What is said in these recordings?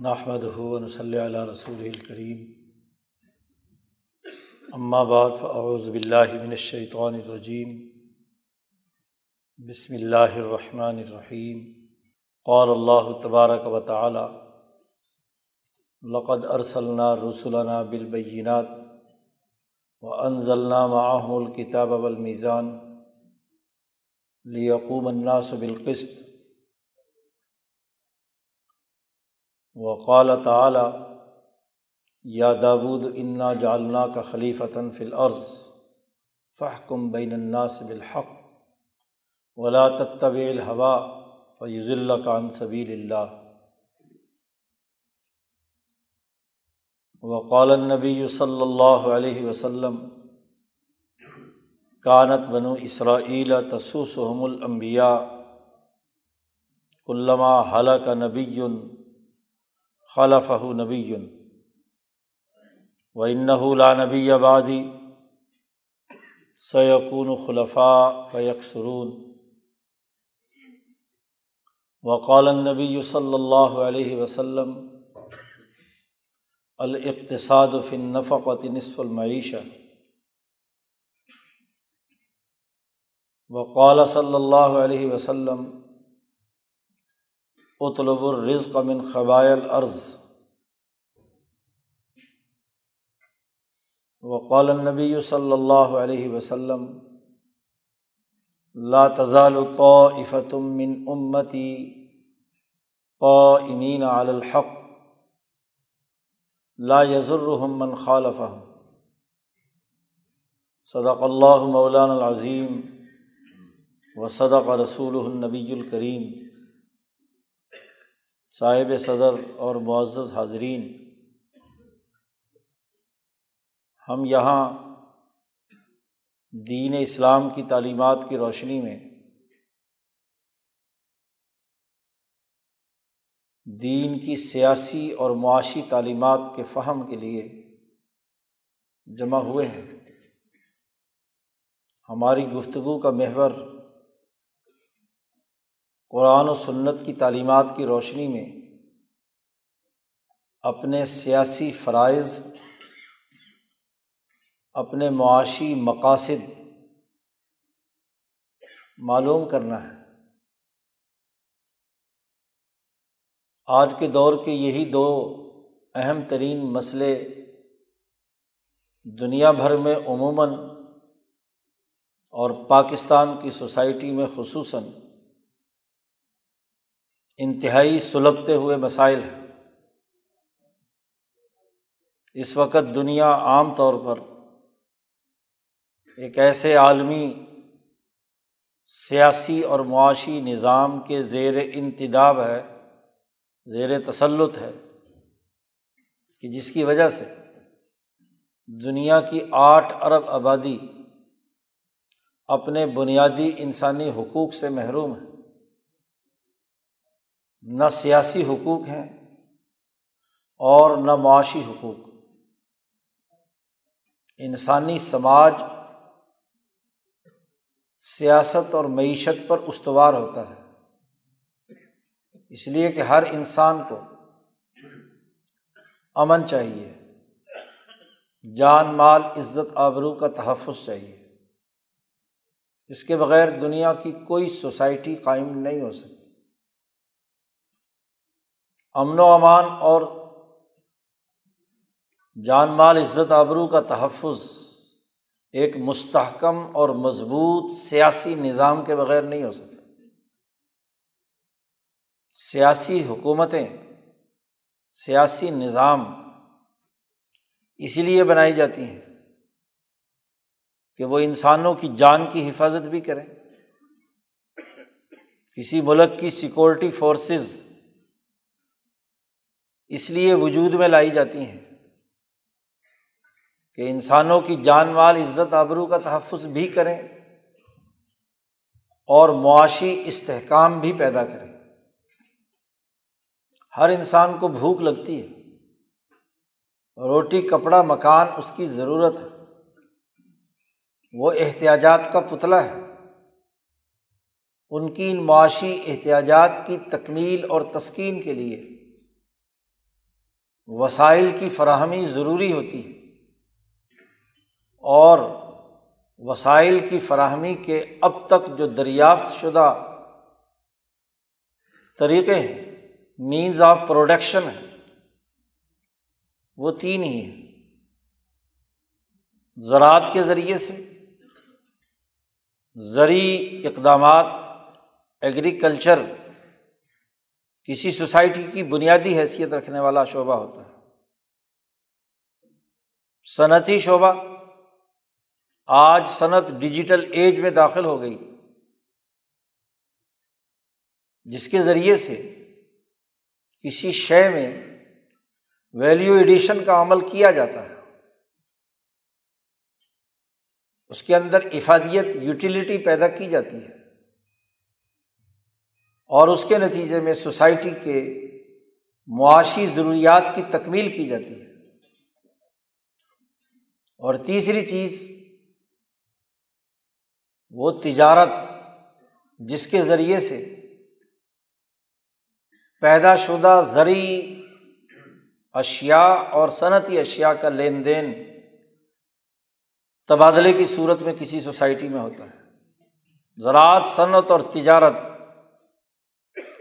نحمد ہُون صلی اللہ رسول الکریم اماں بعد فاعوذ باللہ من الشیطان الرجیم بسم اللہ الرحمن الرحیم قال اللہ تبارک و تعالی لقد ارسلنا رسولنا بالبینات و انضلنا معاہم الکتاب والمیزان لیقوم الناس بالقسط وقال تعلیٰ یا دابود انا جالنا کا خلیفتاً فی العرض فحکم بین الناس بالحق ولا تتب الحوا فیض اللہ کان سبیل اللہ۔ وقال النبی صلی اللہ علیہ وسلم، کانت بنو اسرائیل تسوسحم الانبیاء علامہ حلق نبی خلف نبی. و لا اطلب الرزق من قبائل عرض وقال النبی صلی اللہ علیہ وسلم، لا تزال طائفة من امتی قائمین علی الحق، لا يضرهم من خالفهم۔ صدق اللہ مولانا العظیم و صدق رسول النبی الکریم۔ صاحب صدر اور معزز حاضرین، ہم یہاں دین اسلام کی تعلیمات کی روشنی میں دین کی سیاسی اور معاشی تعلیمات کے فہم کے لیے جمع ہوئے ہیں۔ ہماری گفتگو کا محور قرآن و سنت کی تعلیمات کی روشنی میں اپنے سیاسی فرائض، اپنے معاشی مقاصد معلوم کرنا ہے۔ آج کے دور کے یہی دو اہم ترین مسئلے دنیا بھر میں عموماً اور پاکستان کی سوسائٹی میں خصوصاً انتہائی سلگتے ہوئے مسائل ہیں۔ اس وقت دنیا عام طور پر ایک ایسے عالمی سیاسی اور معاشی نظام کے زیر انتداب ہے، زیر تسلط ہے کہ جس کی وجہ سے دنیا کی آٹھ ارب آبادی اپنے بنیادی انسانی حقوق سے محروم ہے۔ نہ سیاسی حقوق ہیں اور نہ معاشی حقوق۔ انسانی سماج سیاست اور معیشت پر استوار ہوتا ہے۔ اس لیے کہ ہر انسان کو امن چاہیے، جان، مال، عزت، آبرو کا تحفظ چاہیے۔ اس کے بغیر دنیا کی کوئی سوسائٹی قائم نہیں ہو سکتی۔ امن و امان اور جان مال عزت آبرو کا تحفظ ایک مستحکم اور مضبوط سیاسی نظام کے بغیر نہیں ہو سکتا۔ سیاسی حکومتیں، سیاسی نظام اسی لیے بنائی جاتی ہیں کہ وہ انسانوں کی جان کی حفاظت بھی کریں۔ کسی ملک کی سیکورٹی فورسز اس لیے وجود میں لائی جاتی ہیں کہ انسانوں کی جان مال، عزت، آبرو کا تحفظ بھی کریں اور معاشی استحکام بھی پیدا کریں۔ ہر انسان کو بھوک لگتی ہے۔ روٹی، کپڑا، مکان، اس کی ضرورت ہے۔ وہ احتیاجات کا پتلا ہے۔ ان کی ان معاشی احتیاجات کی تکمیل اور تسکین کے لیے۔ وسائل کی فراہمی ضروری ہوتی ہے۔ اور وسائل کی فراہمی کے اب تک جو دریافت شدہ طریقے ہیں مینز آف پروڈکشن ہیں، وہ تین ہی ہیں۔ زراعت کے ذریعے سے، زرعی اقدامات ایگریکلچر کسی سوسائٹی کی بنیادی حیثیت رکھنے والا شعبہ ہوتا ہے۔ صنعتی شعبہ۔ آج صنعت ڈیجیٹل ایج میں داخل ہو گئی۔ جس کے ذریعے سے کسی شے میں ویلیو ایڈیشن کا عمل کیا جاتا ہے۔ اس کے اندر افادیت یوٹیلیٹی پیدا کی جاتی ہے۔ اور اس کے نتیجے میں سوسائٹی کے معاشی ضروریات کی تکمیل کی جاتی ہے۔ اور تیسری چیز، وہ تجارت، جس کے ذریعے سے پیدا شدہ زرعی اشیا اور صنعتی اشیا کا لین دین تبادلے کی صورت میں کسی سوسائٹی میں ہوتا ہے۔ زراعت، صنعت اور تجارت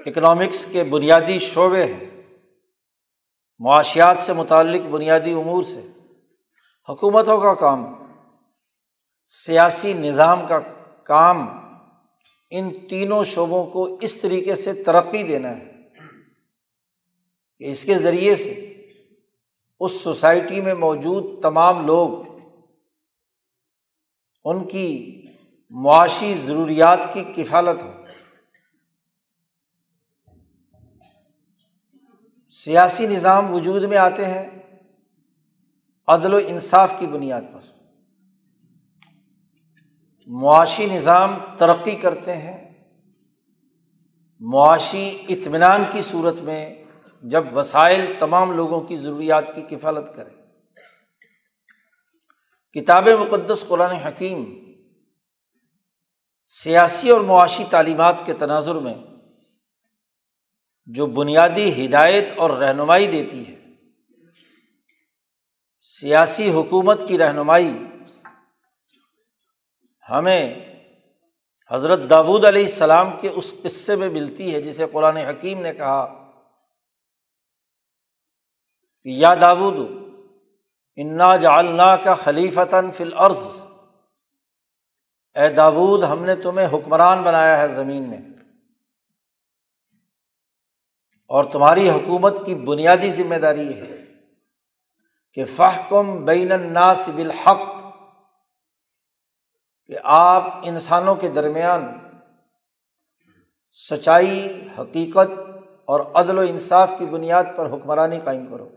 اکنامکس کے بنیادی شعبے ہیں۔ معاشیات سے متعلق بنیادی امور سے۔ حکومتوں کا کام، سیاسی نظام کا کام، ان تینوں شعبوں کو اس طریقے سے ترقی دینا ہے کہ اس کے ذریعے سے اس سوسائٹی میں موجود تمام لوگ ان کی معاشی ضروریات کی کفالت ہو۔ سیاسی نظام وجود میں آتے ہیں، عدل و انصاف کی بنیاد پر۔ معاشی نظام ترقی کرتے ہیں۔ معاشی اطمینان کی صورت میں جب وسائل تمام لوگوں کی ضروریات کی کفالت کرے کتاب مقدس قرآن حکیم سیاسی اور معاشی تعلیمات کے تناظر میں جو بنیادی ہدایت اور رہنمائی دیتی ہے۔ سیاسی حکومت کی رہنمائی ہمیں حضرت داود علیہ السلام کے اس قصے میں ملتی ہے، جسے قرآن حکیم نے کہا کہ یا داود انا جالنا کا خلیفتاً فل عرض اے داود ہم نے تمہیں حکمران بنایا ہے زمین میں۔ اور تمہاری حکومت کی بنیادی ذمہ داری ہے کہ فحکم بین الناس بالحق، کہ آپ انسانوں کے درمیان سچائی، حقیقت اور عدل و انصاف کی بنیاد پر حکمرانی قائم کرو،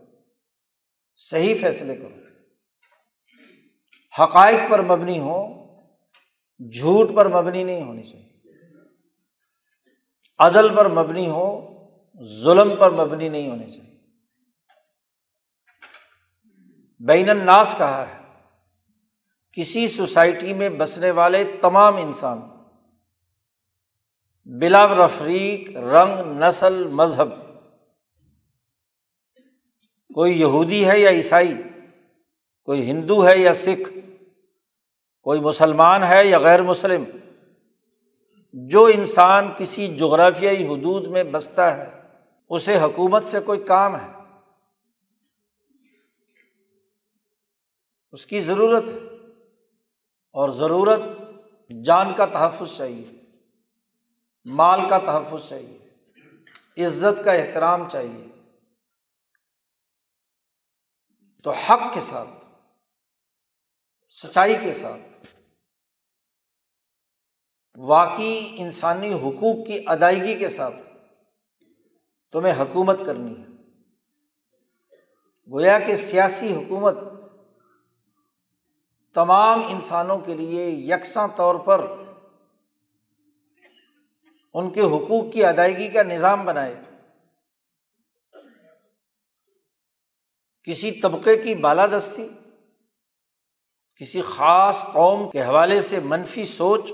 صحیح فیصلے کرو، حقائق پر مبنی ہو، جھوٹ پر مبنی نہیں ہونی چاہیے، عدل پر مبنی ہو ظلم پر مبنی نہیں ہونی چاہیے۔ بین الناس کہا ہے، کسی سوسائٹی میں بسنے والے تمام انسان، بلا رفریق، رنگ، نسل، مذہب، کوئی یہودی ہے یا عیسائی، کوئی ہندو ہے یا سکھ، کوئی مسلمان ہے یا غیر مسلم، جو انسان کسی جغرافیائی حدود میں بستا ہے اسے حکومت سے کوئی کام ہے؟ اس کی ضرورت ہے اور ضرورت جان کا تحفظ چاہیے، مال کا تحفظ چاہیے، عزت کا احترام چاہیے۔ تو حق کے ساتھ، سچائی کے ساتھ، واقعی انسانی حقوق کی ادائیگی کے ساتھ تمہیں حکومت کرنی ہے۔ گویا کہ سیاسی حکومت تمام انسانوں کے لیے یکساں طور پر ان کے حقوق کی ادائیگی کا نظام بنائے۔ کسی طبقے کی بالادستی، کسی خاص قوم کے حوالے سے منفی سوچ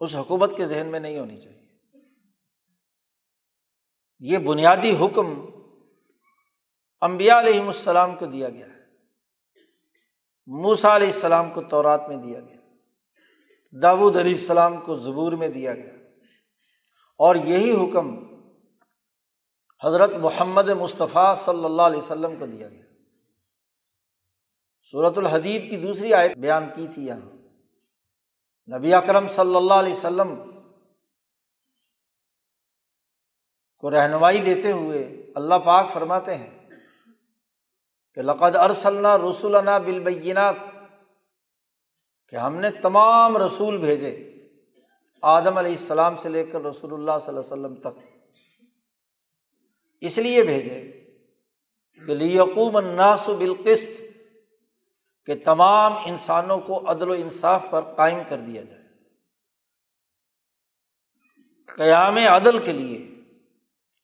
اس حکومت کے ذہن میں نہیں ہونی چاہیے۔ یہ بنیادی حکم امبیا علیہم السلام کو دیا گیا ہے۔ موسا علیہ السلام کو تورات میں دیا گیا۔ داود علیہ السلام کو زبور میں دیا گیا۔ اور یہی حکم حضرت محمد مصطفیٰ صلی اللہ علیہ وسلم کو دیا گیا۔ صورت الحدید کی دوسری آیت بیان کی تھی یہاں۔ نبی اکرم صلی اللہ علیہ وسلم کو رہنمائی دیتے ہوئے اللہ پاک فرماتے ہیں کہ لقد ارسل رسول بالبینات کہ ہم نے تمام رسول بھیجے آدم علیہ السلام سے لے کر رسول اللہ صلی اللہ علیہ وسلم تک۔ اس لیے بھیجے کہ لیقوم الناس بالقسط کہ تمام انسانوں کو عدل و انصاف پر قائم کر دیا جائے۔ قیام عدل کے لیے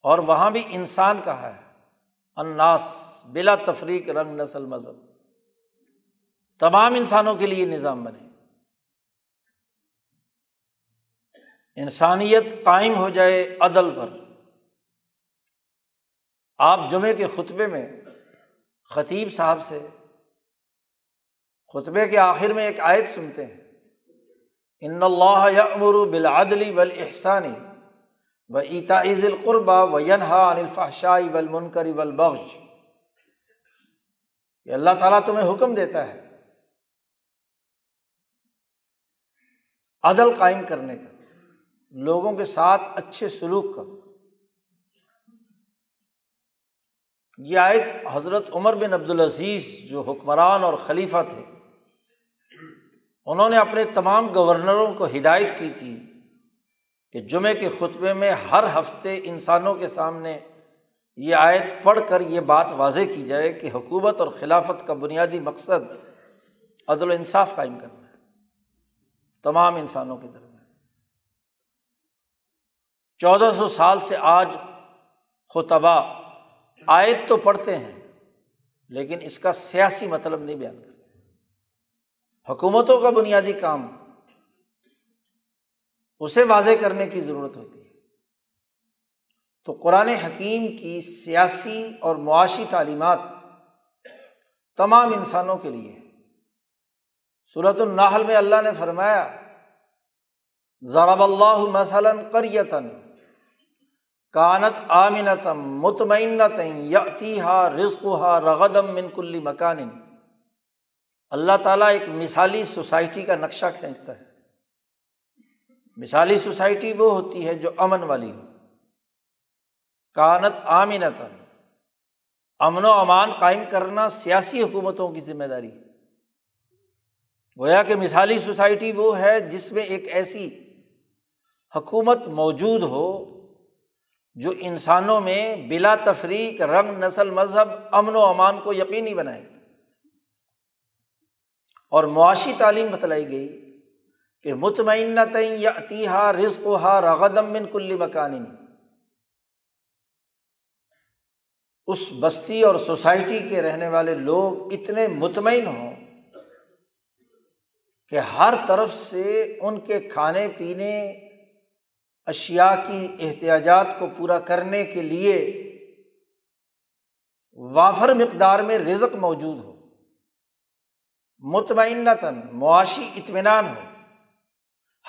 اور وہاں بھی انسان کا ہے۔ اناس بلا تفریق رنگ نسل مذہب۔ تمام انسانوں کے لیے نظام بنے۔ انسانیت قائم ہو جائے عدل پر۔ آپ جمعے کے خطبے میں خطیب صاحب سے خطبے کے آخر میں ایک آیت سنتے ہیں۔ ان اللہ یامر بالعدل والاحسانی و ایتا عز القربا و ینہا عن الفحشائی والمنکر والبغش کہ اللہ تعالیٰ تمہیں حکم دیتا ہے عدل قائم کرنے کا، لوگوں کے ساتھ اچھے سلوک کا۔ یہ آیت حضرت عمر بن عبدالعزیز جو حکمران اور خلیفہ تھے، انہوں نے اپنے تمام گورنروں کو ہدایت کی تھی۔ کہ جمعے کے خطبے میں ہر ہفتے انسانوں کے سامنے یہ آیت پڑھ کر یہ بات واضح کی جائے کہ حکومت اور خلافت کا بنیادی مقصد عدل و انصاف قائم کرنا ہے، تمام انسانوں کے درمیان۔ چودہ سو سال سے آج خطبہ، آیت تو پڑھتے ہیں، لیکن اس کا سیاسی مطلب نہیں بیان کرتے۔ حکومتوں کا بنیادی کام اسے واضح کرنے کی ضرورت ہوتی ہے۔ تو قرآن حکیم کی سیاسی اور معاشی تعلیمات تمام انسانوں کے لیے صورت الناحل میں اللہ نے فرمایا، ضرب اللہ مثلاً کریتن کانت آمنتم مطمئنت یتی ہا رزق ہا رغدم من کلی مکان۔ اللہ تعالیٰ ایک مثالی سوسائٹی کا نقشہ کھینچتا ہے۔ مثالی سوسائٹی وہ ہوتی ہے جو امن والی ہو۔ کانت آمنت امن و امان قائم کرنا سیاسی حکومتوں کی ذمہ داری گویا کہ مثالی سوسائٹی وہ ہے جس میں ایک ایسی حکومت موجود ہو جو انسانوں میں بلا تفریق رنگ نسل مذہب امن و امان کو یقینی بنائے۔ اور معاشی تعلیم بتلائی گئی۔ کہ مطمئن یا اتیحا رزق ہا رغدم من کلی مکان۔ اس بستی اور سوسائٹی کے رہنے والے لوگ اتنے مطمئن ہوں کہ ہر طرف سے ان کے کھانے پینے اشیا کی احتیاجات کو پورا کرنے کے لیے وافر مقدار میں رزق موجود ہو۔ مطمئن معاشی اطمینان ہو۔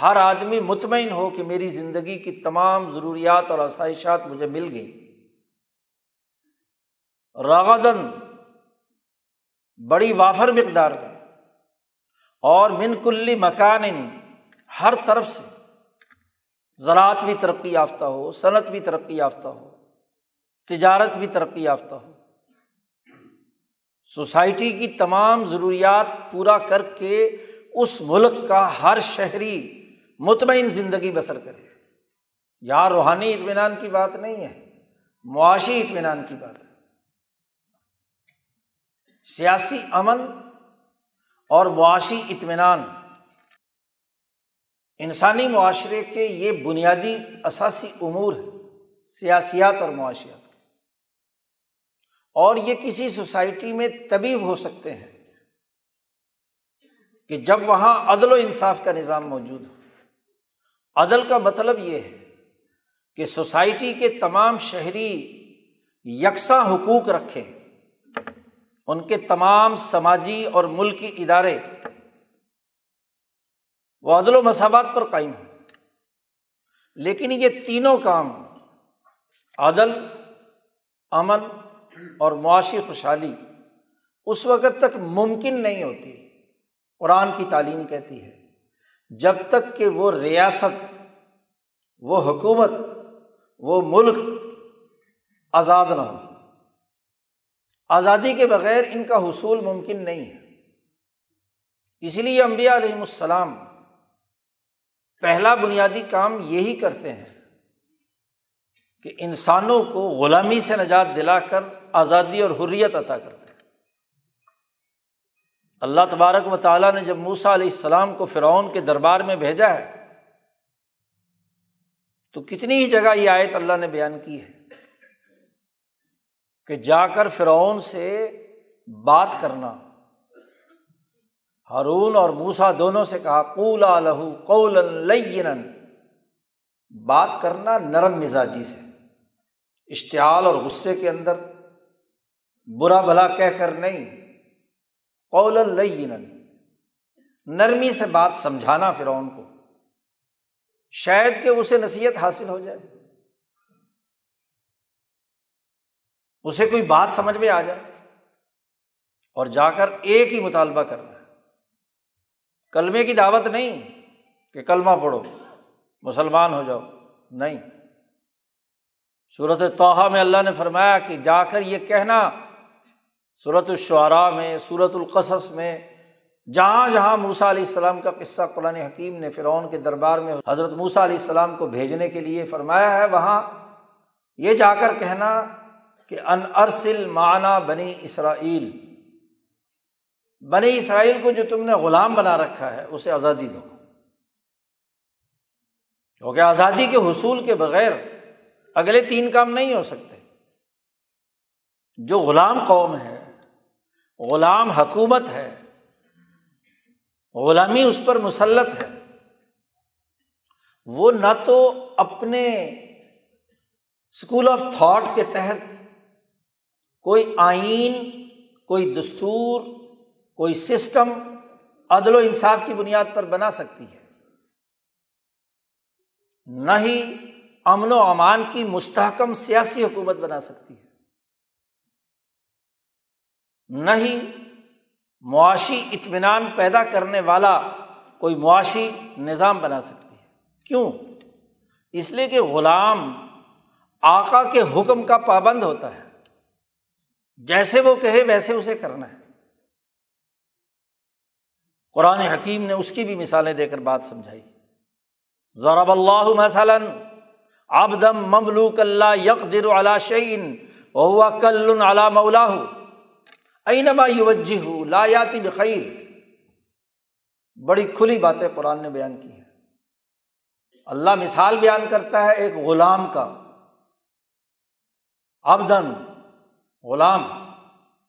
ہر آدمی مطمئن ہو کہ میری زندگی کی تمام ضروریات اور آسائشات مجھے مل گئی رغدن بڑی وافر مقدار میں اور من کلی مکان ہر طرف سے زراعت بھی ترقی یافتہ ہو، صنعت بھی ترقی یافتہ ہو، تجارت بھی ترقی یافتہ ہو۔ سوسائٹی کی تمام ضروریات پورا کر کے اس ملک کا ہر شہری مطمئن زندگی بسر کرے۔ یہاں روحانی اطمینان کی بات نہیں ہے، معاشی اطمینان کی بات ہے۔ سیاسی امن اور معاشی اطمینان۔ انسانی معاشرے کے یہ بنیادی اثاثی امور ہے سیاسیات اور معاشیات۔ اور یہ کسی سوسائٹی میں طبیب ہو سکتے ہیں کہ جب وہاں عدل و انصاف کا نظام موجود ہو۔ عدل کا مطلب یہ ہے کہ سوسائٹی کے تمام شہری یکساں حقوق رکھیں، ان کے تمام سماجی اور ملکی ادارے۔ وہ عدل و مساوات پر قائم ہیں۔ لیکن یہ تینوں کام عدل، امن اور معاشی خوشحالی اس وقت تک ممکن نہیں ہوتی، قرآن کی تعلیم کہتی ہے۔ جب تک کہ وہ ریاست، وہ حکومت، وہ ملک آزاد نہ ہو۔ آزادی کے بغیر ان کا حصول ممکن نہیں ہے۔ اسی لیے امبیا علیہم السلام پہلا بنیادی کام یہی کرتے ہیں کہ انسانوں کو غلامی سے نجات دلا کر آزادی اور حریت عطا کرتے ہیں۔ اللہ تبارک و تعالیٰ نے جب موسا علیہ السلام کو فرعون کے دربار میں بھیجا ہے، تو کتنی ہی جگہ یہ آیت اللہ نے بیان کی ہے کہ جا کر فرعون سے بات کرنا۔ ہارون اور موسا دونوں سے کہا کولا لہو قول بات کرنا نرم مزاجی سے، اشتعال اور غصے کے اندر، برا بھلا کہہ کر نہیں۔ قول نرمی سے بات سمجھانا فرعون کو۔ شاید کہ اسے نصیحت حاصل ہو جائے۔ اسے کوئی بات سمجھ میں آ جائے۔ اور جا کر ایک ہی مطالبہ کرنا ہے۔ کلمے کی دعوت نہیں کہ کلمہ پڑھو، مسلمان ہو جاؤ۔ نہیں۔ صورت توحا میں اللہ نے فرمایا کہ جا کر یہ کہنا صورت الشعراء میں صورت القصص میں جہاں جہاں موسا علیہ السلام کا قصہ قرآن حکیم نے فرعون کے دربار میں حضرت موسا علیہ السلام کو بھیجنے کے لیے فرمایا ہے، وہاں یہ جا کر کہنا کہ ان ارسل معنی بنی اسرائیل۔ بنی اسرائیل کو جو تم نے غلام بنا رکھا ہے، اسے آزادی دو۔ کیونکہ آزادی کے حصول کے بغیر اگلے تین کام نہیں ہو سکتے۔ جو غلام قوم ہے غلام حکومت ہے۔ غلامی اس پر مسلط ہے۔ وہ نہ تو اپنے اسکول آف تھاٹ کے تحت کوئی آئین، کوئی دستور، کوئی سسٹم عدل و انصاف کی بنیاد پر بنا سکتی ہے۔ نہ ہی امن و امان کی مستحکم سیاسی حکومت بنا سکتی ہے۔ نہ ہی معاشی اطمینان پیدا کرنے والا کوئی معاشی نظام بنا سکتی ہے۔ کیوں؟ اس لیے کہ غلام آقا کے حکم کا پابند ہوتا ہے۔ جیسے وہ کہے ویسے اسے کرنا ہے۔ قرآن حکیم نے اس کی بھی مثالیں دے کر بات سمجھائی۔ ضرب اللہ مثلاً آبدم مملوک اللہ یک در علا شعین ہوا کل علا مولا اینما یوجہ لا یاتی بخیر۔ بڑی کھلی باتیں قرآن نے بیان کی ہے اللہ مثال بیان کرتا ہے ایک غلام کا۔ آبدن غلام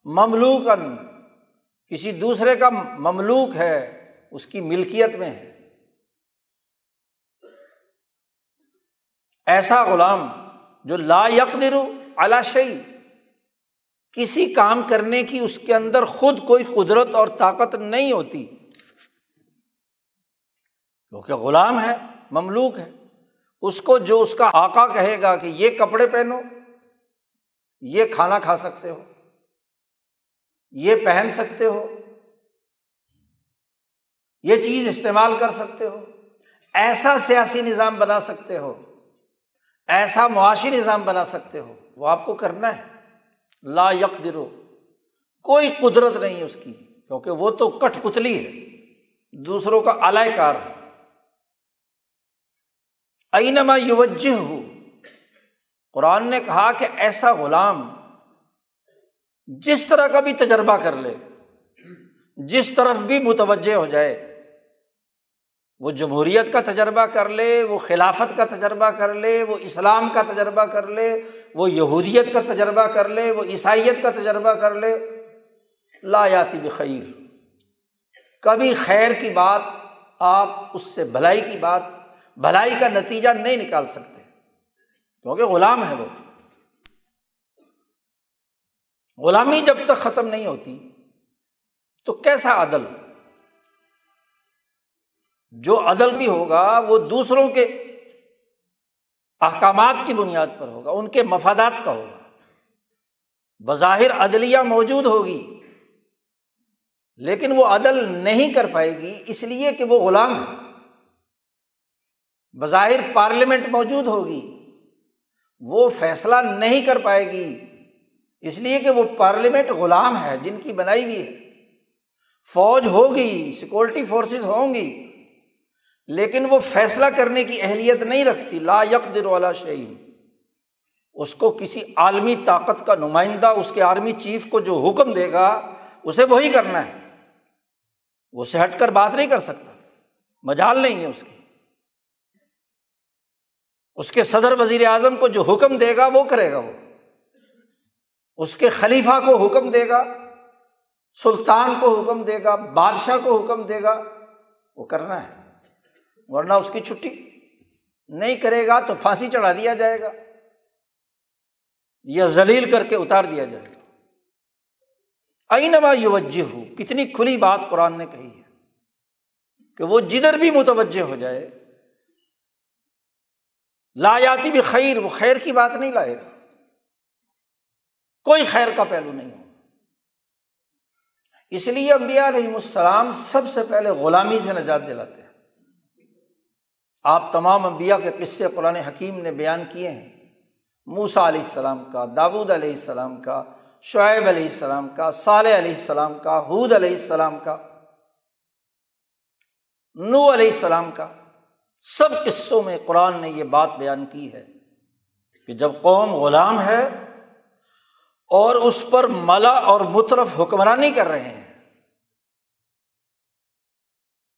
مملوکن کسی دوسرے کا مملوک ہے، اس کی ملکیت میں ہے۔ ایسا غلام جو لا یقدر اعلی شعی کسی کام کرنے کی اس کے اندر خود کوئی قدرت اور طاقت نہیں ہوتی۔ کیونکہ غلام ہے، مملوک ہے۔ اس کو جو اس کا آقا کہے گا کہ یہ کپڑے پہنو، یہ کھانا کھا سکتے ہو، یہ پہن سکتے ہو، یہ چیز استعمال کر سکتے ہو، ایسا سیاسی نظام بنا سکتے ہو، ایسا معاشی نظام بنا سکتے ہو، وہ آپ کو کرنا ہے۔ لا یکدرو کوئی قدرت نہیں اس کی، کیونکہ وہ تو کٹ پتلی ہے، دوسروں کا اعلی کار ہے۔ اینما یوجہ ہو قرآن نے کہا کہ ایسا غلام جس طرح کا بھی تجربہ کر لے، جس طرف بھی متوجہ ہو جائے، وہ جمہوریت کا تجربہ کر لے، وہ خلافت کا تجربہ کر لے، وہ اسلام کا تجربہ کر لے وہ یہودیت کا تجربہ کر لے، وہ عیسائیت کا تجربہ کر لے یاتی بخیر۔ کبھی خیر کی بات، آپ اس سے بھلائی کی بات، بھلائی کا نتیجہ نہیں نکال سکتے، کیونکہ غلام ہے وہ۔ غلامی جب تک ختم نہیں ہوتی، تو کیسا عدل؟ جو عدل بھی ہوگا، وہ دوسروں کے احکامات کی بنیاد پر ہوگا، ان کے مفادات کا ہوگا۔ بظاہر عدلیہ موجود ہوگی، لیکن وہ عدل نہیں کر پائے گی، اس لیے کہ وہ غلام ہے۔ بظاہر پارلیمنٹ موجود ہوگی، وہ فیصلہ نہیں کر پائے گی، اس لیے کہ وہ پارلیمنٹ غلام ہے، جن کی بنائی ہوئی ہے۔ فوج ہوگی، سیکورٹی فورسز ہوں گی لیکن وہ فیصلہ کرنے کی اہلیت نہیں رکھتی، لا یکدر والا شعین اس کو کسی عالمی طاقت کا نمائندہ، اس کے آرمی چیف کو جو حکم دے گا، اسے وہی کرنا ہے۔ وہ سے ہٹ کر بات نہیں کر سکتا۔ مجال نہیں ہے اس کی۔ اس کے صدر وزیر اعظم کو جو حکم دے گا، وہ کرے گا وہ۔ اس کے خلیفہ کو حکم دے گا، سلطان کو حکم دے گا، بادشاہ کو حکم دے گا، وہ کرنا ہے۔ ورنہ اس کی چھٹی نہیں کرے گا تو پھانسی چڑھا دیا جائے گا، یا ذلیل کر کے اتار دیا جائے گا۔ اینما یوجہ ہو کتنی کھلی بات قرآن نے کہی ہے کہ وہ جدھر بھی متوجہ ہو جائے لایاتی بھی خیر وہ خیر کی بات نہیں لائے گا۔ کوئی خیر کا پہلو نہیں ہو اس لیے امبیا علیہم السلام سب سے پہلے غلامی سے نجات دلاتے ہیں۔ آپ تمام انبیاء کے قصے قرآن حکیم نے بیان کیے ہیں۔ موسا علیہ السلام کا داود علیہ السلام کا، شعیب علیہ السلام کا، صالح علیہ السلام کا حود علیہ السلام کا نو علیہ السلام کا۔ سب قصوں میں قرآن نے یہ بات بیان کی ہے کہ جب قوم غلام ہے اور اس پر ملا اور مترف حکمرانی کر رہے ہیں،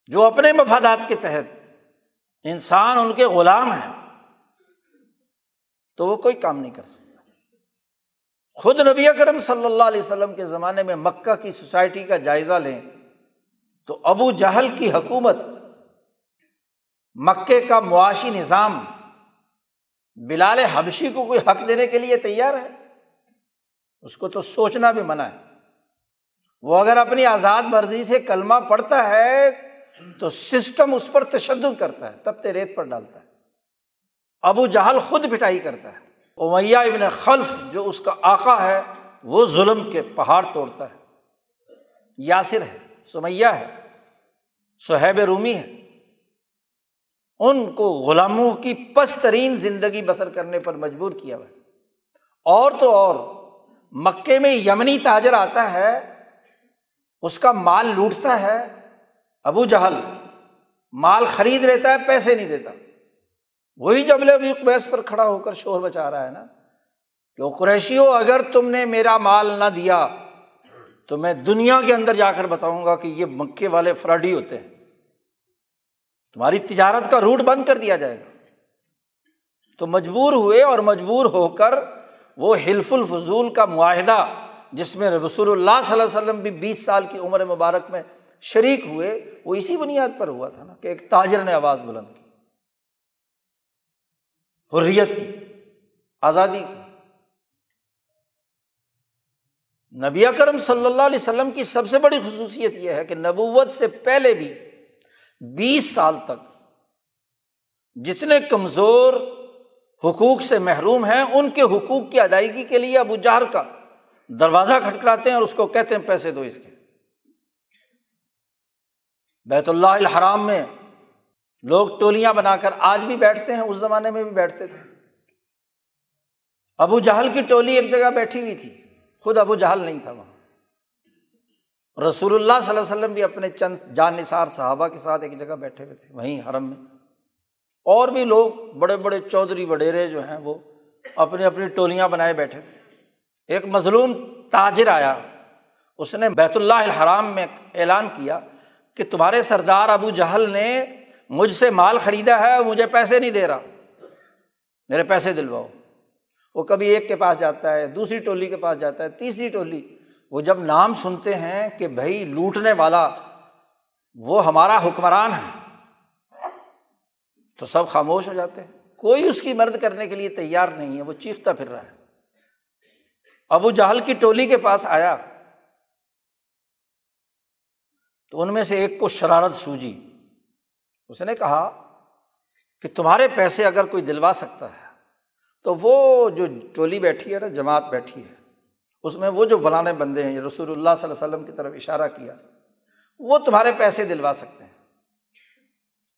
جو اپنے مفادات کے تحت انسان ان کے غلام ہیں تو وہ کوئی کام نہیں کر سکتا۔ خود نبی کرم صلی اللہ علیہ وسلم کے زمانے میں مکہ کی سوسائٹی کا جائزہ لیں تو ابو جہل کی حکومت مکے کا معاشی نظام، بلال حبشی کو کوئی حق دینے کے لیے تیار ہے؟ اس کو تو سوچنا بھی منع ہے۔ وہ اگر اپنی آزاد مرضی سے کلمہ پڑھتا ہے تو سسٹم اس پر تشدد کرتا ہے، تب ریت پر ڈالتا ہے۔ ابو جہل خود پٹائی کرتا ہے۔ امیہ ابن خلف جو اس کا آقا ہے، وہ ظلم کے پہاڑ توڑتا ہے۔ یاسر ہے، سمیہ ہے، سہیب رومی ہے۔ ان کو غلاموں کی پس ترین زندگی بسر کرنے پر مجبور کیا ہوا اور تو اور، مکے میں یمنی تاجر آتا ہے، اس کا مال لوٹتا ہے ابو جہل مال خرید لیتا ہے، پیسے نہیں دیتا۔ وہی جب ابھی بیس پر کھڑا ہو کر شور بچا رہا ہے نا۔ کہ وہ قریشی ہو، اگر تم نے میرا مال نہ دیا، تو میں دنیا کے اندر جا کر بتاؤں گا کہ یہ مکے والے فراڈی ہوتے ہیں۔ تمہاری تجارت کا روٹ بند کر دیا جائے گا۔ تو مجبور ہوئے اور مجبور ہو کر وہ حلف الفضول کا معاہدہ، جس میں رسول اللہ صلی اللہ علیہ وسلم بھی بیس سال کی عمر مبارک میں شریک ہوئے، وہ اسی بنیاد پر ہوا تھا نا کہ ایک تاجر نے آواز بلند کی، حریت کی، آزادی کی۔ نبی کرم صلی اللہ علیہ وسلم کی سب سے بڑی خصوصیت یہ ہے کہ نبوت سے پہلے بھی بیس سال تک جتنے کمزور حقوق سے محروم ہیں، ان کے حقوق کی ادائیگی کے لیے ابو جہر کا دروازہ کھٹکھاتے ہیں اور اس کو کہتے ہیں پیسے دو اس کے۔ بیت اللہ الحرام میں لوگ ٹولیاں بنا کر آج بھی بیٹھتے ہیں، اس زمانے میں بھی بیٹھتے تھے۔ ابو جہل کی ٹولی ایک جگہ بیٹھی ہوئی تھی، خود ابو جہل نہیں تھا وہاں۔ رسول اللہ صلی اللہ علیہ وسلم بھی اپنے چند جان نثار صحابہ کے ساتھ ایک جگہ بیٹھے ہوئے تھے، وہیں حرم میں۔ اور بھی لوگ بڑے بڑے چودھری وڈیرے جو ہیں، وہ اپنی اپنی ٹولیاں بنائے بیٹھے تھے۔ ایک مظلوم تاجر آیا، اس نے بیت اللہ الحرام میں اعلان کیا کہ تمہارے سردار ابو جہل نے مجھ سے مال خریدا ہے مجھے پیسے نہیں دے رہا۔ میرے پیسے دلواؤ۔ وہ کبھی ایک کے پاس جاتا ہے، دوسری ٹولی کے پاس جاتا ہے، تیسری ٹولی۔ وہ جب نام سنتے ہیں کہ بھائی لوٹنے والا، وہ ہمارا حکمران ہے۔ تو سب خاموش ہو جاتے ہیں۔ کوئی اس کی مرد کرنے کے لیے تیار نہیں ہے، وہ چیختا پھر رہا ہے۔ ابو جہل کی ٹولی کے پاس آیا۔ تو ان میں سے ایک کو شرارت سوجی۔ اس نے کہا کہ تمہارے پیسے اگر کوئی دلوا سکتا ہے، تو وہ جو ٹولی بیٹھی ہے نا، جماعت بیٹھی ہے، اس میں وہ جو بلانے بندے ہیں رسول اللہ صلی اللہ علیہ وسلم کی طرف اشارہ کیا، وہ تمہارے پیسے دلوا سکتے ہیں۔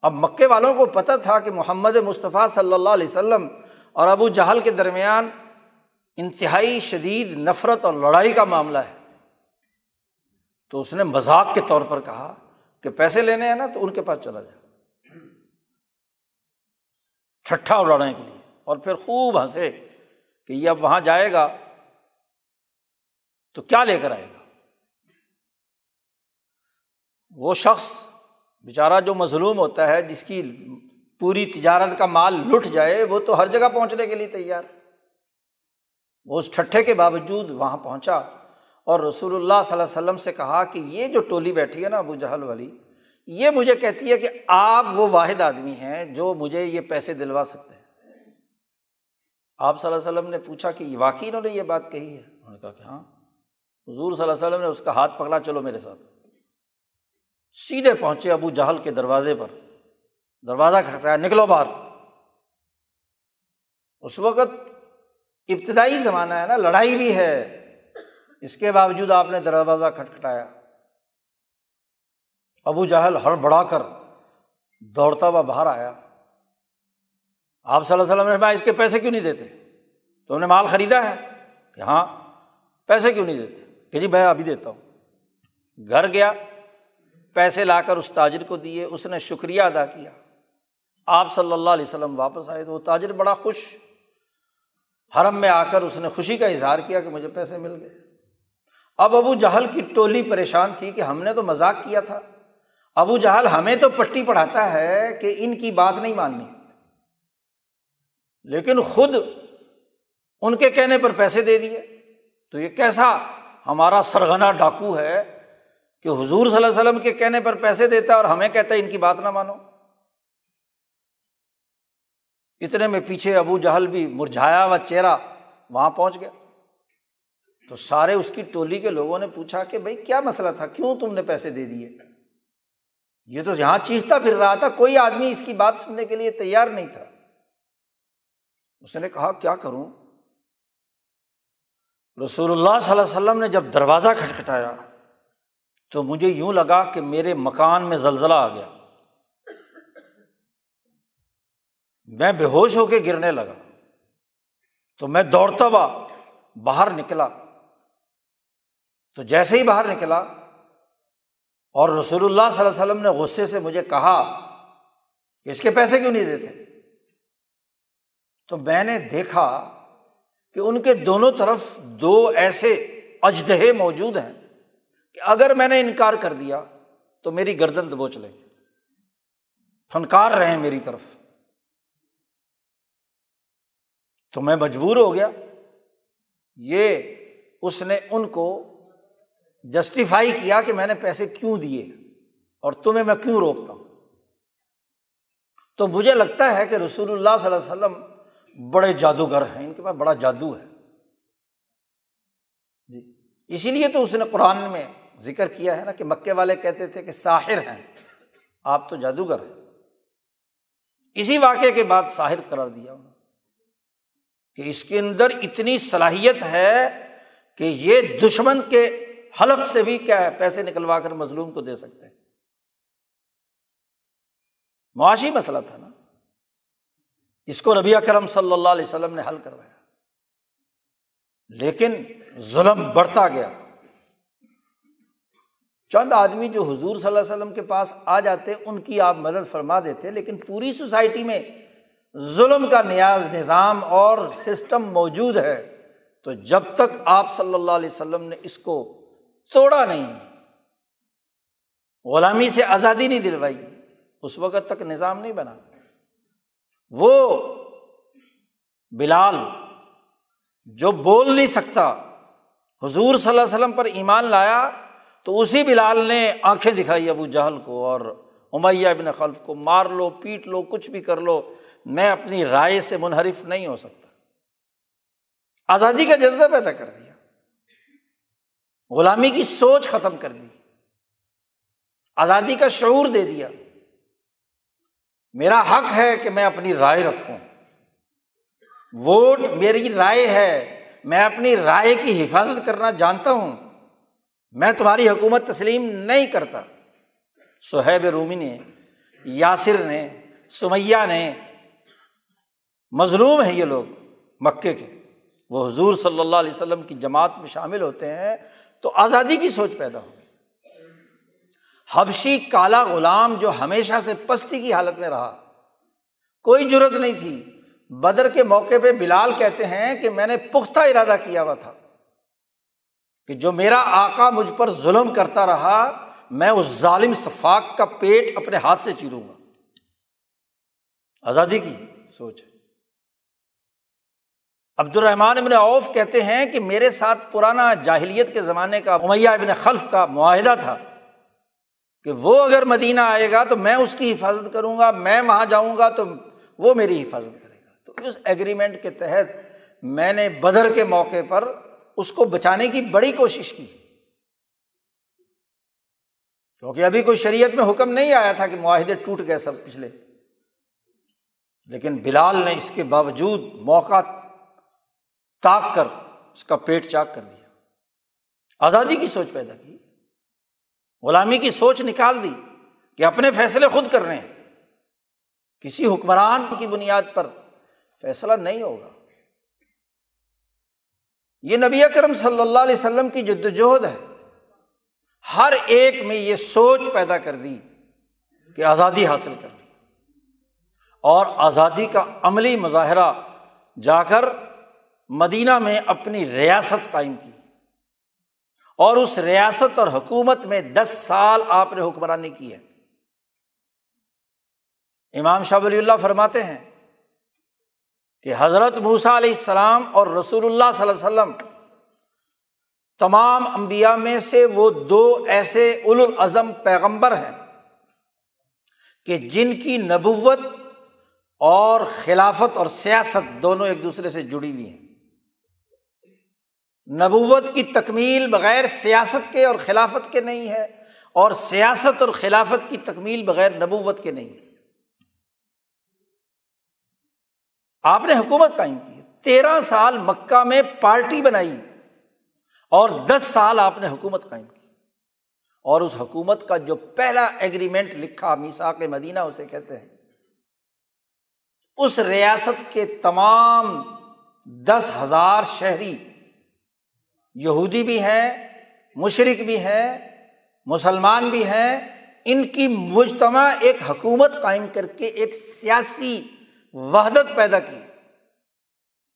اب مکے والوں کو پتہ تھا کہ محمد مصطفیٰ صلی اللہ علیہ وسلم اور ابو جہل کے درمیان انتہائی شدید نفرت اور لڑائی کا معاملہ ہے۔ تو اس نے مذاق کے طور پر کہا کہ پیسے لینے ہیں نا تو ان کے پاس چلا جائے ٹھٹھا اڑانے کے لیے۔ اور پھر خوب ہنسے کہ یہ اب وہاں جائے گا تو کیا لے کر آئے گا؟ وہ شخص بیچارہ جو مظلوم ہوتا ہے، جس کی پوری تجارت کا مال لٹ جائے، وہ تو ہر جگہ پہنچنے کے لیے تیار وہ اس ٹھٹھے کے باوجود وہاں پہنچا۔ اور رسول اللہ صلی اللہ علیہ وسلم سے کہا کہ یہ جو ٹولی بیٹھی ہے نا ابو جہل والی، یہ مجھے کہتی ہے کہ آپ وہ واحد آدمی ہیں جو مجھے یہ پیسے دلوا سکتے ہیں۔ آپ صلی اللہ علیہ وسلم نے پوچھا کہ واقعی انہوں نے یہ بات کہی ہے؟ انہوں نے کہا کہ ہاں۔ حضور صلی اللہ علیہ وسلم نے اس کا ہاتھ پکڑا، چلو میرے ساتھ۔ سیدھے پہنچے ابو جہل کے دروازے پر۔ دروازہ کھٹکایا نکلو باہر۔ اس وقت ابتدائی زمانہ ہے نا، لڑائی بھی ہے۔ اس کے باوجود آپ نے دروازہ کھٹکھٹایا۔ ابو جہل ہر بڑھا کر دوڑتا ہوا باہر آیا۔ آپ صلی اللہ علیہ وسلم نے اس کے پیسے کیوں نہیں دیتے؟ تو نے مال خریدا ہے؟ کہ ہاں پیسے کیوں نہیں دیتے؟ کہ جی میں ابھی دیتا ہوں۔ گھر گیا، پیسے لا کر اس تاجر کو دیے، اس نے شکریہ ادا کیا۔ آپ صلی اللہ علیہ وسلم واپس آئے تو وہ تاجر بڑا خوش، حرم میں آ کر اس نے خوشی کا اظہار کیا کہ مجھے پیسے مل گئے۔ اب ابو جہل کی ٹولی پریشان تھی کہ ہم نے تو مذاق کیا تھا۔ ابو جہل ہمیں تو پٹی پڑھاتا ہے کہ ان کی بات نہیں ماننی۔ لیکن خود ان کے کہنے پر پیسے دے دیے۔ تو یہ کیسا ہمارا سرگنا ڈاکو ہے کہ حضور صلی اللہ علیہ وسلم کے کہنے پر پیسے دیتا ہے اور ہمیں کہتا ہے ان کی بات نہ مانو۔ اتنے میں پیچھے ابو جہل بھی مرجھایا ہوا چہرہ وہاں پہنچ گیا۔ تو سارے اس کی ٹولی کے لوگوں نے پوچھا کہ بھائی کیا مسئلہ تھا؟ کیوں تم نے پیسے دے دیے؟ یہ تو یہاں چیختا پھر رہا تھا، کوئی آدمی اس کی بات سننے کے لیے تیار نہیں تھا۔ اس نے کہا، کیا کروں؟ رسول اللہ صلی اللہ علیہ وسلم نے جب دروازہ کھٹکھٹایا تو مجھے یوں لگا کہ میرے مکان میں زلزلہ آ گیا۔ میں بے ہوش ہو کے گرنے لگا۔ تو میں دوڑتا ہوا باہر نکلا۔ تو جیسے ہی باہر نکلا اور رسول اللہ صلی اللہ علیہ وسلم نے غصے سے مجھے کہا کہ اس کے پیسے کیوں نہیں دیتے؟ تو میں نے دیکھا کہ ان کے دونوں طرف دو ایسے اجدہے موجود ہیں کہ اگر میں نے انکار کر دیا تو میری گردن دبوچ لیں گے۔ فنکار رہے میری طرف۔ تو میں مجبور ہو گیا۔ یہ اس نے ان کو جسٹیفائی کیا کہ میں نے پیسے کیوں دیے اور تمہیں میں کیوں روکتا ہوں؟ تو مجھے لگتا ہے کہ رسول اللہ صلی اللہ علیہ وسلم بڑے جادوگر ہیں، ان کے پاس بڑا جادو ہے۔ جی۔ اسی لیے تو اس نے قرآن میں ذکر کیا ہے نا کہ مکے والے کہتے تھے کہ ساحر ہیں۔ آپ تو جادوگر ہیں۔ اسی واقعے کے بعد ساحر قرار دیا انہوں کہ اس کے اندر اتنی صلاحیت ہے کہ یہ دشمن کے حلق سے بھی کیا ہے، پیسے نکلوا کر مظلوم کو دے سکتے ہیں۔ معاشی مسئلہ تھا نا۔ اس کو ربیہ کرم صلی اللہ علیہ وسلم نے حل کروایا۔ لیکن ظلم بڑھتا گیا۔ چند آدمی جو حضور صلی اللہ علیہ وسلم کے پاس آ جاتے، ان کی آپ مدد فرما دیتے، لیکن پوری سوسائٹی میں ظلم کا نیاز، نظام اور سسٹم موجود ہے۔ تو جب تک آپ صلی اللہ علیہ وسلم نے اس کو توڑا نہیں۔ غلامی سے آزادی نہیں دلوائی۔ اس وقت تک نظام نہیں بنا۔ وہ بلال جو بول نہیں سکتا، حضور صلی اللہ علیہ وسلم پر ایمان لایا، تو اسی بلال نے آنکھیں دکھائی ابو جہل کو اور امیہ ابن خلف کو، مار لو، پیٹ لو، کچھ بھی کر لو، میں اپنی رائے سے منحرف نہیں ہو سکتا۔ آزادی کا جذبہ پیدا کر دیا۔ غلامی کی سوچ ختم کر دی۔ آزادی کا شعور دے دیا۔ میرا حق ہے کہ میں اپنی رائے رکھوں۔ ووٹ میری رائے ہے۔ میں اپنی رائے کی حفاظت کرنا جانتا ہوں۔ میں تمہاری حکومت تسلیم نہیں کرتا۔ سہیب رومی نے، یاسر نے، سمیہ نے، مظلوم ہیں یہ لوگ مکے کے۔ وہ حضور صلی اللہ علیہ وسلم کی جماعت میں شامل ہوتے ہیں۔ تو آزادی کی سوچ پیدا ہو گئی۔ حبشی کالا غلام جو ہمیشہ سے پستی کی حالت میں رہا، کوئی ضرورت نہیں تھی۔ بدر کے موقع پہ بلال کہتے ہیں کہ میں نے پختہ ارادہ کیا ہوا تھا کہ جو میرا آقا مجھ پر ظلم کرتا رہا، میں اس ظالم صفاق کا پیٹ اپنے ہاتھ سے چیروں گا۔ آزادی کی سوچ عبد الرحمان ابن اوف کہتے ہیں کہ میرے ساتھ پرانا جاہلیت کے زمانے کا امیہ ابن خلف کا معاہدہ تھا کہ وہ اگر مدینہ آئے گا تو میں اس کی حفاظت کروں گا، میں وہاں جاؤں گا تو وہ میری حفاظت کرے گا۔ تو اس ایگریمنٹ کے تحت میں نے بدر کے موقع پر اس کو بچانے کی بڑی کوشش کی۔ کیونکہ ابھی کوئی شریعت میں حکم نہیں آیا تھا کہ معاہدے ٹوٹ گئے سب پچھلے۔ لیکن بلال نے اس کے باوجود موقع تاک کر، اس کا پیٹ چاک کر دیا آزادی کی سوچ پیدا کی، غلامی کی سوچ نکال دی کہ اپنے فیصلے خود کر رہے ہیں۔ کسی حکمران کی بنیاد پر فیصلہ نہیں ہوگا۔ یہ نبی اکرم صلی اللہ علیہ وسلم کی جدوجہد ہے۔ ہر ایک میں یہ سوچ پیدا کر دی کہ آزادی حاصل کر لی۔ اور آزادی کا عملی مظاہرہ جا کر مدینہ میں اپنی ریاست قائم کی۔ اور اس ریاست اور حکومت میں دس سال آپ نے حکمرانی کی ہے۔ امام شاہ ولی اللہ فرماتے ہیں کہ حضرت موسا علیہ السلام اور رسول اللہ صلی اللہ علیہ وسلم، تمام انبیاء میں سے وہ دو ایسے العظم پیغمبر ہیں کہ جن کی نبوت اور خلافت اور سیاست دونوں ایک دوسرے سے جڑی ہوئی ہیں۔ نبوت کی تکمیل بغیر سیاست کے اور خلافت کے نہیں ہے اور سیاست اور خلافت کی تکمیل بغیر نبوت کے نہیں ہے۔ آپ نے حکومت قائم کی تیرہ سال مکہ میں پارٹی بنائی اور دس سال آپ نے حکومت قائم کی۔ اور اس حکومت کا جو پہلا ایگریمنٹ لکھا میسا کے مدینہ اسے کہتے ہیں۔ اس ریاست کے تمام دس ہزار شہری یہودی بھی ہیں مشرق بھی ہیں، مسلمان بھی ہیں، ان کی مجتمع ایک حکومت قائم کر کے ایک سیاسی وحدت پیدا کی۔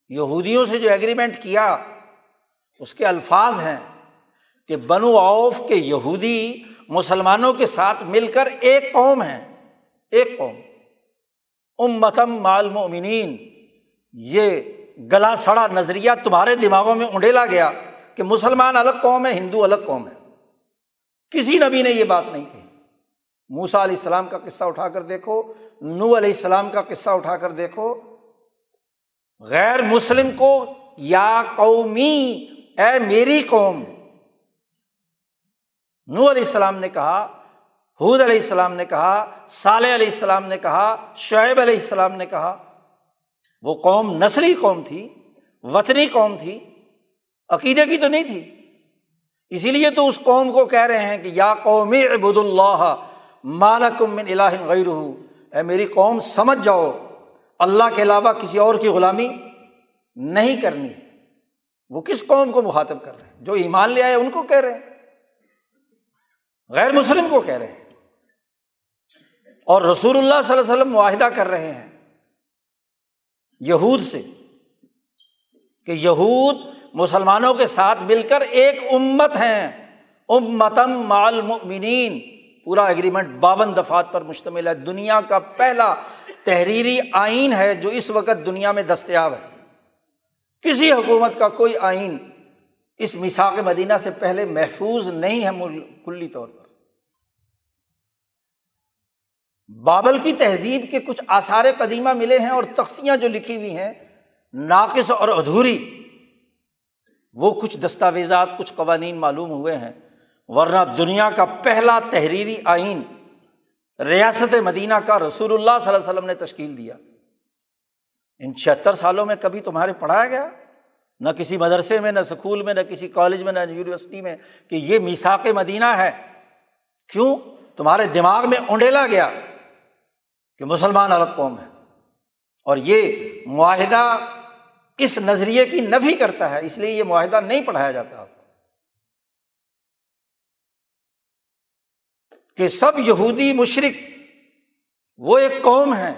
یہودیوں سے جو ایگریمنٹ کیا، اس کے الفاظ ہیں کہ بنو اوف کے یہودی مسلمانوں کے ساتھ مل کر ایک قوم ہے ایک قوم۔ امتم معلومین یہ گلا سڑا نظریہ تمہارے دماغوں میں اونڈیلا گیا۔ کہ مسلمان الگ قوم ہے، ہندو الگ قوم ہے۔ کسی نبی نے یہ بات نہیں کہی۔ موسا علیہ السلام کا قصہ اٹھا کر دیکھو نو علیہ السلام کا قصہ اٹھا کر دیکھو۔ غیر مسلم کو، یا قومی، اے میری قوم۔ نو علیہ السلام نے کہا حود علیہ السلام نے کہا، صالح علیہ السلام نے کہا، شعیب علیہ السلام نے کہا۔ وہ قوم نسلی قوم تھی، وطنی قوم تھی۔ عقیدے کی تو نہیں تھی۔ اسی لیے تو اس قوم کو کہہ رہے ہیں کہ یا قومی ابود اللہ مالکم من الہ غیر اے میری قوم، سمجھ جاؤ، اللہ کے علاوہ کسی اور کی غلامی نہیں کرنی۔ وہ کس قوم کو مخاطب کر رہے ہیں؟ جو ایمان لے آئے، ان کو کہہ رہے ہیں۔ غیر مسلم کو کہہ رہے ہیں۔ اور رسول اللہ صلی اللہ علیہ وسلم معاہدہ کر رہے ہیں یہود سے کہ یہود مسلمانوں کے ساتھ مل کر ایک امت ہیں۔ امتم مال مؤمنین پورا اگریمنٹ بابن دفات پر مشتمل ہے۔ دنیا کا پہلا تحریری آئین ہے جو اس وقت دنیا میں دستیاب ہے۔ کسی حکومت کا کوئی آئین اس مساق مدینہ سے پہلے محفوظ نہیں ہے کلی طور پر۔ بابل کی تہذیب کے کچھ آثار قدیمہ ملے ہیں اور تختیاں جو لکھی ہوئی ہیں، ناقص اور ادھوری۔ وہ کچھ دستاویزات، کچھ قوانین معلوم ہوئے ہیں، ورنہ دنیا کا پہلا تحریری آئین ریاست مدینہ کا رسول اللہ صلی اللہ علیہ وسلم نے تشکیل دیا۔ ان چھہتر سالوں میں کبھی تمہارے پڑھایا گیا؟ نہ کسی مدرسے میں، نہ اسکول میں، نہ کسی کالج میں، نہ یونیورسٹی میں کہ یہ میساک مدینہ ہے۔ کیوں؟ تمہارے دماغ میں اونڈیلا گیا کہ مسلمان الگ قوم ہے۔ اور یہ معاہدہ اس نظریے کی نفی کرتا ہے، اس لیے یہ معاہدہ نہیں پڑھایا جاتا۔ آپ کہ سب یہودی مشرق وہ ایک قوم ہے،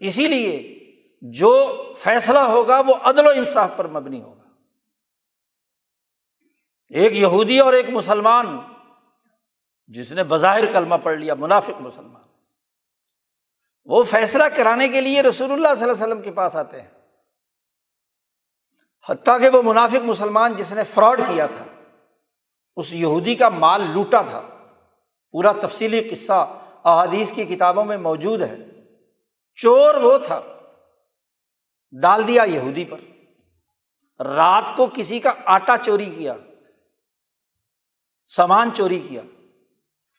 اسی لیے جو فیصلہ ہوگا وہ عدل و انصاف پر مبنی ہوگا۔ ایک یہودی اور ایک مسلمان، جس نے بظاہر کلمہ پڑھ لیا، منافق مسلمان، وہ فیصلہ کرانے کے لیے رسول اللہ صلی اللہ علیہ وسلم کے پاس آتے ہیں۔ حتیٰ کہ وہ منافق مسلمان جس نے فراڈ کیا تھا، اس یہودی کا مال لوٹا تھا۔ پورا تفصیلی قصہ احادیث کی کتابوں میں موجود ہے۔ چور وہ تھا، ڈال دیا یہودی پر۔ رات کو کسی کا آٹا چوری کیا، سامان چوری کیا،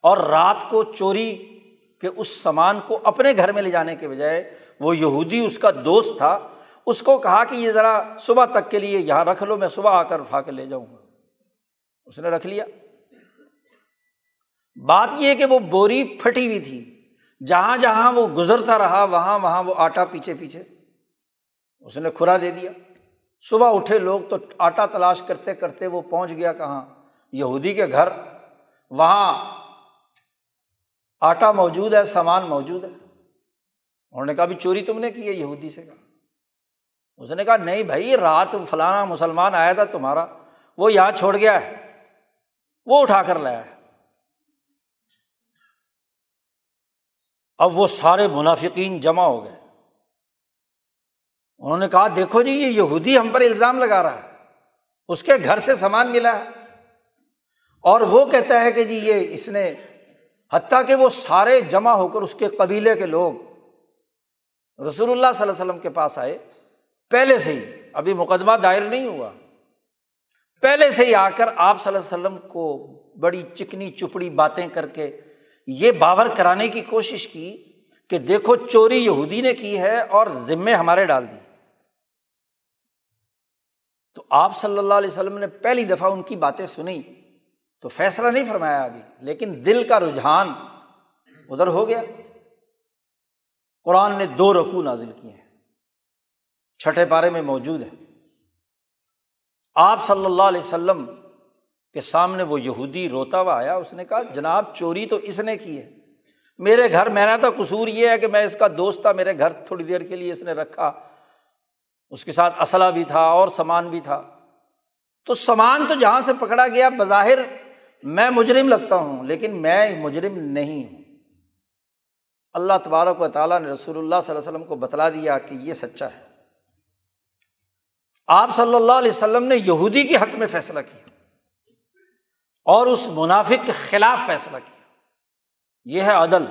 اور رات کو چوری کے اس سامان کو اپنے گھر میں لے جانے کے بجائے وہ یہودی اس کا دوست تھا۔ اس کو کہا کہ یہ ذرا صبح تک کے لیے یہاں رکھ لو، میں صبح آ کر اٹھا کے لے جاؤں گا۔ اس نے رکھ لیا۔ بات یہ کہ وہ بوری پھٹی ہوئی تھی۔ جہاں جہاں وہ گزرتا رہا، وہاں وہاں وہ آٹا پیچھے پیچھے۔ اس نے کھرا دے دیا۔ صبح اٹھے لوگ تو آٹا تلاش کرتے کرتے وہ پہنچ گیا کہاں؟ یہودی کے گھر۔ وہاں آٹا موجود ہے، سامان موجود ہے۔ انہوں نے کہا بھی چوری تم نے کی ہے؟ یہودی سے کہا۔ اس نے کہا، نہیں بھائی، رات فلانا مسلمان آیا تھا تمہارا، وہ یہاں چھوڑ گیا ہے، وہ اٹھا کر لایا ہے۔ اب وہ سارے منافقین جمع ہو گئے۔ انہوں نے کہا، دیکھو جی یہ یہودی ہم پر الزام لگا رہا ہے، اس کے گھر سے سامان ملا ہے۔ اور وہ کہتا ہے کہ جی یہ اس نے، حتیٰ کہ وہ سارے جمع ہو کر اس کے قبیلے کے لوگ رسول اللہ صلی اللہ علیہ وسلم کے پاس آئے۔ پہلے سے ہی، ابھی مقدمہ دائر نہیں ہوا۔ پہلے سے ہی آ کر آپ صلی اللہ علیہ وسلم کو بڑی چکنی چپڑی باتیں کر کے یہ باور کرانے کی کوشش کی کہ دیکھو چوری یہودی نے کی ہے اور ذمے ہمارے ڈال دی۔ تو آپ صلی اللہ علیہ وسلم نے پہلی دفعہ ان کی باتیں سنی تو فیصلہ نہیں فرمایا ابھی، لیکن دل کا رجحان ادھر ہو گیا۔ قرآن نے دو رقو نازل کیے ہیں۔ چھٹے پارے میں موجود ہے آپ صلی اللہ علیہ وسلم کے سامنے وہ یہودی روتا ہوا آیا، اس نے کہا، جناب چوری تو اس نے کی ہے۔ میرے گھر میرا تو قصور یہ ہے کہ میں اس کا دوست تھا، میرے گھر تھوڑی دیر کے لیے اس نے رکھا۔ اس کے ساتھ اسلحہ بھی تھا اور سامان بھی تھا۔ تو سامان تو جہاں سے پکڑا گیا، بظاہر میں مجرم لگتا ہوں، لیکن میں مجرم نہیں ہوں۔ اللہ تبارک و تعالیٰ نے رسول اللہ صلی اللہ علیہ وسلم کو بتلا دیا کہ یہ سچا ہے۔ آپ صلی اللہ علیہ وسلم نے یہودی کے حق میں فیصلہ کیا اور اس منافق کے خلاف فیصلہ کیا۔ یہ ہے عدل،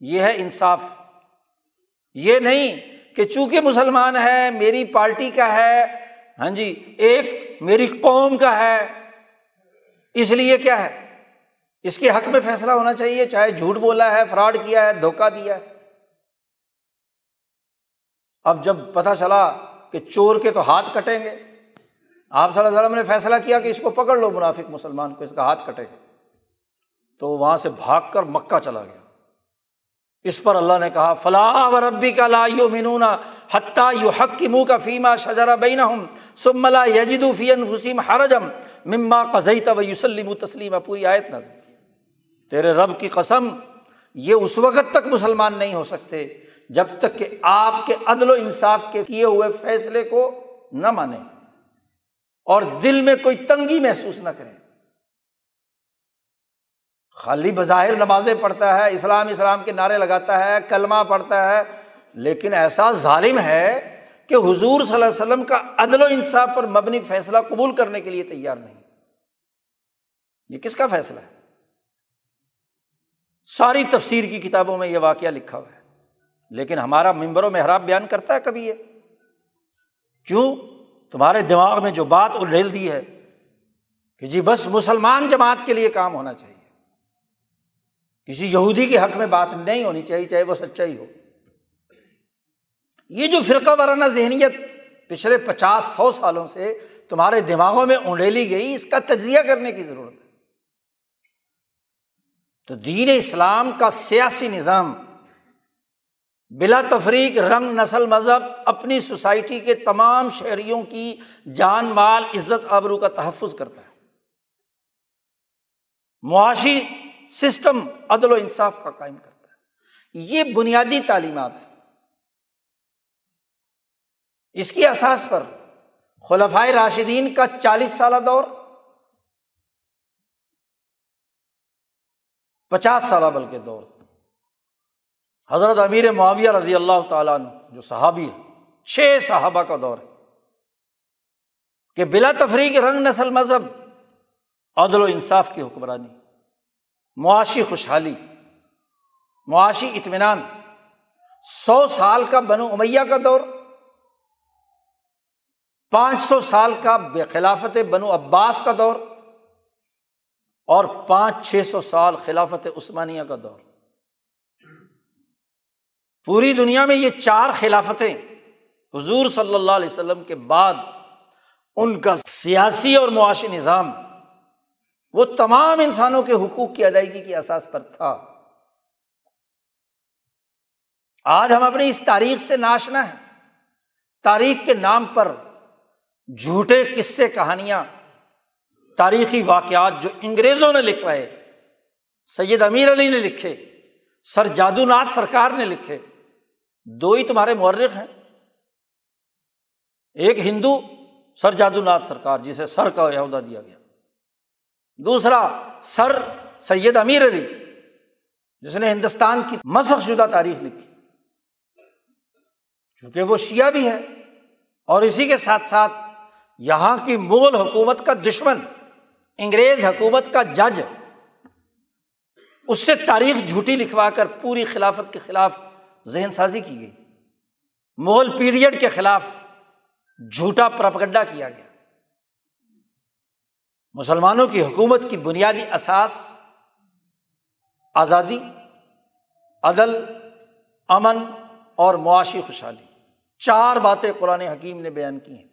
یہ ہے انصاف۔ یہ نہیں کہ چونکہ مسلمان ہے، میری پارٹی کا ہے ہاں جی ایک میری قوم کا ہے۔ اس لیے کیا ہے؟ اس کے حق میں فیصلہ ہونا چاہیے، چاہے جھوٹ بولا ہے، فراڈ کیا ہے، دھوکہ دیا ہے۔ اب جب پتہ چلا کہ چور کے تو ہاتھ کٹیں گے۔ آپ صلی اللہ علیہ وسلم نے فیصلہ کیا کہ اس کو پکڑ لو منافق مسلمان کو، اس کا ہاتھ کٹے۔ گا تو وہاں سے بھاگ کر مکہ چلا گیا۔ اس پر اللہ نے کہا فلاح و ربی کا لا یو منون حتیٰ یو حق کی منہ کا فیما شجرا بین ہوں سم ملا یجد فین حسیم حرجم مما قزئی و یوسلم تسلیم پوری آیت نہ تیرے رب کی قسم، یہ اس وقت تک مسلمان نہیں ہو سکتے۔ جب تک کہ آپ کے عدل و انصاف کے کیے ہوئے فیصلے کو نہ مانیں اور دل میں کوئی تنگی محسوس نہ کریں۔ خالی بظاہر نمازیں پڑھتا ہے، اسلام اسلام کے نعرے لگاتا ہے، کلمہ پڑھتا ہے، لیکن ایسا ظالم ہے کہ حضور صلی اللہ علیہ وسلم کا عدل و انصاف پر مبنی فیصلہ قبول کرنے کے لیے تیار نہیں۔ یہ کس کا فیصلہ ہے؟ ساری تفسیر کی کتابوں میں یہ واقعہ لکھا ہوا ہے۔ لیکن ہمارا ممبر و محراب بیان کرتا ہے کبھی یہ؟ کیوں؟ تمہارے دماغ میں جو بات ڈھیل دی ہے کہ جی بس مسلمان جماعت کے لیے کام ہونا چاہیے۔ کسی یہودی کے حق میں بات نہیں ہونی چاہیے، چاہے وہ سچائی ہو۔ یہ جو فرقہ وارانہ ذہنیت پچھلے پچاس، سو سالوں سے تمہارے دماغوں میں اونڈیلی گئی، اس کا تجزیہ کرنے کی ضرورت ہے۔ تو دین اسلام کا سیاسی نظام بلا تفریق رنگ نسل مذہب اپنی سوسائٹی کے تمام شہریوں کی جان مال عزت آبرو کا تحفظ کرتا ہے۔ معاشی سسٹم عدل و انصاف کا قائم کرتا ہے۔ یہ بنیادی تعلیمات ہے اس کی احساس پر خلفائے راشدین کا چالیس سالہ دور، پچاس سالہ بلکہ دور۔ حضرت امیر معاویہ رضی اللہ تعالیٰ عنہ، جو صحابی ہے چھ صحابہ کا دور ہے کہ بلا تفریح رنگ نسل مذہب، عدل و انصاف کی حکمرانی، معاشی خوشحالی، معاشی اطمینان، سو سال کا بنو امیہ کا دور، پانچ سو سال کا بے خلافت بنو عباس کا دور، اور پانچ چھ سو سال خلافت عثمانیہ کا دور۔ پوری دنیا میں یہ چار خلافتیں حضور صلی اللہ علیہ وسلم کے بعد ان کا سیاسی اور معاشی نظام، وہ تمام انسانوں کے حقوق کی ادائیگی کی احساس پر تھا۔ آج ہم اپنی اس تاریخ سے ناشنا ہے تاریخ کے نام پر جھوٹے قصے، کہانیاں، تاریخی واقعات جو انگریزوں نے لکھوائے، سید امیر علی نے لکھے، سر جادو ناتھ سرکار نے لکھے۔ دو ہی تمہارے مورخ ہیں۔ ایک ہندو، سر جادو ناتھ سرکار، جسے سر کا عہدہ دیا گیا۔ دوسرا، سر سید امیر علی، جس نے ہندوستان کی مسخ شدہ تاریخ لکھی۔ چونکہ وہ شیعہ بھی ہے اور اسی کے ساتھ ساتھ یہاں کی مغل حکومت کا دشمن، انگریز حکومت کا جج، اس سے تاریخ جھوٹی لکھوا کر پوری خلافت کے خلاف ذہن سازی کی گئی۔ مغل پیریڈ کے خلاف جھوٹا پرپگڈا کیا گیا۔ مسلمانوں کی حکومت کی بنیادی اثاث آزادی، عدل، امن اور معاشی خوشحالی۔ چار باتیں قرآن حکیم نے بیان کی ہیں۔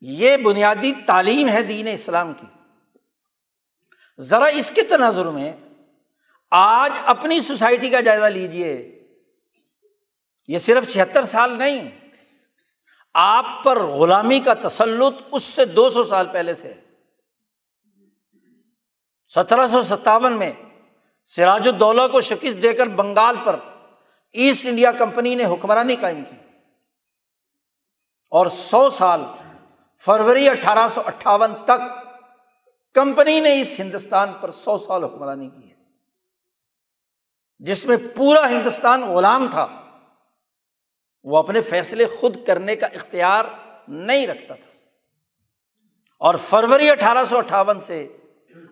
یہ بنیادی تعلیم ہے دین اسلام کی۔ ذرا اس کے تناظر میں آج اپنی سوسائٹی کا جائزہ لیجیے یہ صرف چھہتر سال نہیں، آپ پر غلامی کا تسلط اس سے دو سو سال پہلے سے سترہ سو ستاون میں سراج الدولہ کو شکست دے کر بنگال پر ایسٹ انڈیا کمپنی نے حکمرانی قائم کی۔ اور سو سال فروری اٹھارہ سو اٹھاون تک کمپنی نے اس ہندوستان پر سو سال حکمرانی کی ہے۔ جس میں پورا ہندوستان غلام تھا۔ وہ اپنے فیصلے خود کرنے کا اختیار نہیں رکھتا تھا۔ اور فروری اٹھارہ سو اٹھاون سے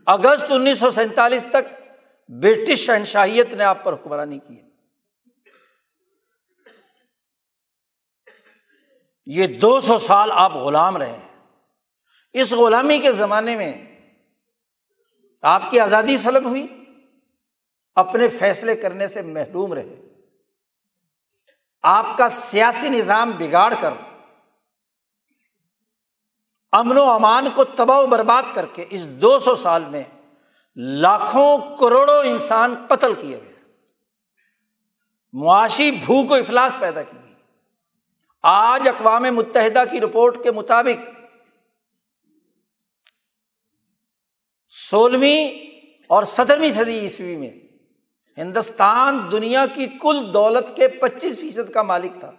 اگست انیس سو سینتالیس تک برٹش شہنشاہیت نے آپ پر حکمرانی کی ہے۔ یہ دو سو سال آپ غلام رہے ہیں۔ اس غلامی کے زمانے میں آپ کی آزادی سلب ہوئی، اپنے فیصلے کرنے سے محروم رہے۔ آپ کا سیاسی نظام بگاڑ کر، امن و امان کو تباہ و برباد کر کے اس دو سو سال میں لاکھوں کروڑوں انسان قتل کیے گئے۔ معاشی بھوک و افلاس پیدا کی گئی۔ آج اقوام متحدہ کی رپورٹ کے مطابق سولہویں اور سترویں صدی عیسوی میں ہندوستان دنیا کی کل دولت کے پچیس فیصد کا مالک تھا۔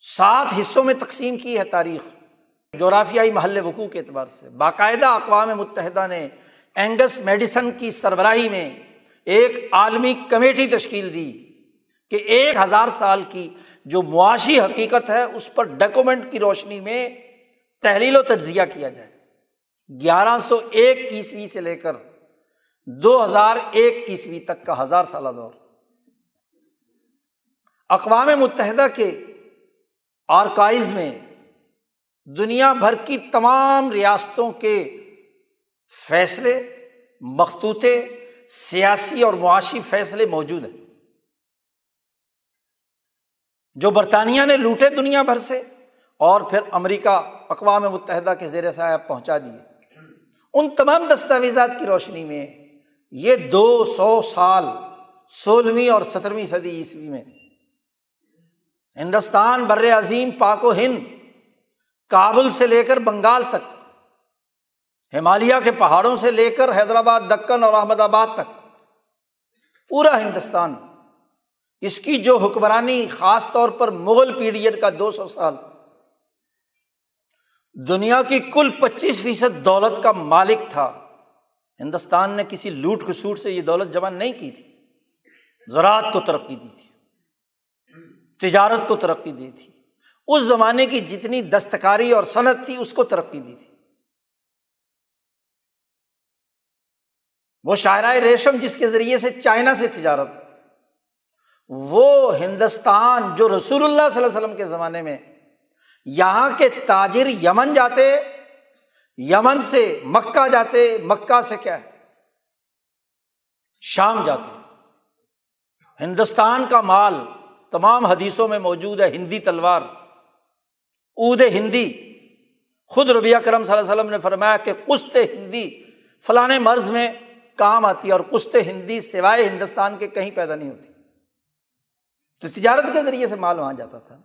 سات حصوں میں تقسیم کی ہے تاریخ۔ جغرافیائی محل وقوع کے اعتبار سے۔ باقاعدہ اقوام متحدہ نے اینگس میڈیسن کی سربراہی میں ایک عالمی کمیٹی تشکیل دی کہ ایک ہزار سال کی جو معاشی حقیقت ہے، اس پر ڈاکومنٹ کی روشنی میں تحلیل و تجزیہ کیا جائے۔ گیارہ سو ایک عیسوی سے لے کر دو ہزار ایک عیسوی تک کا ہزار سالہ دور۔ اقوام متحدہ کے آرکائز میں دنیا بھر کی تمام ریاستوں کے فیصلے مختوطے سیاسی اور معاشی فیصلے موجود ہیں۔ جو برطانیہ نے لوٹے دنیا بھر سے اور پھر امریکہ اقوام متحدہ کے زیر صاحب پہنچا دیے۔ ان تمام دستاویزات کی روشنی میں یہ دو سو سال سولہویں اور سترویں صدی عیسوی میں ہندوستان بر عظیم پاک و ہند کابل سے لے کر بنگال تک، ہمالیہ کے پہاڑوں سے لے کر حیدرآباد، دکن اور احمد آباد تک، پورا ہندوستان۔ اس کی جو حکمرانی خاص طور پر مغل پیریڈ کا دو سو سال، دنیا کی کل پچیس فیصد دولت کا مالک تھا۔ ہندوستان نے کسی لوٹ کسوٹ سے یہ دولت جمع نہیں کی تھی۔ زراعت کو ترقی دی تھی۔ تجارت کو ترقی دی تھی۔ اس زمانے کی جتنی دستکاری اور صنعت تھی، اس کو ترقی دی تھی۔ وہ شاعرۂ ریشم جس کے ذریعے سے چائنا سے تجارت، وہ ہندوستان جو رسول اللہ صلی اللہ علیہ وسلم کے زمانے میں یہاں کے تاجر یمن جاتے یمن سے مکہ جاتے، مکہ سے کیا ہے؟ شام جاتے۔ ہندوستان کا مال تمام حدیثوں میں موجود ہے، ہندی تلوار۔ اود ہندی۔ خود ربیہ کرم صلی اللہ علیہ وسلم نے فرمایا کہ کشت ہندی فلاں مرض میں کام آتی ہے اور کشت ہندی سوائے ہندوستان کے کہیں پیدا نہیں ہوتی۔ تو تجارت کے ذریعے سے مال وہاں جاتا تھا۔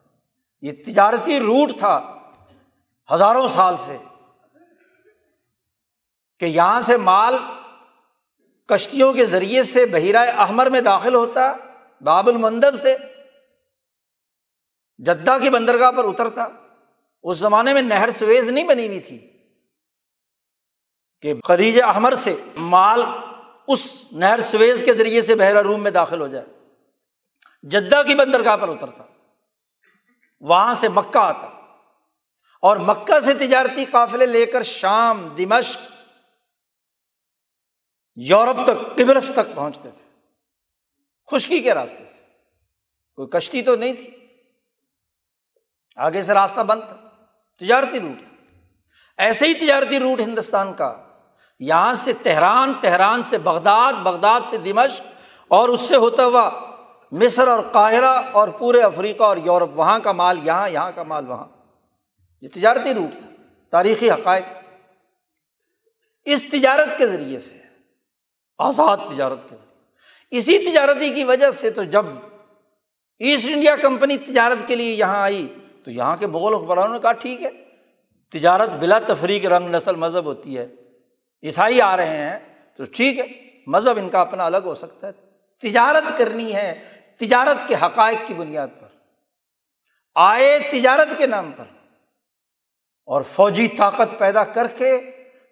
یہ تجارتی روٹ تھا ہزاروں سال سے۔ کہ یہاں سے مال کشتیوں کے ذریعے سے بحیرہ احمر میں داخل ہوتا، باب المندب سے جدہ کی بندرگاہ پر اترتا۔ اس زمانے میں نہر سویز نہیں بنی ہوئی تھی کہ خدیج احمر سے مال اس نہر سویز کے ذریعے سے بحیرہ روم میں داخل ہو جائے۔ جدہ کی بندرگاہ پر اترتا۔ وہاں سے مکہ آتا اور مکہ سے تجارتی قافلے لے کر شام، دمشق یورپ تک، قبرس تک پہنچتے تھے۔ خشکی کے راستے سے۔ کوئی کشتی تو نہیں تھی۔ آگے سے راستہ بند تھا۔ تجارتی روٹ تھا۔ ایسے ہی تجارتی روٹ ہندوستان کا۔ یہاں سے تہران تہران سے بغداد بغداد سے دمشق اور اس سے ہوتا ہوا مصر اور قاہرہ اور پورے افریقہ اور یورپ۔ وہاں کا مال یہاں یہاں کا مال وہاں۔ یہ تجارتی روٹ تھا۔ تاریخی حقائق۔ اس تجارت کے ذریعے سے آزاد تجارت کے ذریعے۔ اسی تجارتی کی وجہ سے تو جب ایسٹ انڈیا کمپنی تجارت کے لیے یہاں آئی، تو یہاں کے مغل حکمرانوں نے کہا، ٹھیک ہے، تجارت بلا تفریق رنگ نسل مذہب ہوتی ہے، عیسائی آ رہے ہیں، تو ٹھیک ہے، مذہب ان کا اپنا الگ ہو سکتا ہے۔ تجارت کرنی ہے تجارت کے حقائق کی بنیاد پر، آئے تجارت کے نام پر، اور فوجی طاقت پیدا کر کے،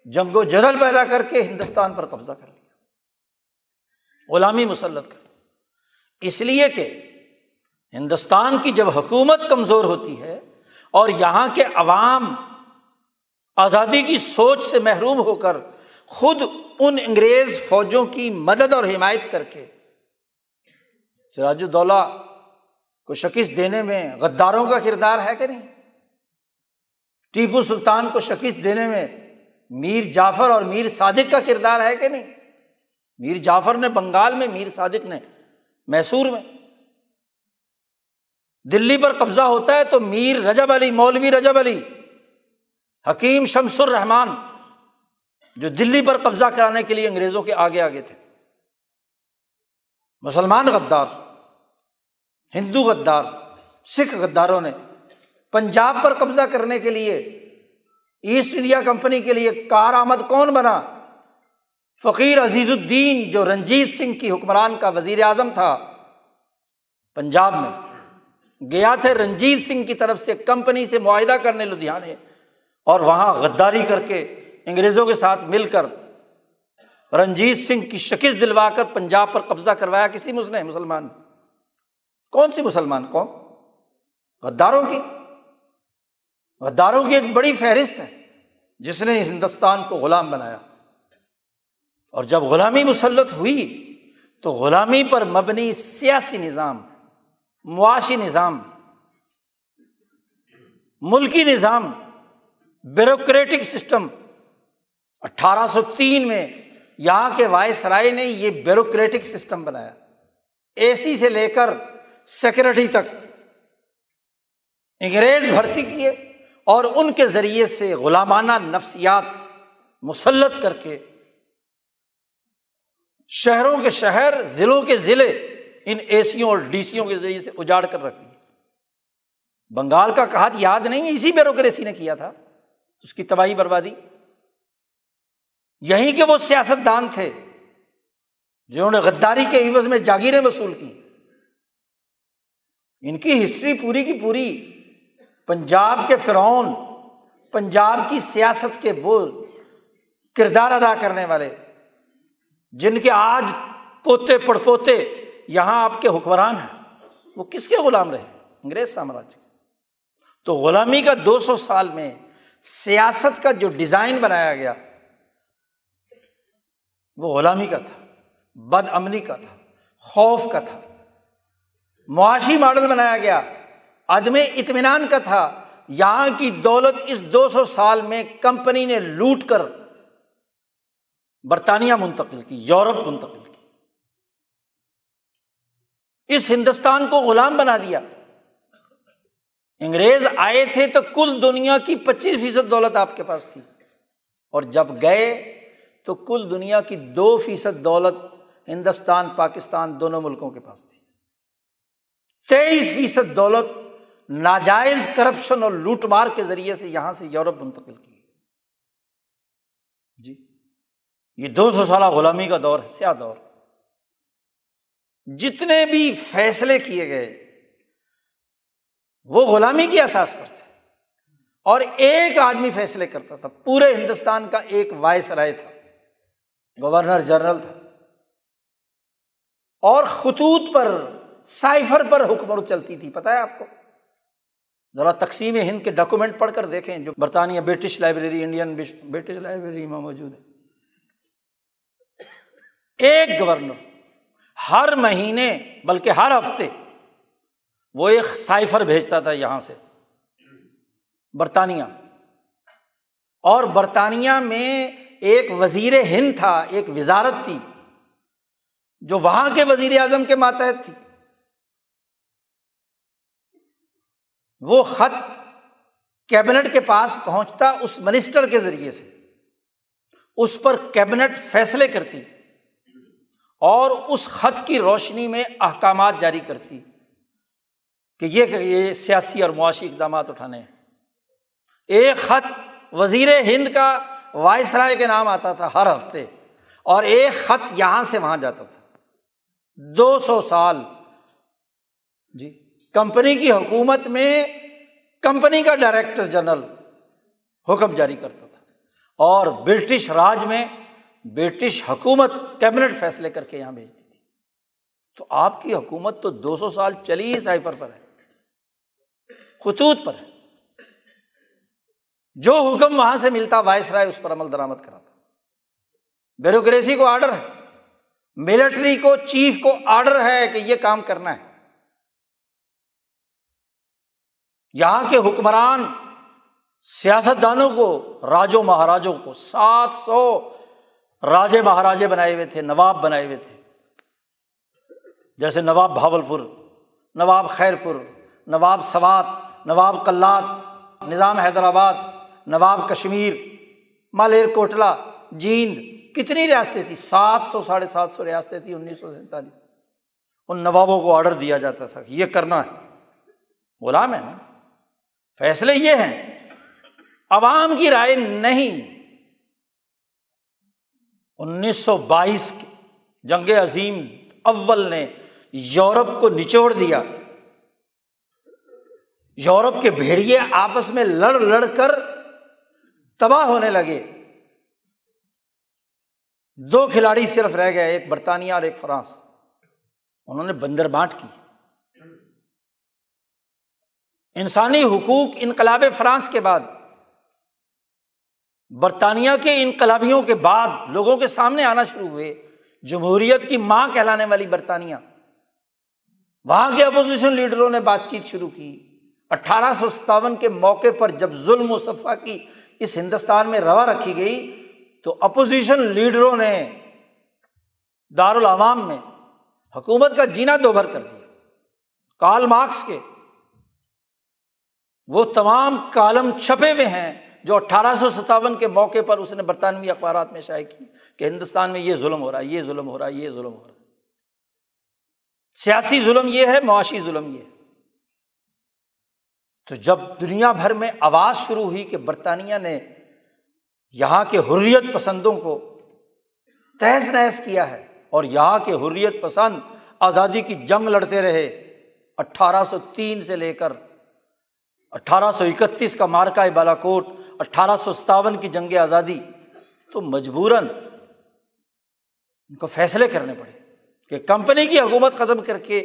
جنگ و جدل پیدا کر کے ہندوستان پر قبضہ کر لیا۔ غلامی مسلط کر اس لیے کہ ہندوستان کی جب حکومت کمزور ہوتی ہے اور یہاں کے عوام آزادی کی سوچ سے محروم ہو کر خود ان انگریز فوجوں کی مدد اور حمایت کر کے سراج الدولہ کو شکست دینے میں غداروں کا کردار ہے کہ نہیں؟ ٹیپو سلطان کو شکست دینے میں میر جعفر اور میر صادق کا کردار ہے کہ نہیں؟ میر جعفر نے، بنگال میں میر صادق نے، میسور میں۔ دلی پر قبضہ ہوتا ہے تو میر رجب علی، مولوی رجب علی، حکیم شمس الرحمان جو دلی پر قبضہ کرانے کے لیے انگریزوں کے آگے آگے تھے۔ مسلمان غدار، ہندو غدار، سکھ غداروں نے پنجاب پر قبضہ کرنے کے لیے، ایسٹ انڈیا کمپنی کے لیے کار آمد کون بنا؟ فقیر عزیز الدین جو رنجیت سنگھ کی حکمران کا وزیر اعظم تھا، پنجاب میں گیا تھے رنجیت سنگھ کی طرف سے کمپنی سے معاہدہ کرنے لدھیانے اور وہاں غداری کر کے انگریزوں کے ساتھ مل کر رنجیت سنگھ کی شکست دلوا کر پنجاب پر قبضہ کروایا۔ کسی مسلم مسلمان؟ کون سی مسلمان کون غداروں کی۔ غداروں کی ایک بڑی فہرست ہے، جس نے اس ہندوستان کو غلام بنایا۔ اور جب غلامی مسلط ہوئی تو غلامی پر مبنی سیاسی نظام، معاشی نظام، ملکی نظام، بیوروکریٹک سسٹم اٹھارہ سو تین میں یہاں کے وائس رائے نے یہ بیوروکریٹک سسٹم بنایا۔ اے سی سے لے کر سیکورٹی تک انگریز بھرتی کیے اور ان کے ذریعے سے غلامانہ نفسیات مسلط کر کے شہروں کے شہر، ضلعوں کے ضلع ان اے سیوں اور ڈی سیوں کے ذریعے سے اجاڑ کر رکھ بنگال کا کہا یاد نہیں، اسی بیوروکریسی نے کیا تھا۔ اس کی تباہی بربادی۔ یہیں کہ وہ سیاست دان تھے، جنہوں نے غداری کے عوض میں جاگیریں وصول کی ان کی ہسٹری پوری کی پوری پنجاب کے فرعون، پنجاب کی سیاست کے وہ کردار ادا کرنے والے۔ جن کے آج پوتے پڑ پوتے یہاں آپ کے حکمران ہیں، وہ کس کے غلام رہے؟ انگریز سامراج تو غلامی کا دو سو سال میں سیاست کا جو ڈیزائن بنایا گیا، وہ غلامی کا تھا، بد امنی کا تھا، خوف کا تھا۔ معاشی ماڈل بنایا گیا، عدم اطمینان کا تھا۔ یہاں کی دولت اس دو سو سال میں کمپنی نے لوٹ کر برطانیہ منتقل کی، یورپ منتقل کی۔ اس ہندوستان کو غلام بنا دیا۔ انگریز آئے تھے تو کل دنیا کی پچیس فیصد دولت آپ کے پاس تھی۔ اور جب گئے تو کل دنیا کی دو فیصد دولت ہندوستان، پاکستان دونوں ملکوں کے پاس تھی۔ تیئیس فیصد دولت ناجائز کرپشن اور لوٹ مار کے ذریعے سے یہاں سے یورپ منتقل کی۔ جی۔ یہ دو سو سالہ غلامی کا دور ہے، سیاہ دور۔ جتنے بھی فیصلے کیے گئے، وہ غلامی کی احساس پر تھے۔ اور ایک آدمی فیصلے کرتا تھا، پورے ہندوستان کا ایک وائس رائے تھا۔ گورنر جنرل تھا۔ اور خطوط پر، سائفر پر حکمر چلتی تھی پتا ہے آپ کو؟ ذرا تقسیم ہند کے ڈاکومنٹ پڑھ کر دیکھیں، جو برطانیہ، British Library, Indian British Library میں موجود ہے۔ ایک گورنر ہر مہینے بلکہ ہر ہفتے وہ ایک سائفر بھیجتا تھا یہاں سے، برطانیہ۔ اور برطانیہ میں ایک وزیر ہند تھا، ایک وزارت تھی، جو وہاں کے وزیر اعظم کے ماتحت تھی۔ وہ خط کیبنٹ کے پاس پہنچتا اس منسٹر کے ذریعے سے، اس پر کیبنٹ فیصلے کرتی۔ اور اس خط کی روشنی میں احکامات جاری کرتی کہ یہ کہ یہ سیاسی اور معاشی اقدامات اٹھانے ہیں۔ ایک خط وزیر ہند کا وائس رائے کے نام آتا تھا ہر ہفتے اور ایک خط یہاں سے وہاں جاتا تھا۔ دو سو سال۔ جی۔ کمپنی کی حکومت میں کمپنی کا ڈائریکٹر جنرل حکم جاری کرتا تھا اور برٹش راج میں برٹش حکومت کیبنٹ فیصلے کر کے یہاں بھیجتی تھی۔ تو آپ کی حکومت تو دو سو سال چلی ہی سائفر پر ہے، خطوط پر ہے۔ جو حکم وہاں سے ملتا، وائس رائے اس پر عمل درآمد کراتا۔ بیوروکریسی کو آڈر ہے، ملٹری کو، چیف کو آڈر ہے کہ یہ کام کرنا ہے۔ یہاں کے حکمران سیاست دانوں کو راجو مہاراجوں کو، سات سو راجے مہاراجے بنائے ہوئے تھے، نواب بنائے ہوئے تھے۔ جیسے نواب بھاول پور نواب خیر پور نواب سوات، نواب کلات نظام حیدرآباد، نواب کشمیر، مالیر کوٹلا جیند، کتنی ریاستیں تھیں؟ سات سو، ساڑھے سات سو ریاستیں تھیں انیس سو سینتالیس۔ ان نوابوں کو آڈر دیا جاتا تھا کہ یہ کرنا ہے۔ غلام ہے نا؟ فیصلے یہ ہیں۔ عوام کی رائے نہیں۔ انیس سو بائیس جنگ عظیم اول نے یورپ کو نچوڑ دیا۔ یورپ کے بھیڑیے آپس میں لڑ لڑ کر تباہ ہونے لگے۔ دو کھلاڑی صرف رہ گئے، ایک برطانیہ اور ایک فرانس۔ انہوں نے بندر بانٹ کی۔ انسانی حقوق انقلاب فرانس کے بعد برطانیہ کے انقلابیوں کے بعد لوگوں کے سامنے آنا شروع ہوئے۔ جمہوریت کی ماں کہلانے والی برطانیہ۔ وہاں کے اپوزیشن لیڈروں نے بات چیت شروع کی۔ اٹھارہ سو ستاون کے موقع پر جب ظلم و صفا کی اس ہندوستان میں روا رکھی گئی، تو اپوزیشن لیڈروں نے دارالعوام میں حکومت کا جینا دوبھر کر دیا۔ کال مارکس کے وہ تمام کالم چھپے ہوئے ہیں۔ جو اٹھارہ سو ستاون کے موقع پر اس نے برطانوی اخبارات میں شائع کی کہ ہندوستان میں یہ ظلم ہو رہا ہے، یہ ظلم ہو رہا ہے، یہ ظلم ہو رہا ہے۔ سیاسی ظلم یہ ہے، معاشی ظلم یہ تو جب دنیا بھر میں آواز شروع ہوئی کہ برطانیہ نے یہاں کے حریت پسندوں کو تہس نہس کیا ہے اور یہاں کے حریت پسند آزادی کی جنگ لڑتے رہے، اٹھارہ سو تین سے لے کر اٹھارہ سو اکتیس کا مارکا بالا کوٹ اٹھارہ سو ستاون کی جنگ آزادی تو مجبوراً ان کو فیصلے کرنے پڑے کہ کمپنی کی حکومت ختم کر کے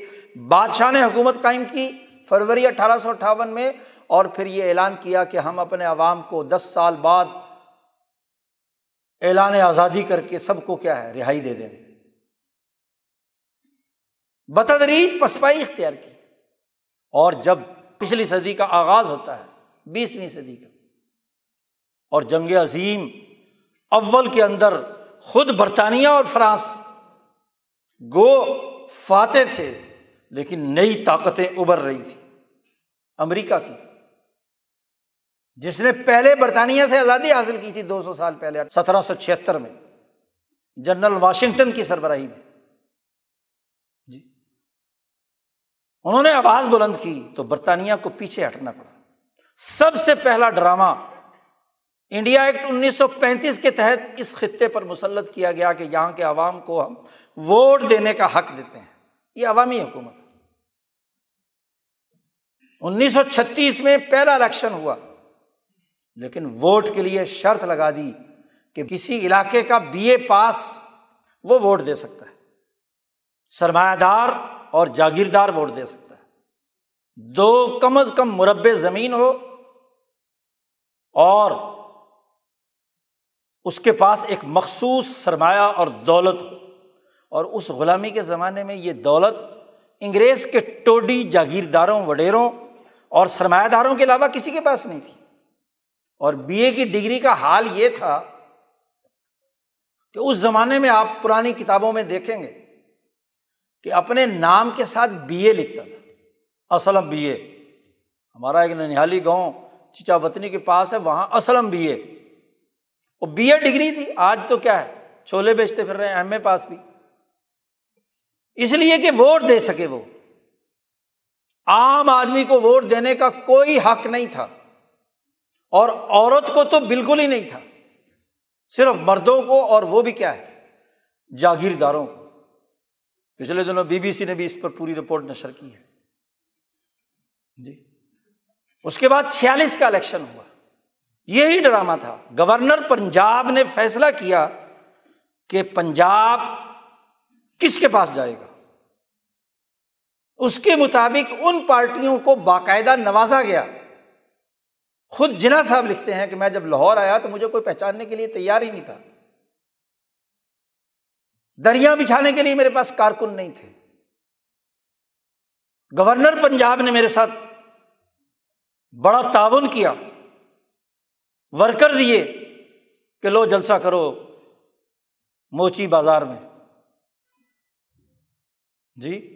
بادشاہ نے حکومت قائم کی فروری اٹھارہ سو اٹھاون میں اور پھر یہ اعلان کیا کہ ہم اپنے عوام کو دس سال بعد اعلان آزادی کر کے سب کو کیا ہے، رہائی دے دیں بتدریج پسپائی اختیار کی اور جب پچھلی صدی کا آغاز ہوتا ہے، بیسویں صدی کا اور جنگ عظیم اول کے اندر خود برطانیہ اور فرانس گو فاتح تھے، لیکن نئی طاقتیں ابھر رہی تھی امریکہ کی۔ جس نے پہلے برطانیہ سے آزادی حاصل کی تھی دو سو سال پہلے، سترہ سو چھہتر میں۔ جنرل واشنگٹن کی سربراہی میں۔ جی۔ انہوں نے آواز بلند کی تو برطانیہ کو پیچھے ہٹنا پڑا۔ سب سے پہلا ڈرامہ انڈیا ایکٹ انیس سو پینتیس کے تحت اس خطے پر مسلط کیا گیا کہ یہاں کے عوام کو ہم ووٹ دینے کا حق دیتے ہیں۔ یہ عوامی حکومت۔ انیس سو چھتیس میں پہلا الیکشن ہوا۔ لیکن ووٹ کے لیے شرط لگا دی کہ کسی علاقے کا بی اے پاس وہ ووٹ دے سکتا ہے۔ سرمایہ دار اور جاگیردار ووٹ دے سکتا ہے۔ دو کم از کم مربع زمین ہو اور اس کے پاس ایک مخصوص سرمایہ اور دولت ہو۔ اور اس غلامی کے زمانے میں یہ دولت انگریز کے ٹوڈی جاگیرداروں، وڈیروں اور سرمایہ داروں کے علاوہ کسی کے پاس نہیں تھی۔ اور بی اے کی ڈگری کا حال یہ تھا کہ اس زمانے میں آپ پرانی کتابوں میں دیکھیں گے کہ اپنے نام کے ساتھ بی اے لکھتا تھا۔ Aslam B A. ہمارا ایک ننہالی گاؤں چچا وطنی کے پاس ہے، وہاں اسلم بی اے۔ وہ بی اے ڈگری تھی، آج تو کیا ہے؟ چھولے بیچتے پھر رہے ہیں ایم اے پاس بھی۔ اس لیے کہ ووٹ دے سکے وہ۔ عام آدمی کو ووٹ دینے کا کوئی حق نہیں تھا۔ اور عورت کو تو بالکل ہی نہیں تھا۔ صرف مردوں کو اور وہ بھی کیا ہے؟ جاگیرداروں کو۔ پچھلے دنوں بی بی سی نے بھی اس پر پوری رپورٹ نشر کی ہے۔ جی۔ اس کے بعد چھیالیس کا الیکشن ہوا۔ یہی ڈرامہ تھا۔ گورنر پنجاب نے فیصلہ کیا کہ پنجاب کس کے پاس جائے گا؟ اس کے مطابق ان پارٹیوں کو باقاعدہ نوازا گیا۔ خود جنا صاحب لکھتے ہیں کہ میں جب لاہور آیا تو مجھے کوئی پہچاننے کے لیے تیار ہی نہیں تھا۔ دریا بچھانے کے لیے میرے پاس کارکن نہیں تھے۔ گورنر پنجاب نے میرے ساتھ بڑا تعاون کیا۔ ورکر دیے کہ لو جلسہ کرو موچی بازار میں۔ جی؟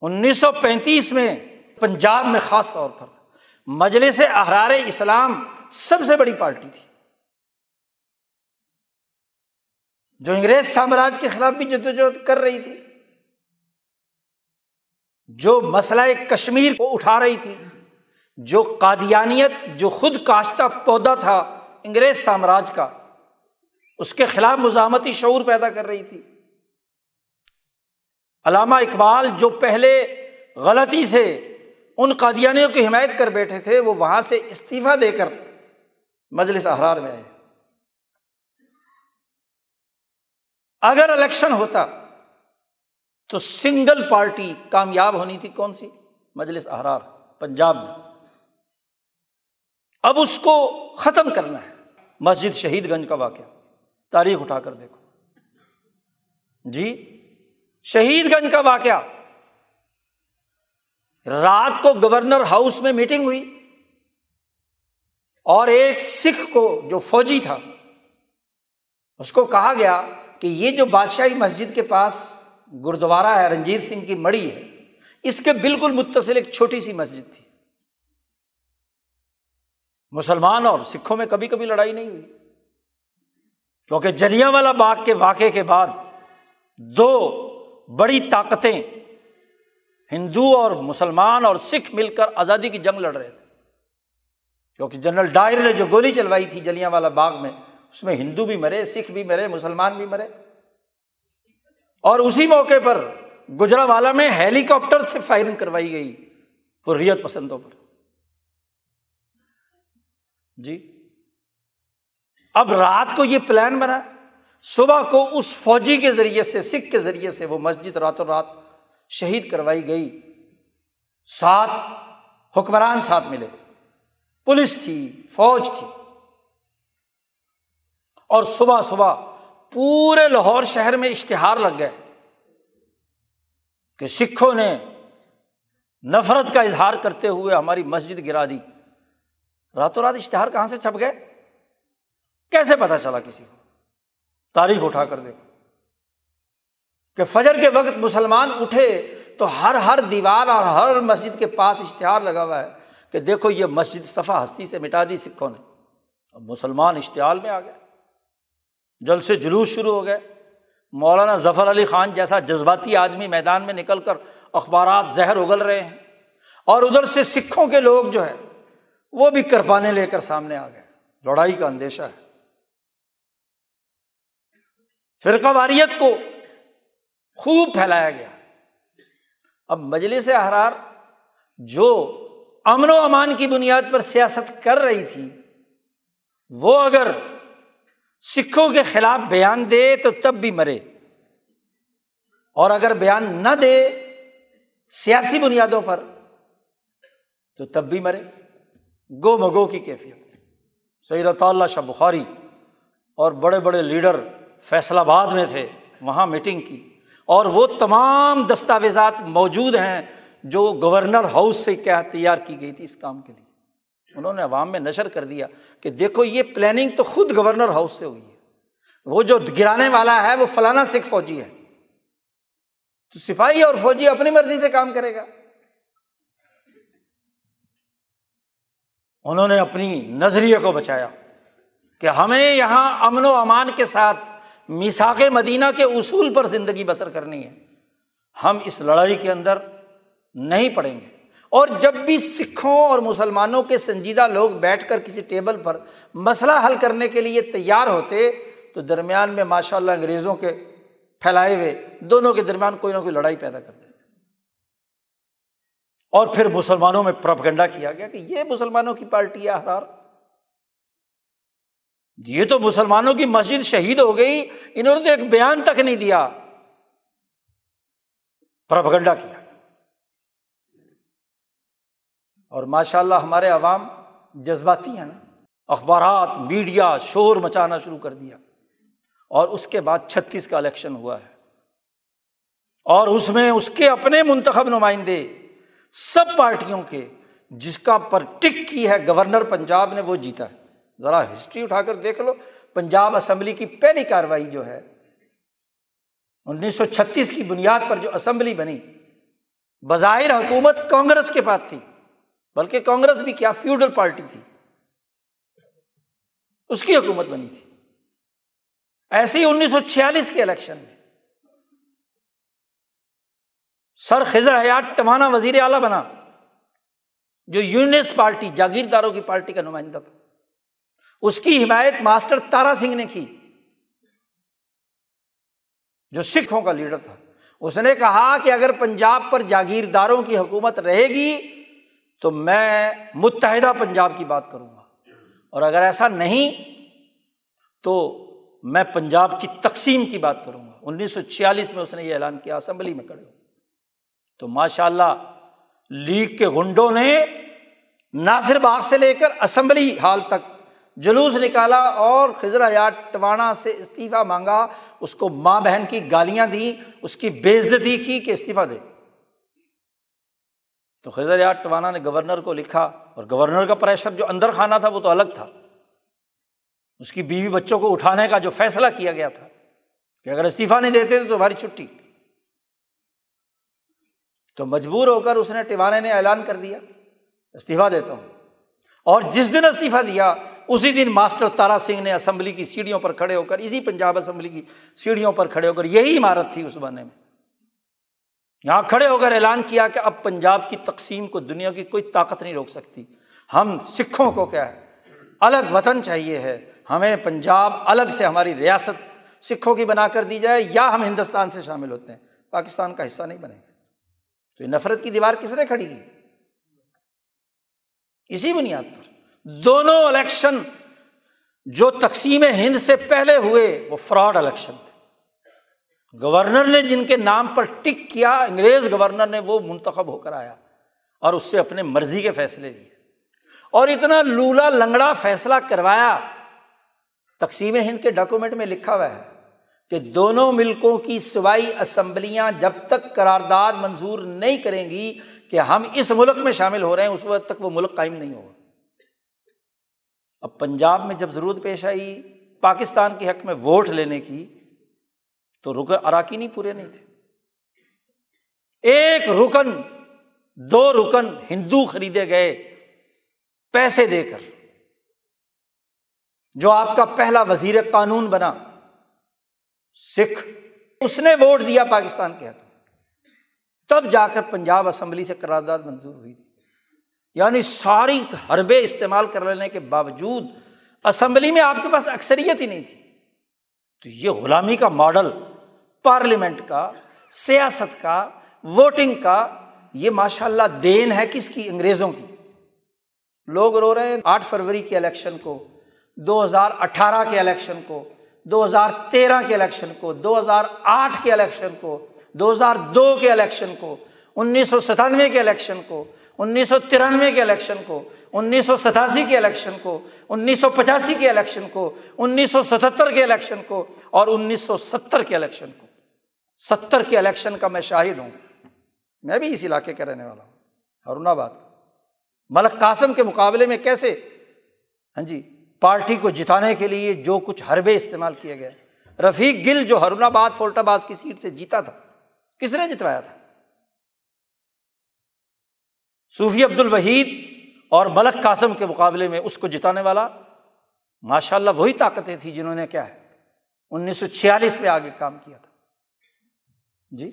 انیس سو پینتیس میں پنجاب میں خاص طور پر مجلس احرار اسلام سب سے بڑی پارٹی تھی۔ جو انگریز سامراج کے خلاف بھی جدوجہد کر رہی تھی، جو مسئلہ کشمیر کو اٹھا رہی تھی۔ جو قادیانیت، جو خود کاشتہ پودا تھا انگریز سامراج کا، اس کے خلاف مزاحمتی شعور پیدا کر رہی تھی۔ علامہ اقبال جو پہلے غلطی سے ان قادیانیوں کی حمایت کر بیٹھے تھے، وہ وہاں سے استعفی دے کر مجلس احرار میں آئے۔ اگر الیکشن ہوتا تو سنگل پارٹی کامیاب ہونی تھی۔ کون سی؟ مجلس احرار، پنجاب میں۔ اب اس کو ختم کرنا ہے۔ مسجد شہید گنج کا واقعہ۔ تاریخ اٹھا کر دیکھو۔ جی شہید گنج کا واقعہ۔ رات کو گورنر ہاؤس میں میٹنگ ہوئی۔ اور ایک سکھ کو جو فوجی تھا، اس کو کہا گیا کہ یہ جو بادشاہی مسجد کے پاس گرودوارا ہے، رنجیت سنگھ کی مڑی ہے، اس کے بالکل متصل ایک چھوٹی سی مسجد تھی۔ مسلمان اور سکھوں میں کبھی کبھی لڑائی نہیں ہوئی۔ کیونکہ جلیا والا باغ کے واقعے کے بعد دو بڑی طاقتیں ہندو اور مسلمان اور سکھ مل کر آزادی کی جنگ لڑ رہے تھے۔ کیونکہ جنرل ڈائر نے جو گولی چلوائی تھی جلیاں والا باغ میں، اس میں ہندو بھی مرے، سکھ بھی مرے، مسلمان بھی مرے۔ اور اسی موقع پر گجرا والا میں ہیلی کاپٹر سے فائرنگ کروائی گئی حریت پسندوں پر۔ جی۔ اب رات کو یہ پلان بنا۔ صبح کو اس فوجی کے ذریعے سے، سکھ کے ذریعے سے وہ مسجد راتوں رات شہید کروائی گئی۔ سات حکمران ساتھ ملے۔ پولیس تھی، فوج تھی۔ اور صبح صبح پورے لاہور شہر میں اشتہار لگ گئے کہ سکھوں نے نفرت کا اظہار کرتے ہوئے ہماری مسجد گرا دی۔ راتوں رات اشتہار کہاں سے چھپ گئے؟ کیسے پتا چلا کسی کو؟ تاریخ اٹھا کر دیکھو۔ کہ فجر کے وقت مسلمان اٹھے تو ہر ہر دیوار اور ہر مسجد کے پاس اشتہار لگا ہوا ہے کہ دیکھو یہ مسجد صفا ہستی سے مٹا دی، سکھوں نے۔ اب مسلمان اشتعال میں آ گئے۔ جلد سے جلوس شروع ہو گئے۔ مولانا ظفر علی خان جیسا جذباتی آدمی میدان میں نکل کر اخبارات زہر اگل رہے ہیں اور ادھر سے سکھوں کے لوگ جو ہے وہ بھی کرپانے لے کر سامنے آ گئے۔ لڑائی کا اندیشہ ہے۔ فرقہ واریت کو خوب پھیلایا گیا۔ اب مجلس احرار جو امن و امان کی بنیاد پر سیاست کر رہی تھی، وہ اگر سکھوں کے خلاف بیان دے تو تب بھی مرے۔ اور اگر بیان نہ دے سیاسی بنیادوں پر تو تب بھی مرے۔ گو مگو کی کیفیت۔ سید اللہ شاہ بخاری اور بڑے بڑے لیڈر فیصلہ آباد میں تھے، وہاں میٹنگ کی۔ اور وہ تمام دستاویزات موجود ہیں جو گورنر ہاؤس سے کیا تیار کی گئی تھی اس کام کے لیے۔ انہوں نے عوام میں نشر کر دیا کہ دیکھو، یہ پلاننگ تو خود گورنر ہاؤس سے ہوئی ہے۔ وہ جو گرانے والا ہے، وہ فلانا سکھ فوجی ہے۔ تو سپاہی اور فوجی اپنی مرضی سے کام کرے گا۔ انہوں نے اپنی نظریے کو بچایا کہ ہمیں یہاں امن و امان کے ساتھ میساک مدینہ کے اصول پر زندگی بسر کرنی ہے۔ ہم اس لڑائی کے اندر نہیں پڑیں گے۔ اور جب بھی سکھوں اور مسلمانوں کے سنجیدہ لوگ بیٹھ کر کسی ٹیبل پر مسئلہ حل کرنے کے لیے تیار ہوتے تو درمیان میں ماشاء اللہ انگریزوں کے پھیلائے ہوئے، دونوں کے درمیان کوئی نہ کوئی لڑائی پیدا کر دیتے اور پھر مسلمانوں میں پرپگنڈا کیا گیا کہ یہ مسلمانوں کی پارٹی ہے حرار یہ تو مسلمانوں کی مسجد شہید ہو گئی، انہوں نے تو ایک بیان تک نہیں دیا۔ پرپگنڈا کیا۔ اور ماشاء اللہ ہمارے عوام جذباتی ہیں نا۔ اخبارات، میڈیا، شور مچانا شروع کر دیا۔ اور اس کے بعد چھتیس کا الیکشن ہوا ہے۔ اور اس میں اس کے اپنے منتخب نمائندے سب پارٹیوں کے جس کا پر ٹک کی ہے گورنر پنجاب نے وہ جیتا ہے۔ ذرا ہسٹری اٹھا کر دیکھ لو، پنجاب اسمبلی کی پہلی کاروائی جو ہے، انیس سو چھتیس کی بنیاد پر جو اسمبلی بنی، بظاہر حکومت کانگریس کے پاس تھی، بلکہ کانگریس بھی کیا، فیوڈل پارٹی تھی۔ اس کی حکومت بنی تھی۔ ایسے ہی انیس سو چھیالیس کے الیکشن میں سر خزر حیات ٹمانا وزیر اعلیٰ بنا۔ جو یونس پارٹی، جاگیرداروں کی پارٹی کا نمائندہ تھا۔ اس کی حمایت ماسٹر تارا سنگھ نے کی۔ جو سکھوں کا لیڈر تھا۔ اس نے کہا کہ اگر پنجاب پر جاگیرداروں کی حکومت رہے گی، تو میں متحدہ پنجاب کی بات کروں گا۔ اور اگر ایسا نہیں، تو میں پنجاب کی تقسیم کی بات کروں گا۔ انیس سو چھیالیس میں اس نے یہ اعلان کیا، اسمبلی میں کڑے ہو۔ تو ماشاء اللہ لیگ کے گنڈوں نے ناصر باغ سے لے کر اسمبلی ہال تک جلوس نکالا اور خزر حیات ٹوانا سے استعفیٰ مانگا، اس کو ماں بہن کی گالیاں دی اس کی بے عزتی کی کہ استعفیٰ دے۔ تو خزر یار ٹوانا نے گورنر کو لکھا اور گورنر کا پریشر جو اندر خانہ تھا وہ تو الگ تھا۔ اس کی بیوی بچوں کو اٹھانے کا جو فیصلہ کیا گیا تھا کہ اگر استعفیٰ نہیں دیتے تو تمہاری چھٹی۔ تو مجبور ہو کر اس نے ٹوانے نے اعلان کر دیا۔ استعفیٰ دیتا ہوں۔ اور جس دن استعفیٰ دیا، اسی دن ماسٹر تارا سنگھ نے اسمبلی کی سیڑھیوں پر کھڑے ہو کر، اسی پنجاب اسمبلی کی سیڑھیوں پر کھڑے ہو کر یہی عمارت تھی اس بہانے میں۔ یہاں کھڑے ہو کر اعلان کیا کہ اب پنجاب کی تقسیم کو دنیا کی کوئی طاقت نہیں روک سکتی۔ ہم سکھوں کو کیا ہے؟ الگ وطن چاہیے ہے۔ ہمیں پنجاب الگ سے ہماری ریاست سکھوں کی بنا کر دی جائے یا ہم ہندوستان سے شامل ہوتے ہیں۔ پاکستان کا حصہ نہیں بنے۔ گا تو یہ نفرت کی دیوار کس نے کھڑی کی؟ اسی بنیاد پر۔ دونوں الیکشن جو تقسیم ہند سے پہلے ہوئے، وہ فراڈ الیکشن تھے۔ گورنر نے جن کے نام پر ٹک کیا، انگریز گورنر نے وہ منتخب ہو کر آیا اور اس سے اپنے مرضی کے فیصلے لیے۔ اور اتنا لولا لنگڑا فیصلہ کروایا، تقسیم ہند کے ڈاکومنٹ میں لکھا ہوا ہے۔ کہ دونوں ملکوں کی سوائی اسمبلیاں جب تک قرارداد منظور نہیں کریں گی کہ ہم اس ملک میں شامل ہو رہے ہیں، اس وقت تک وہ ملک قائم نہیں ہوگا۔ اب پنجاب میں جب ضرورت پیش آئی پاکستان کے حق میں ووٹ لینے کی، تو رکن اراکینی پورے نہیں تھے۔ ایک رکن، دو رکن ہندو خریدے گئے پیسے دے کر، جو آپ کا پہلا وزیر قانون بنا۔ سکھ۔ اس نے ووٹ دیا پاکستان کے حق تب جا کر پنجاب اسمبلی سے قرارداد منظور ہوئی تھی۔ یعنی ساری حربے استعمال کر لینے کے باوجود اسمبلی میں آپ کے پاس اکثریت ہی نہیں تھی۔ تو یہ غلامی کا ماڈل، پارلیمنٹ کا، سیاست کا، ووٹنگ کا، یہ ماشاء اللہ دین ہے کس کی؟ انگریزوں کی۔ لوگ رو رہے ہیں۔ آٹھ فروری کے الیکشن کو، دو ہزار اٹھارہ کے الیکشن کو دو ہزار تیرہ کے الیکشن کو دو ہزار آٹھ کے الیکشن کو دو ہزار دو کے الیکشن کو انیس سو ستانوے کے الیکشن کو انیس سو ترانوے کے الیکشن کو انیس سو ستاسی کے الیکشن کو انیس سو پچاسی کے الیکشن کو انیس سو ستہتر کے الیکشن کو اور انیس سو ستر کے الیکشن کو ستر کے الیکشن کا میں شاہد ہوں میں بھی اس علاقے کا رہنے والا ہوں ہرون آباد ملک قاسم کے مقابلے میں کیسے ہاں جی پارٹی کو جتانے کے لیے جو کچھ حربے استعمال کیے گئے۔ رفیق گل جو ہرون آباد فولٹ آباد کی سیٹ سے جیتا تھا، کس نے جتوایا تھا؟ صوفی عبد الوحید اور ملک قاسم کے مقابلے میں اس کو جتانے والا۔ ماشاء اللہ وہی طاقتیں تھیں جنہوں نے کیا ہے، انیس سو چھیالیس میں آگے کام کیا تھا۔ جی؟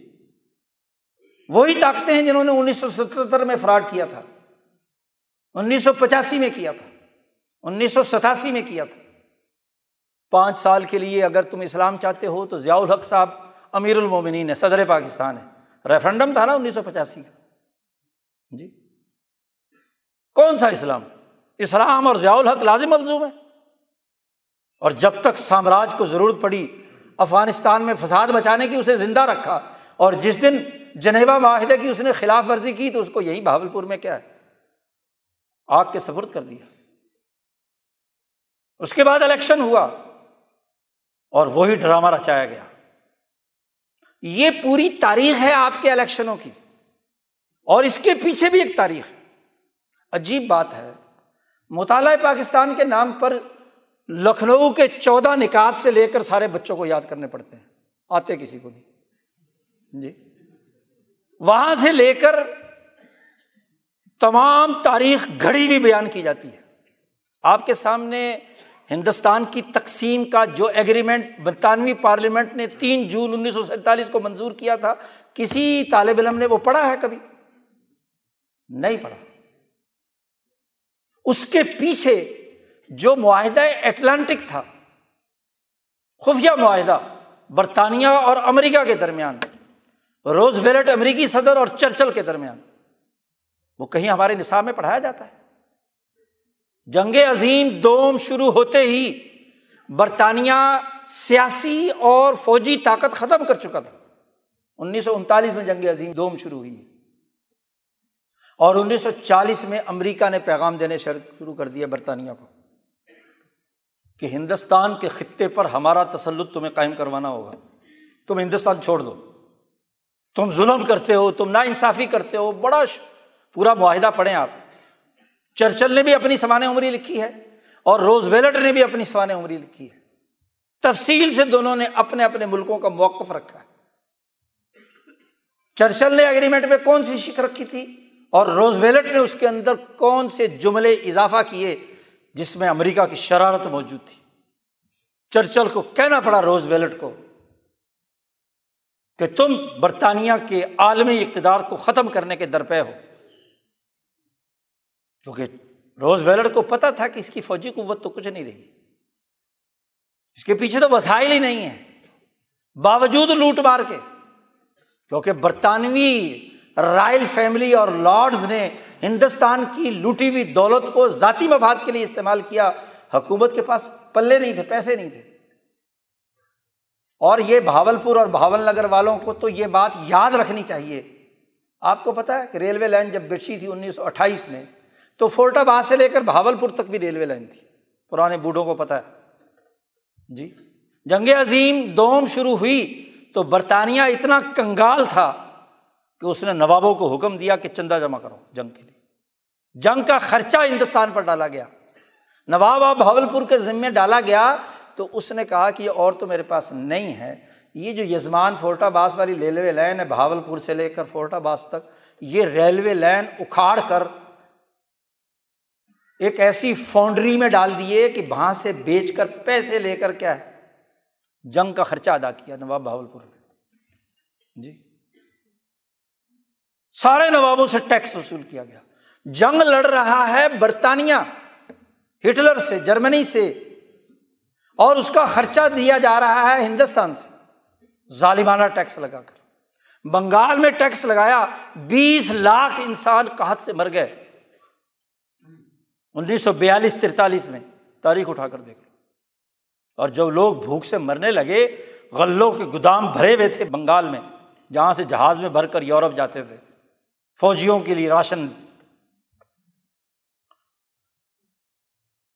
وہی طاقتیں ہیں جنہوں نے انیس سو ستہتر میں فراڈ کیا تھا، انیس سو پچاسی میں کیا تھا۔ انیس سو ستاسی میں کیا تھا۔ پانچ سال کے لیے اگر تم اسلام چاہتے ہو تو ضیاء الحق صاحب امیر المومنین ہے، صدر پاکستان ہے۔ ریفرنڈم تھا نا انیس سو پچاسی کا۔ جی۔ کون سا اسلام؟ اسلام اور ضیاء الحق لازم ملزوم ہے۔ اور جب تک سامراج کو ضرورت پڑی افغانستان میں فساد بچانے کی، اسے زندہ رکھا۔ اور جس دن جنیوا معاہدے کی اس نے خلاف ورزی کی تو اس کو یہی بہاول پور میں کیا ہے؟ آگ کے سفرد کر دیا۔ اس کے بعد الیکشن ہوا اور وہی ڈرامہ رچایا گیا۔ یہ پوری تاریخ ہے آپ کے الیکشنوں کی اور اس کے پیچھے بھی ایک تاریخ۔ عجیب بات ہے، مطالعہ پاکستان کے نام پر لکھنؤ کے چودہ نکات سے لے کر سارے بچوں کو یاد کرنے پڑتے ہیں، آتے کسی کو نہیں جی۔ وہاں سے لے کر تمام تاریخ گھڑی ہوئی بیان کی جاتی ہے۔ آپ کے سامنے ہندوستان کی تقسیم کا جو ایگریمنٹ برطانوی پارلیمنٹ نے تین جون انیس سو سینتالیس کو منظور کیا تھا، کسی طالب علم نے وہ پڑھا ہے کبھی؟ نہیں پڑھا۔ اس کے پیچھے جو معاہدہ اٹلانٹک تھا، خفیہ معاہدہ برطانیہ اور امریکہ کے درمیان روز ویلٹ امریکی صدر اور چرچل کے درمیان، وہ کہیں ہمارے نصاب میں پڑھایا جاتا ہے؟ جنگ عظیم دوم شروع ہوتے ہی برطانیہ سیاسی اور فوجی طاقت ختم کر چکا تھا۔ انیس سو انتالیس میں جنگ عظیم دوم شروع ہوئی۔ اور انیس سو چالیس میں امریکہ نے پیغام دینے شروع کر دیا برطانیہ کو کہ ہندوستان کے خطے پر ہمارا تسلط تمہیں قائم کروانا ہوگا۔ تم ہندوستان چھوڑ دو۔ تم ظلم کرتے ہو، تم نا انصافی کرتے ہو۔ بڑا پورا معاہدہ پڑھیں آپ۔ چرچل نے بھی اپنی سمان عمری لکھی ہے اور روز ویلٹ نے بھی اپنی سمان عمری لکھی ہے۔ تفصیل سے دونوں نے اپنے اپنے ملکوں کا موقف رکھا ہے۔ چرچل نے اگریمنٹ میں کون سی شک رکھی تھی اور روز ویلٹ نے اس کے اندر کون سے جملے اضافہ کیے جس میں امریکہ کی شرارت موجود تھی۔ چرچل کو کہنا پڑا روز ویلٹ کو کہ تم برطانیہ کے عالمی اقتدار کو ختم کرنے کے درپے ہو۔ کیونکہ روز ویلٹ کو پتا تھا کہ اس کی فوجی قوت تو کچھ نہیں رہی۔ اس کے پیچھے تو وسائل ہی نہیں ہے باوجود لوٹ مار کے۔ کیونکہ برطانوی رائل فیملی اور لارڈز نے ہندوستان کی لوٹی ہوئی دولت کو ذاتی مفاد کے لیے استعمال کیا۔ حکومت کے پاس پلے نہیں تھے، پیسے نہیں تھے۔ اور یہ بھاول پور اور بھاول نگر والوں کو تو یہ بات یاد رکھنی چاہیے۔ آپ کو پتا ہے کہ ریلوے لائن جب بچھی تھی انیس سو اٹھائیس میں تو فورٹا باز سے لے کر بھاول پور تک بھی ریلوے لائن تھی۔ پرانے بوڑھوں کو پتا ہے۔ جی۔ جنگ عظیم دوم شروع ہوئی تو برطانیہ اتنا کنگال تھا کہ اس نے نوابوں کو حکم دیا کہ چندہ جمع کرو جنگ کے لیے۔ جنگ کا خرچہ ہندوستان پر ڈالا گیا۔ نواب آب بھاول پور کے ذمے ڈالا گیا تو اس نے کہا کہ یہ اور تو میرے پاس نہیں ہے۔ یہ جو یزمان فورٹا باس والی ریلوے لائن ہے بھاول پور سے لے کر فورٹا باس تک، یہ ریلوے لائن اکھاڑ کر ایک ایسی فاؤنڈری میں ڈال دیے کہ وہاں سے بیچ کر پیسے لے کر کیا ہے؟ جنگ کا خرچہ ادا کیا نواب بھاول پور جی۔ سارے نوابوں سے ٹیکس وصول کیا گیا۔ جنگ لڑ رہا ہے برطانیہ، ہٹلر سے، جرمنی سے۔ اور اس کا خرچہ دیا جا رہا ہے ہندوستان سے۔ ظالمانہ ٹیکس لگا کر۔ بنگال میں ٹیکس لگایا، بیس لاکھ انسان کہت سے مر گئے۔ انیس سو بیالیس ترتالیس میں تاریخ اٹھا کر دیکھ لو۔ اور جب لوگ بھوک سے مرنے لگے، غلوں کے گودام بھرے ہوئے تھے بنگال میں، جہاں سے جہاز میں بھر کر یورپ جاتے تھے۔ فوجیوں کے لیے راشن۔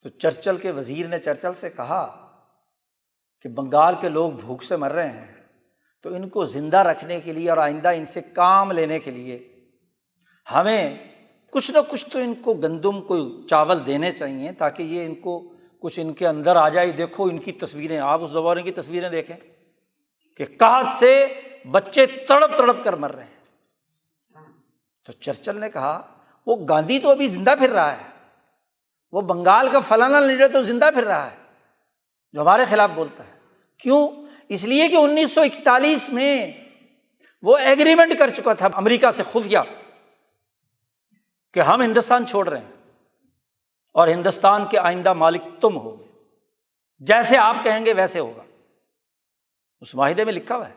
تو چرچل کے وزیر نے چرچل سے کہا کہ بنگال کے لوگ بھوک سے مر رہے ہیں، تو ان کو زندہ رکھنے کے لیے اور آئندہ ان سے کام لینے کے لیے ہمیں کچھ نہ کچھ تو ان کو گندم کو چاول دینے چاہیے تاکہ یہ ان کو کچھ ان کے اندر آ جائے۔ دیکھو ان کی تصویریں، آپ اس زبان کی تصویریں دیکھیں کہ کہاں سے بچے تڑپ تڑپ کر مر رہے ہیں۔ تو چرچل نے کہا، وہ گاندھی تو ابھی زندہ پھر رہا ہے، وہ بنگال کا فلانا لیڈر تو زندہ پھر رہا ہے، جو ہمارے خلاف بولتا ہے۔ کیوں؟ اس لیے کہ انیس سو اکتالیس میں وہ ایگریمنٹ کر چکا تھا امریکہ سے خفیہ۔ کہ ہم ہندوستان چھوڑ رہے ہیں اور ہندوستان کے آئندہ مالک تم ہو گے جیسے آپ کہیں گے ویسے ہوگا۔ اس معاہدے میں لکھا ہوا ہے۔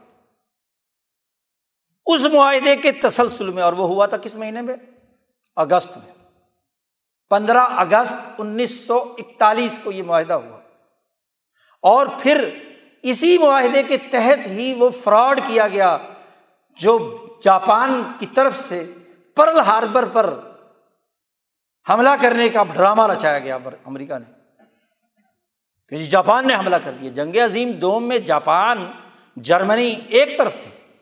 اس معاہدے کے تسلسل میں، اور وہ ہوا تھا کس مہینے میں؟ اگست میں۔ پندرہ اگست انیس سو اکتالیس کو یہ معاہدہ ہوا۔ اور پھر اسی معاہدے کے تحت ہی وہ فراڈ کیا گیا، جو جاپان کی طرف سے پرل ہاربر پر حملہ کرنے کا ڈرامہ رچایا گیا امریکہ نے۔ کہ جی جاپان نے حملہ کر دیا۔ جنگ عظیم دوم میں جاپان، جرمنی ایک طرف تھے۔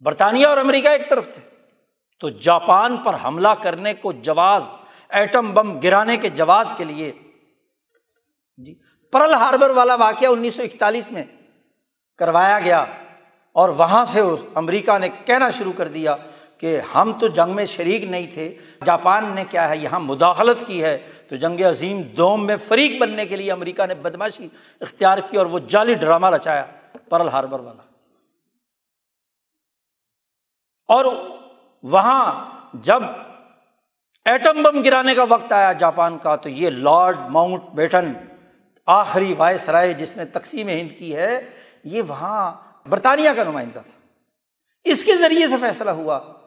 برطانیہ اور امریکہ ایک طرف تھے۔ تو جاپان پر حملہ کرنے کو جواز، ایٹم بم گرانے کے جواز کے لیے۔ جی پرل ہاربر والا واقعہ انیس سو اکتالیس میں کروایا گیا اور وہاں سے امریکہ نے کہنا شروع کر دیا۔ کہ ہم تو جنگ میں شریک نہیں تھے، جاپان نے کیا ہے، یہاں مداخلت کی ہے۔ تو جنگ عظیم دوم میں فریق بننے کے لیے امریکہ نے بدماشی اختیار کی اور وہ جعلی ڈرامہ رچایا، پرل ہاربر والا۔ اور وہاں جب ایٹم بم گرانے کا وقت آیا جاپان کا، تو یہ لارڈ ماؤنٹ بیٹن آخری وائس رائے جس نے تقسیم ہند کی ہے، یہ وہاں برطانیہ کا نمائندہ تھا۔ اس کے ذریعے سے فیصلہ ہوا۔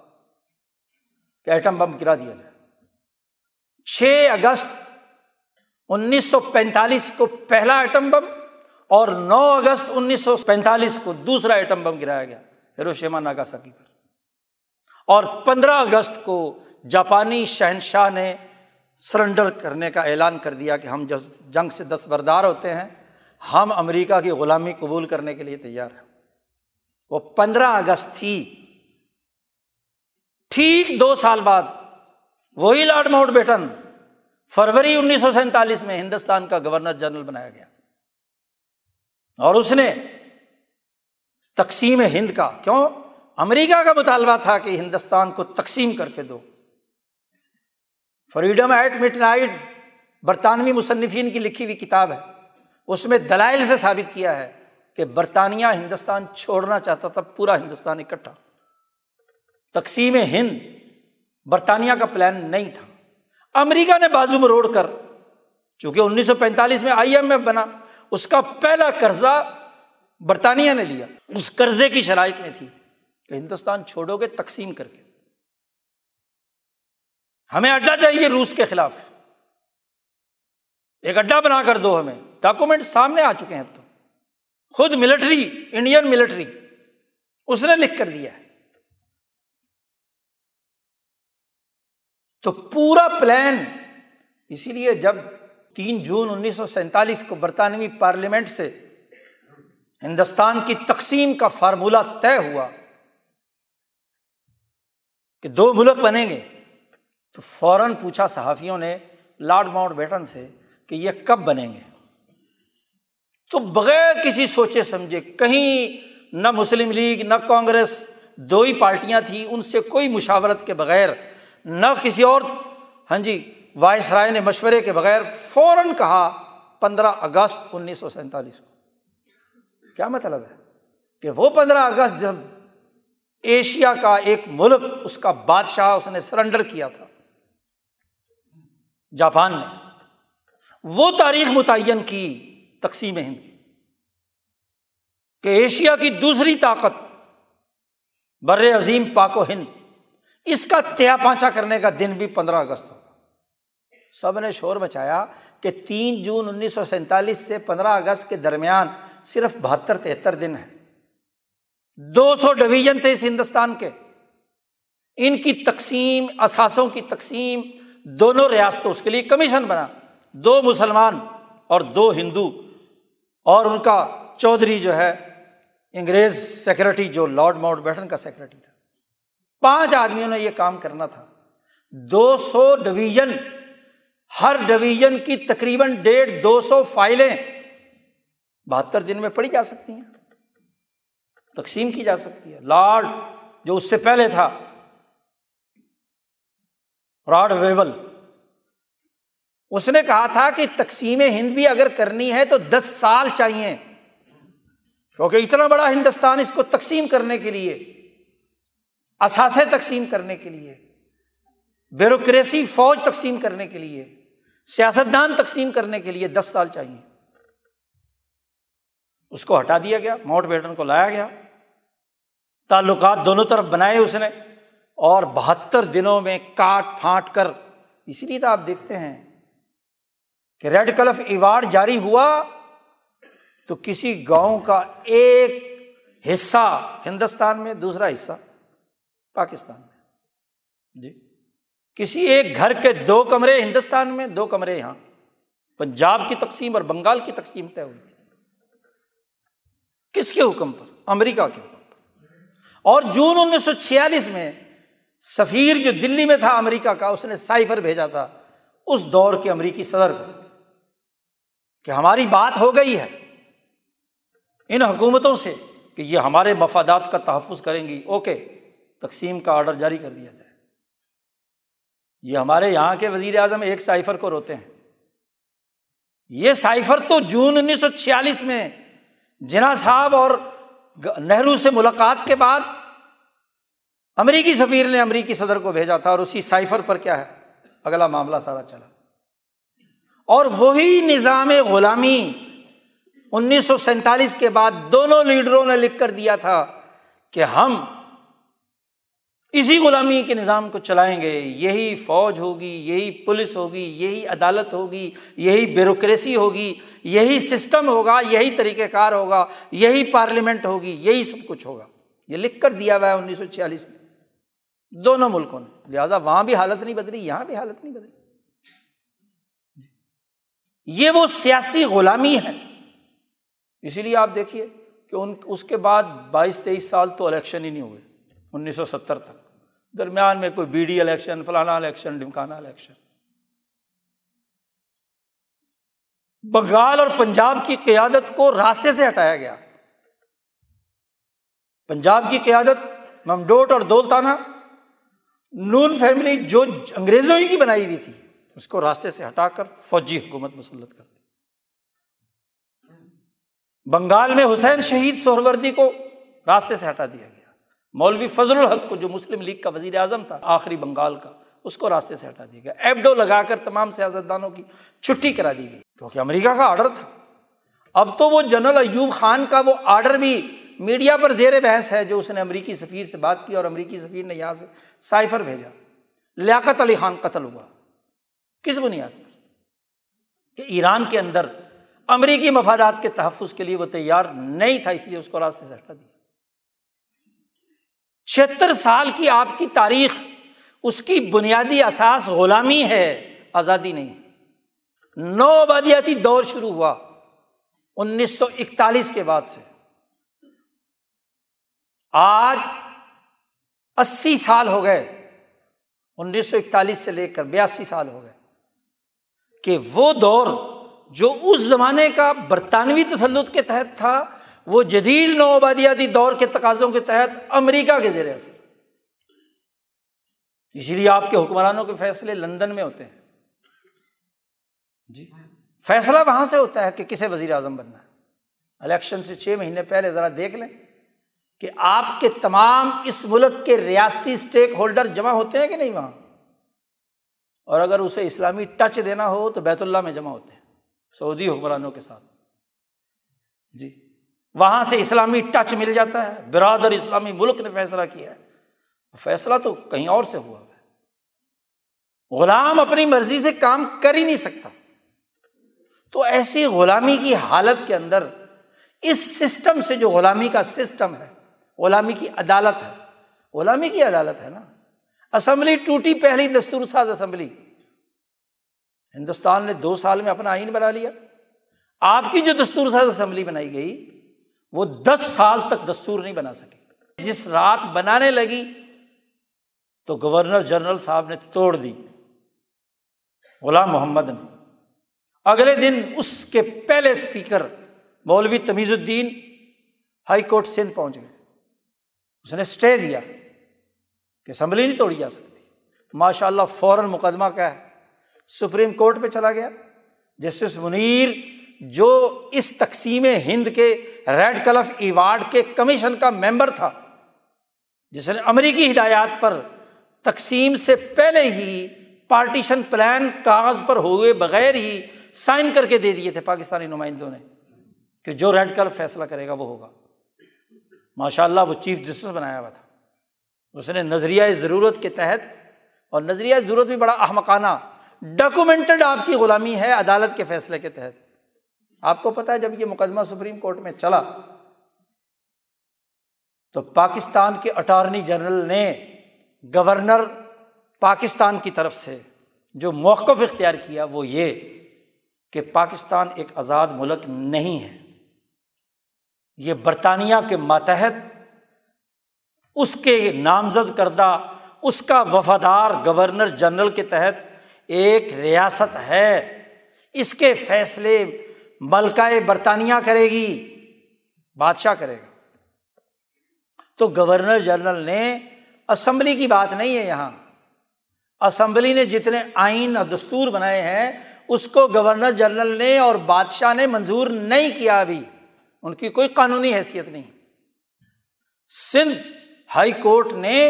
کہ ایٹم بم گرا دیا جائے۔ چھ اگست انیس سو پینتالیس کو پہلا ایٹم بم اور نو اگست انیس سو پینتالیس کو دوسرا ایٹم بم گرایا گیا ہیروشیما ناگا سکی پر۔ اور پندرہ اگست کو جاپانی شہنشاہ نے سرنڈر کرنے کا اعلان کر دیا کہ ہم جنگ سے دستبردار ہوتے ہیں، ہم امریکہ کی غلامی قبول کرنے کے لیے تیار ہیں۔ وہ پندرہ اگست تھی۔ ٹھیک دو سال بعد وہی لارڈ ماؤنٹ بیٹن فروری انیس سو سینتالیس میں ہندوستان کا گورنر جنرل بنایا گیا اور اس نے تقسیم ہند کا، کیوں؟ امریکہ کا مطالبہ تھا کہ ہندوستان کو تقسیم کر کے دو۔ فریڈم ایٹ مٹ نائٹ برطانوی مصنفین کی لکھی ہوئی کتاب ہے۔ اس میں دلائل سے ثابت کیا ہے کہ برطانیہ ہندوستان چھوڑنا چاہتا تھا، پورا ہندوستان اکٹھا۔ تقسیم ہند برطانیہ کا پلان نہیں تھا۔ امریکہ نے بازو میں روڑ کر، چونکہ انیس سو پینتالیس میں آئی ایم ایف بنا، اس کا پہلا قرضہ برطانیہ نے لیا۔ اس قرضے کی شرائط میں تھی کہ ہندوستان چھوڑو گے، تقسیم کر کے۔ ہمیں اڈا چاہیے روس کے خلاف۔ ایک اڈا بنا کر دو ہمیں۔ ڈاکومنٹ سامنے آ چکے ہیں اب تو۔ خود ملٹری، انڈین ملٹری، اس نے لکھ کر دیا ہے۔ تو پورا پلان اسی لیے جب تین جون انیس سو سینتالیس کو برطانوی پارلیمنٹ سے ہندوستان کی تقسیم کا فارمولہ طے ہوا کہ دو ملک بنیں گے، تو فوراً پوچھا صحافیوں نے لارڈ ماؤنٹ بیٹن سے کہ یہ کب بنیں گے۔ تو بغیر کسی سوچے سمجھے کہیں نہ مسلم لیگ، نہ کانگریس، دو ہی پارٹیاں تھیں، ان سے کوئی مشاورت کے بغیر نہ کسی اور ہاں جی وائس رائے نے مشورے کے بغیر فوراً کہا پندرہ اگست انیس سو سینتالیس کو۔ کیا مطلب ہے؟ کہ وہ پندرہ اگست جب ایشیا کا ایک ملک، اس کا بادشاہ، اس نے سرنڈر کیا تھا جاپان نے، وہ تاریخ متعین کی تقسیم ہند کی۔ کہ ایشیا کی دوسری طاقت بر عظیم پاک و ہند اس کا تیا پانچا کرنے کا دن بھی پندرہ اگست ہوگا۔ سب نے شور مچایا کہ تین جون انیس سو سینتالیس سے پندرہ اگست کے درمیان صرف بہتر تہتر دن ہے دو سو ڈویژن تھے اس ہندوستان کے۔ ان کی تقسیم اثاثوں کی تقسیم، دونوں ریاستوں، اس کے لیے کمیشن بنا۔ دو مسلمان اور دو ہندو۔ اور ان کا چودھری جو ہے، انگریز سیکرٹری جو لارڈ ماؤنٹ بیٹن کا سیکرٹری تھا۔ پانچ آدمیوں نے یہ کام کرنا تھا۔ دو سو ڈویژن، ہر ڈویژن کی تقریباً ڈیڑھ دو سو فائلیں بہتر دن میں پڑھی جا سکتی ہیں۔ تقسیم کی جا سکتی ہے۔ لارڈ، جو اس سے پہلے تھا، راڈ ویول، اس نے کہا تھا کہ تقسیم ہند بھی اگر کرنی ہے تو دس سال چاہیے، کیونکہ اتنا بڑا ہندوستان اس کو تقسیم کرنے کے لیے۔ اثاثے تقسیم کرنے کے لیے، بیوروکریسی، فوج تقسیم کرنے کے لیے، سیاستدان تقسیم کرنے کے لیے دس سال چاہیے۔ اس کو ہٹا دیا گیا ماؤنٹ بیٹن کو لایا گیا۔ تعلقات دونوں طرف بنائے اس نے اور بہتر دنوں میں کاٹ پھانٹ کر۔ اسی لیے تو آپ دیکھتے ہیں کہ ریڈ کلف ایوارڈ جاری ہوا تو کسی گاؤں کا ایک حصہ ہندوستان میں، دوسرا حصہ۔ پاکستان میں۔ جی۔ کسی ایک گھر کے دو کمرے ہندوستان میں، دو کمرے یہاں۔ پنجاب کی تقسیم اور بنگال کی تقسیم طے ہوئی تھی۔ کس کے حکم پر؟ امریکہ کے حکم پر۔ اور جون انیس سو چھیالیس میں سفیر جو دلی میں تھا امریکہ کا، اس نے سائفر بھیجا تھا۔ اس دور کے امریکی صدر کو کہ ہماری بات ہو گئی ہے۔ ان حکومتوں سے کہ یہ ہمارے مفادات کا تحفظ کریں گی۔ اوکے۔ تقسیم کا آرڈر جاری کر دیا جائے۔ یہ ہمارے یہاں کے وزیر اعظم ایک سائفر کو روتے ہیں۔ یہ سائفر تو جون انیس سو چھیالیس میں جنا صاحب اور نہرو سے ملاقات کے بعد امریکی سفیر نے امریکی صدر کو بھیجا تھا اور اسی سائفر پر کیا ہے؟ اگلا معاملہ سارا چلا۔ اور وہی نظام غلامی انیس سو سینتالیس کے بعد دونوں لیڈروں نے لکھ کر دیا تھا کہ ہم اسی غلامی کے نظام کو چلائیں گے، یہی فوج ہوگی، یہی پولیس ہوگی، یہی عدالت ہوگی، یہی بیوروکریسی ہوگی، یہی سسٹم ہوگا، یہی طریقہ کار ہوگا، یہی پارلیمنٹ ہوگی، یہی سب کچھ ہوگا۔ یہ لکھ کر دیا ہوا ہے انیس سو چھیالیس میں۔ دونوں ملکوں نے۔ لہٰذا وہاں بھی حالت نہیں بدلی، یہاں بھی حالت نہیں بدلی۔ یہ وہ سیاسی غلامی ہے۔ اسی لیے آپ دیکھیے کہ ان، اس کے بعد بائیس تیئیس سال تو الیکشن ہی نہیں ہوئے، انیس سو ستر تک۔ درمیان میں کوئی بی ڈی الیکشن، فلانا الیکشن ڈمکانا الیکشن۔ بنگال اور پنجاب کی قیادت کو راستے سے ہٹایا گیا۔ پنجاب کی قیادت ممڈوٹ اور دولتانہ، نون فیملی جو انگریزوں ہی کی بنائی ہوئی تھی، اس کو راستے سے ہٹا کر فوجی حکومت مسلط کر دی۔ بنگال میں حسین شہید سہروردی کو راستے سے ہٹا دیا گیا۔ مولوی فضل الحق کو جو مسلم لیگ کا وزیر اعظم تھا، آخری بنگال کا، اس کو راستے سے ہٹا دیا گیا۔ ایبڈو لگا کر تمام سیاست دانوں کی چھٹی کرا دی گئی۔ کیونکہ امریکہ کا آڈر تھا۔ اب تو وہ جنرل ایوب خان کا وہ آڈر بھی میڈیا پر زیر بحث ہے، جو اس نے امریکی سفیر سے بات کی اور امریکی سفیر نے یہاں سے سائفر بھیجا۔ لیاقت علی خان قتل ہوا۔ کس بنیاد پر؟ کہ ایران کے اندر امریکی مفادات کے تحفظ کے لیے وہ تیار نہیں تھا، اس لیے اس کو راستے سے ہٹا دیا۔ چھتر سال کی آپ کی تاریخ، اس کی بنیادی اساس غلامی ہے، آزادی نہیں۔ نو آبادیاتی دور شروع ہوا، انیس سو اکتالیس کے بعد سے۔ آج اسی سال ہو گئے، انیس سو اکتالیس سے لے کر بیاسی سال ہو گئے، کہ وہ دور جو اس زمانے کا برطانوی تسلط کے تحت تھا وہ جدید نو آبادیاتی دور کے تقاضوں کے تحت امریکہ کے زیر اثر۔ اسی لیے آپ کے حکمرانوں کے فیصلے لندن میں ہوتے ہیں۔ جی۔ فیصلہ وہاں سے ہوتا ہے کہ کسے وزیر اعظم بننا ہے۔ الیکشن سے چھ مہینے پہلے ذرا دیکھ لیں کہ آپ کے تمام اس ملک کے ریاستی اسٹیک ہولڈر جمع ہوتے ہیں کہ نہیں وہاں؟ اور اگر اسے اسلامی ٹچ دینا ہو تو بیت اللہ میں جمع ہوتے ہیں، سعودی حکمرانوں کے ساتھ۔ جی۔ وہاں سے اسلامی ٹچ مل جاتا ہے، برادر اسلامی ملک نے فیصلہ کیا ہے۔ فیصلہ تو کہیں اور سے ہوا۔ ہے غلام اپنی مرضی سے کام کر ہی نہیں سکتا۔ تو ایسی غلامی کی حالت کے اندر اس سسٹم سے جو غلامی کا سسٹم ہے، غلامی کی عدالت ہے۔ غلامی کی عدالت ہے نا۔ اسمبلی ٹوٹی پہلی دستور ساز اسمبلی۔ ہندوستان نے دو سال میں اپنا آئین بنا لیا۔ آپ کی جو دستور ساز اسمبلی بنائی گئی وہ دس سال تک دستور نہیں بنا سکے۔ جس رات بنانے لگی تو گورنر جنرل صاحب نے توڑ دی۔ غلام محمد نے۔ اگلے دن اس کے پہلے اسپیکر مولوی تمیز الدین ہائی کورٹ سندھ پہنچ گئے۔ اس نے اسٹے دیا کہ اسمبلی نہیں توڑی جا سکتی۔ ماشاء اللہ فوراً مقدمہ کیا ہے۔ سپریم کورٹ پہ چلا گیا۔ جسٹس منیر جو اس تقسیم ہند کے ریڈ کلف ایوارڈ کے کمیشن کا ممبر تھا، جس نے امریکی ہدایات پر تقسیم سے پہلے ہی پارٹیشن پلان کاغذ پر ہوئے بغیر ہی سائن کر کے دے دیے تھے پاکستانی نمائندوں نے کہ جو ریڈ کلف فیصلہ کرے گا وہ ہوگا۔ ماشاء اللہ وہ چیف جسٹس بنایا ہوا تھا۔ اس نے نظریہ ضرورت کے تحت، اور نظریہ ضرورت بھی بڑا احمقانہ، ڈاکومنٹڈ آپ کی غلامی ہے عدالت کے فیصلے کے تحت۔ آپ کو پتا ہے جب یہ مقدمہ سپریم کورٹ میں چلا تو پاکستان کے اٹارنی جنرل نے گورنر پاکستان کی طرف سے جو موقف اختیار کیا وہ یہ کہ پاکستان ایک آزاد ملک نہیں ہے۔ یہ برطانیہ کے ماتحت، اس کے نامزد کردہ، اس کا وفادار گورنر جنرل کے تحت ایک ریاست ہے۔ اس کے فیصلے ملکہ برطانیہ کرے گی، بادشاہ کرے گا۔ تو گورنر جنرل نے اسمبلی کی بات نہیں ہے یہاں۔ اسمبلی نے جتنے آئین اور دستور بنائے ہیں، اس کو گورنر جنرل نے اور بادشاہ نے منظور نہیں کیا ابھی۔ ان کی کوئی قانونی حیثیت نہیں۔ سندھ ہائی کورٹ نے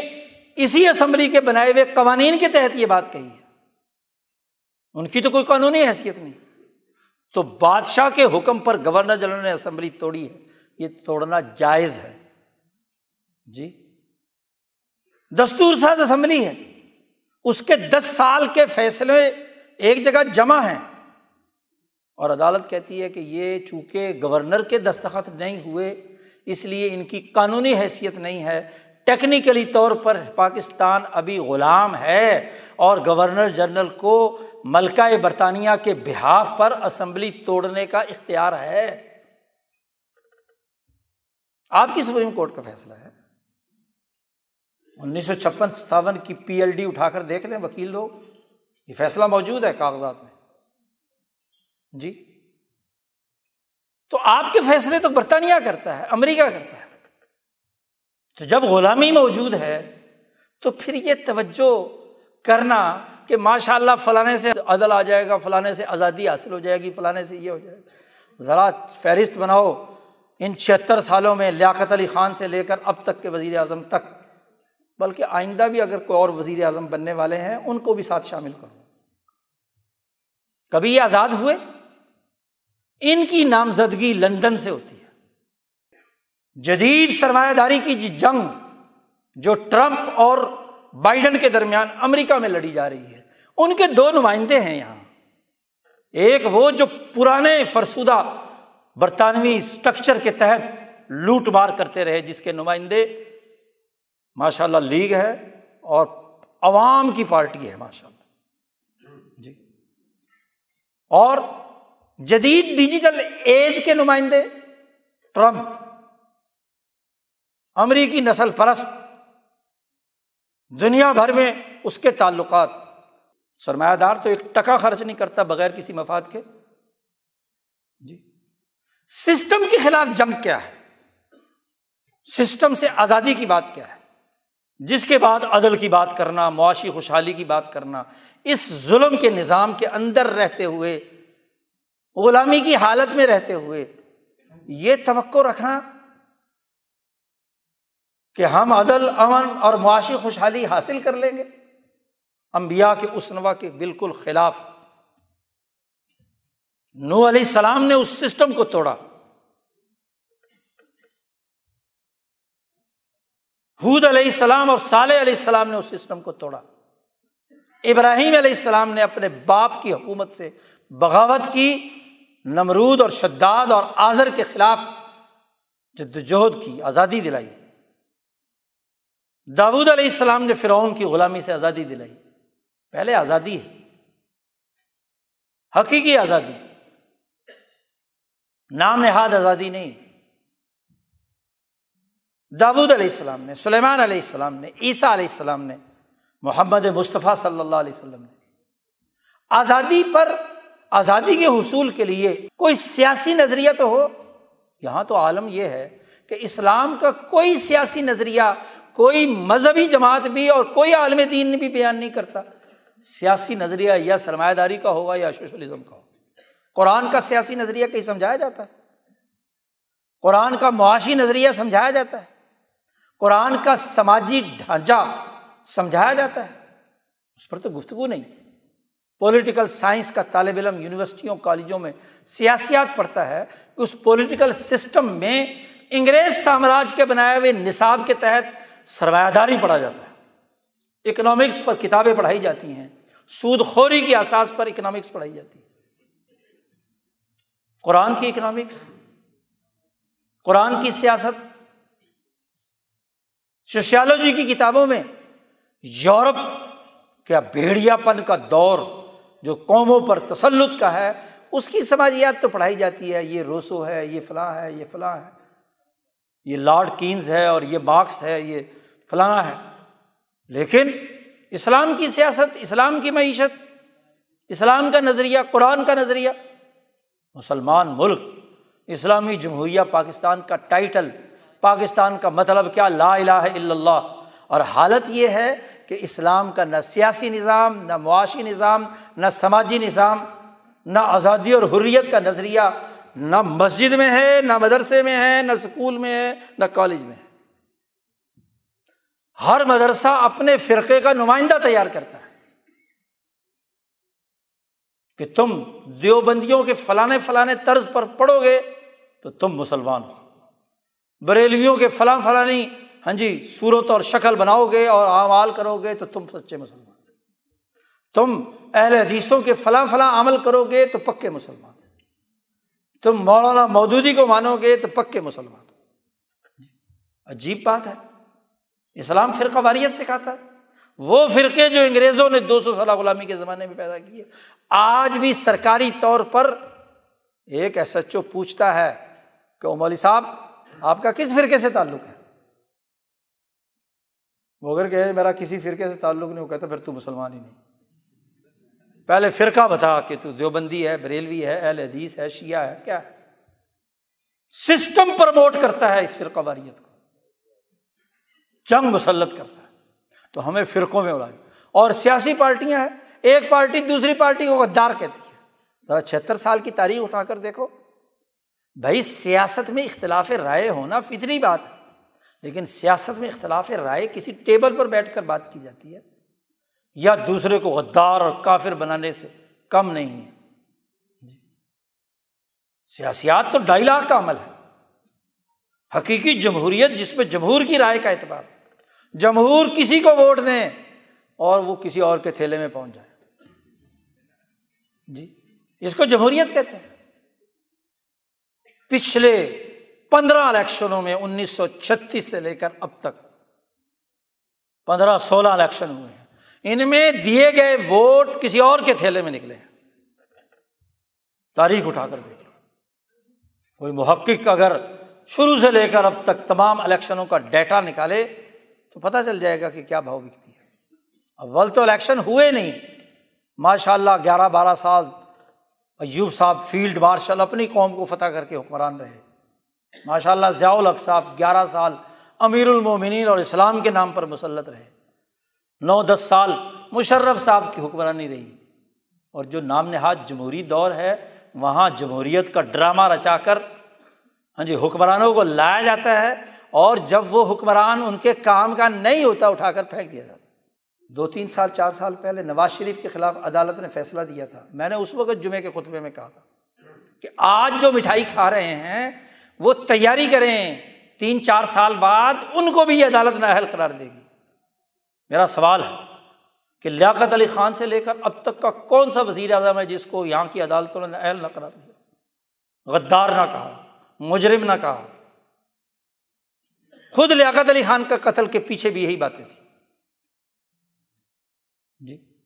اسی اسمبلی کے بنائے ہوئے قوانین کے تحت یہ بات کہی ہے۔ ان کی تو کوئی قانونی حیثیت نہیں۔ تو بادشاہ کے حکم پر گورنر جنرل نے اسمبلی توڑی ہے، یہ توڑنا جائز ہے۔ جی؟ دستور ساز اسمبلی ہے۔ اس کے دس سال کے فیصلے ایک جگہ جمع ہیں۔ اور عدالت کہتی ہے کہ یہ چونکہ گورنر کے دستخط نہیں ہوئے، اس لیے ان کی قانونی حیثیت نہیں ہے۔ ٹیکنیکلی طور پر پاکستان ابھی غلام ہے اور گورنر جنرل کو ملکہ برطانیہ کے بحاف پر اسمبلی توڑنے کا اختیار ہے۔ آپ کی سپریم کورٹ کا فیصلہ ہے۔ انیس سو چھپن ستاون کی پی ایل ڈی اٹھا کر دیکھ لیں وکیل لوگ۔ یہ فیصلہ موجود ہے کاغذات میں۔ جی۔ تو آپ کے فیصلے تو برطانیہ کرتا ہے، امریکہ کرتا ہے۔ تو جب غلامی موجود ہے تو پھر یہ توجہ کرنا کہ ماشاء اللہ فلانے سے عدل آ جائے گا، فلانے سے آزادی حاصل ہو جائے گی، فلانے سے یہ ہو جائے گا۔ ذرا فہرست بناؤ، ان چھہتر سالوں میں لیاقت علی خان سے لے کر اب تک کے وزیر اعظم تک۔ بلکہ آئندہ بھی اگر کوئی اور وزیر اعظم بننے والے ہیں، ان کو بھی ساتھ شامل کرو۔ کبھی یہ آزاد ہوئے؟ ان کی نامزدگی لندن سے ہوتی ہے۔ جدید سرمایہ داری کی جی جنگ جو ٹرمپ اور بائیڈن کے درمیان امریکہ میں لڑی جا رہی ہے۔ ان کے دو نمائندے ہیں یہاں۔ ایک وہ جو پرانے فرسودہ برطانوی اسٹرکچر کے تحت لوٹ مار کرتے رہے، جس کے نمائندے ماشاء اللہ لیگ ہے اور عوام کی پارٹی ہے ماشاء اللہ جی۔ اور جدید ڈیجیٹل ایج کے نمائندے ٹرمپ۔ امریکی نسل پرست دنیا بھر میں اس کے تعلقات۔ سرمایہ دار تو ایک ٹکا خرچ نہیں کرتا بغیر کسی مفاد کے۔ جی۔ سسٹم کے خلاف جنگ کیا ہے؟ سسٹم سے آزادی کی بات کیا ہے؟ جس کے بعد عدل کی بات کرنا، معاشی خوشحالی کی بات کرنا، اس ظلم کے نظام کے اندر رہتے ہوئے، غلامی کی حالت میں رہتے ہوئے، یہ توقع رکھنا کہ ہم عدل، امن اور معاشی خوشحالی حاصل کر لیں گے۔ امبیا کے اسنوا کے بالکل خلاف۔ نو علیہ السلام نے اس سسٹم کو توڑا۔ حود علیہ السلام اور صالح علیہ السلام نے اس سسٹم کو توڑا۔ ابراہیم علیہ السلام نے اپنے باپ کی حکومت سے بغاوت کی، نمرود اور شداد اور آزر کے خلاف جدوجہد کی آزادی دلائی۔ داود علیہ السلام نے فرعون کی غلامی سے آزادی دلائی۔ پہلے آزادی ہے۔ حقیقی آزادی۔ نام نہاد آزادی نہیں۔ داود علیہ السلام نے، سلیمان علیہ السلام نے، عیسیٰ علیہ السلام نے، محمد مصطفیٰ صلی اللہ علیہ وسلم نے۔ آزادی پر، آزادی کے حصول کے لیے کوئی سیاسی نظریہ تو ہو؟ یہاں تو عالم یہ ہے کہ اسلام کا کوئی سیاسی نظریہ کوئی مذہبی جماعت بھی اور کوئی عالم دین بھی بیان نہیں کرتا۔ سیاسی نظریہ یا سرمایہ داری کا ہوگا یا سوشلزم کا ہوگا۔ قرآن کا سیاسی نظریہ کہیں سمجھایا جاتا ہے؟ قرآن کا معاشی نظریہ سمجھایا جاتا ہے؟ قرآن کا سماجی ڈھانچہ سمجھایا جاتا ہے؟ اس پر تو گفتگو نہیں۔ پولیٹیکل سائنس کا طالب علم یونیورسٹیوں، کالجوں میں سیاسیات پڑھتا ہے۔ اس پولیٹیکل سسٹم میں انگریز سامراج کے بنائے ہوئے نصاب کے تحت سرمایہ داری پڑھا جاتا ہے۔ اکنامکس پر کتابیں پڑھائی جاتی ہیں۔ سود خوری کی احساس پر اکنامکس پڑھائی جاتی ہے۔ قرآن کی اکنامکس قرآن کی سیاست سوشیالوجی کی کتابوں میں یورپ کیا بھیڑیا پن کا دور جو قوموں پر تسلط کا ہے، اس کی سماجیات تو پڑھائی جاتی ہے، یہ روسو ہے، یہ فلاں ہے، یہ فلاں ہے۔ یہ لارڈ کینز ہے اور یہ مارکس ہے، یہ فلانا ہے۔ لیکن اسلام کی سیاست، اسلام کی معیشت، اسلام کا نظریہ، قرآن کا نظریہ، مسلمان ملک، اسلامی جمہوریہ پاکستان کا ٹائٹل، پاکستان کا مطلب کیا لا الہ الا اللہ۔ اور حالت یہ ہے کہ اسلام کا نہ سیاسی نظام، نہ معاشی نظام، نہ سماجی نظام، نہ آزادی اور حریت کا نظریہ نہ مسجد میں ہے، نہ مدرسے میں ہے، نہ اسکول میں ہے، نہ کالج میں ہے۔ ہر مدرسہ اپنے فرقے کا نمائندہ تیار کرتا ہے۔ کہ تم دیوبندیوں کے فلانے فلانے طرز پر پڑھو گے تو تم مسلمان ہو۔ بریلویوں کے فلاں فلانی ہاں جی صورت اور شکل بناؤ گے اور اعمال کرو گے تو تم سچے مسلمان تم اہل حدیثوں کے فلاں فلاں عمل کرو گے تو پکے مسلمان تم مولانا مودودی کو مانو گے تو پکے مسلمان عجیب بات ہے۔ اسلام فرقہ واریت سکھاتا ہے۔ وہ فرقے جو انگریزوں نے دو سو سالہ غلامی کے زمانے میں پیدا کیے، آج بھی سرکاری طور پر ایک ایس ایچ او پوچھتا ہے کہ مولوی صاحب، آپ کا کس فرقے سے تعلق ہے؟ وہ اگر کہ میرا کسی فرقے سے تعلق نہیں، وہ کہتا پھر تو مسلمان ہی نہیں۔ پہلے فرقہ بتا کہ تو دیوبندی ہے، بریلوی ہے، اہل حدیث ہے، شیعہ ہے، کیا ہے؟ سسٹم پرموٹ کرتا ہے اس فرقہ واریت کو۔ جنگ مسلط کرتا ہے۔ تو ہمیں فرقوں میں اڑا اور سیاسی پارٹیاں ہیں۔ ایک پارٹی دوسری پارٹی کو غدار کہتی ہے۔ ذرا چھہتر سال کی تاریخ اٹھا کر دیکھو۔ بھائی، سیاست میں اختلاف رائے ہونا فطری بات ہے۔ لیکن سیاست میں اختلاف رائے کسی ٹیبل پر بیٹھ کر بات کی جاتی ہے۔ یا دوسرے کو غدار اور کافر بنانے سے کم نہیں ہے۔ جی۔ سیاسیات تو ڈھائی لاکھ کا عمل ہے۔ حقیقی جمہوریت جس میں جمہور کی رائے کا اعتبار جمہور کسی کو ووٹ دیں اور وہ کسی اور کے تھیلے میں پہنچ جائے۔ جی۔ اس کو جمہوریت کہتے ہیں۔ پچھلے پندرہ الیکشنوں میں انیس سو چھتیس سے لے کر اب تک پندرہ سولہ الیکشن ہوئے ہیں۔ ان میں دیے گئے ووٹ کسی اور کے تھیلے میں نکلے ہیں۔ تاریخ اٹھا کر دیکھ لو کوئی محقق اگر شروع سے لے کر اب تک تمام الیکشنوں کا ڈیٹا نکالے تو پتہ چل جائے گا کہ کیا بھاؤ بکتی ہے۔ اول تو الیکشن ہوئے نہیں۔ ماشاء اللہ گیارہ بارہ سال ایوب صاحب فیلڈ مارشل اپنی قوم کو فتح کر کے حکمران رہے۔ ماشاء اللہ ضیاء الحق صاحب گیارہ سال امیر المومنین اور اسلام کے نام پر مسلط رہے۔ نو دس سال مشرف صاحب کی حکمرانی رہی۔ اور جو نام نہاد جمہوری دور ہے، وہاں جمہوریت کا ڈرامہ رچا کر ہاں جی حکمرانوں کو لایا جاتا ہے۔ اور جب وہ حکمران ان کے کام کا نہیں ہوتا، اٹھا کر پھینک دیا جاتا دو تین سال، چار سال پہلے نواز شریف کے خلاف عدالت نے فیصلہ دیا تھا۔ میں نے اس وقت جمعے کے خطبے میں کہا تھا کہ آج جو مٹھائی کھا رہے ہیں، وہ تیاری کریں۔ تین چار سال بعد ان کو بھی یہ عدالت نااہل قرار دے گی۔ میرا سوال ہے کہ لیاقت علی خان سے لے کر اب تک کا کون سا وزیر اعظم ہے جس کو یہاں کی عدالتوں نے اہل نہ قرار دیا؟ غدار نہ کہا، مجرم نہ کہا۔ خود لیاقت علی خان کا قتل کے پیچھے بھی یہی باتیں تھیں۔ جی۔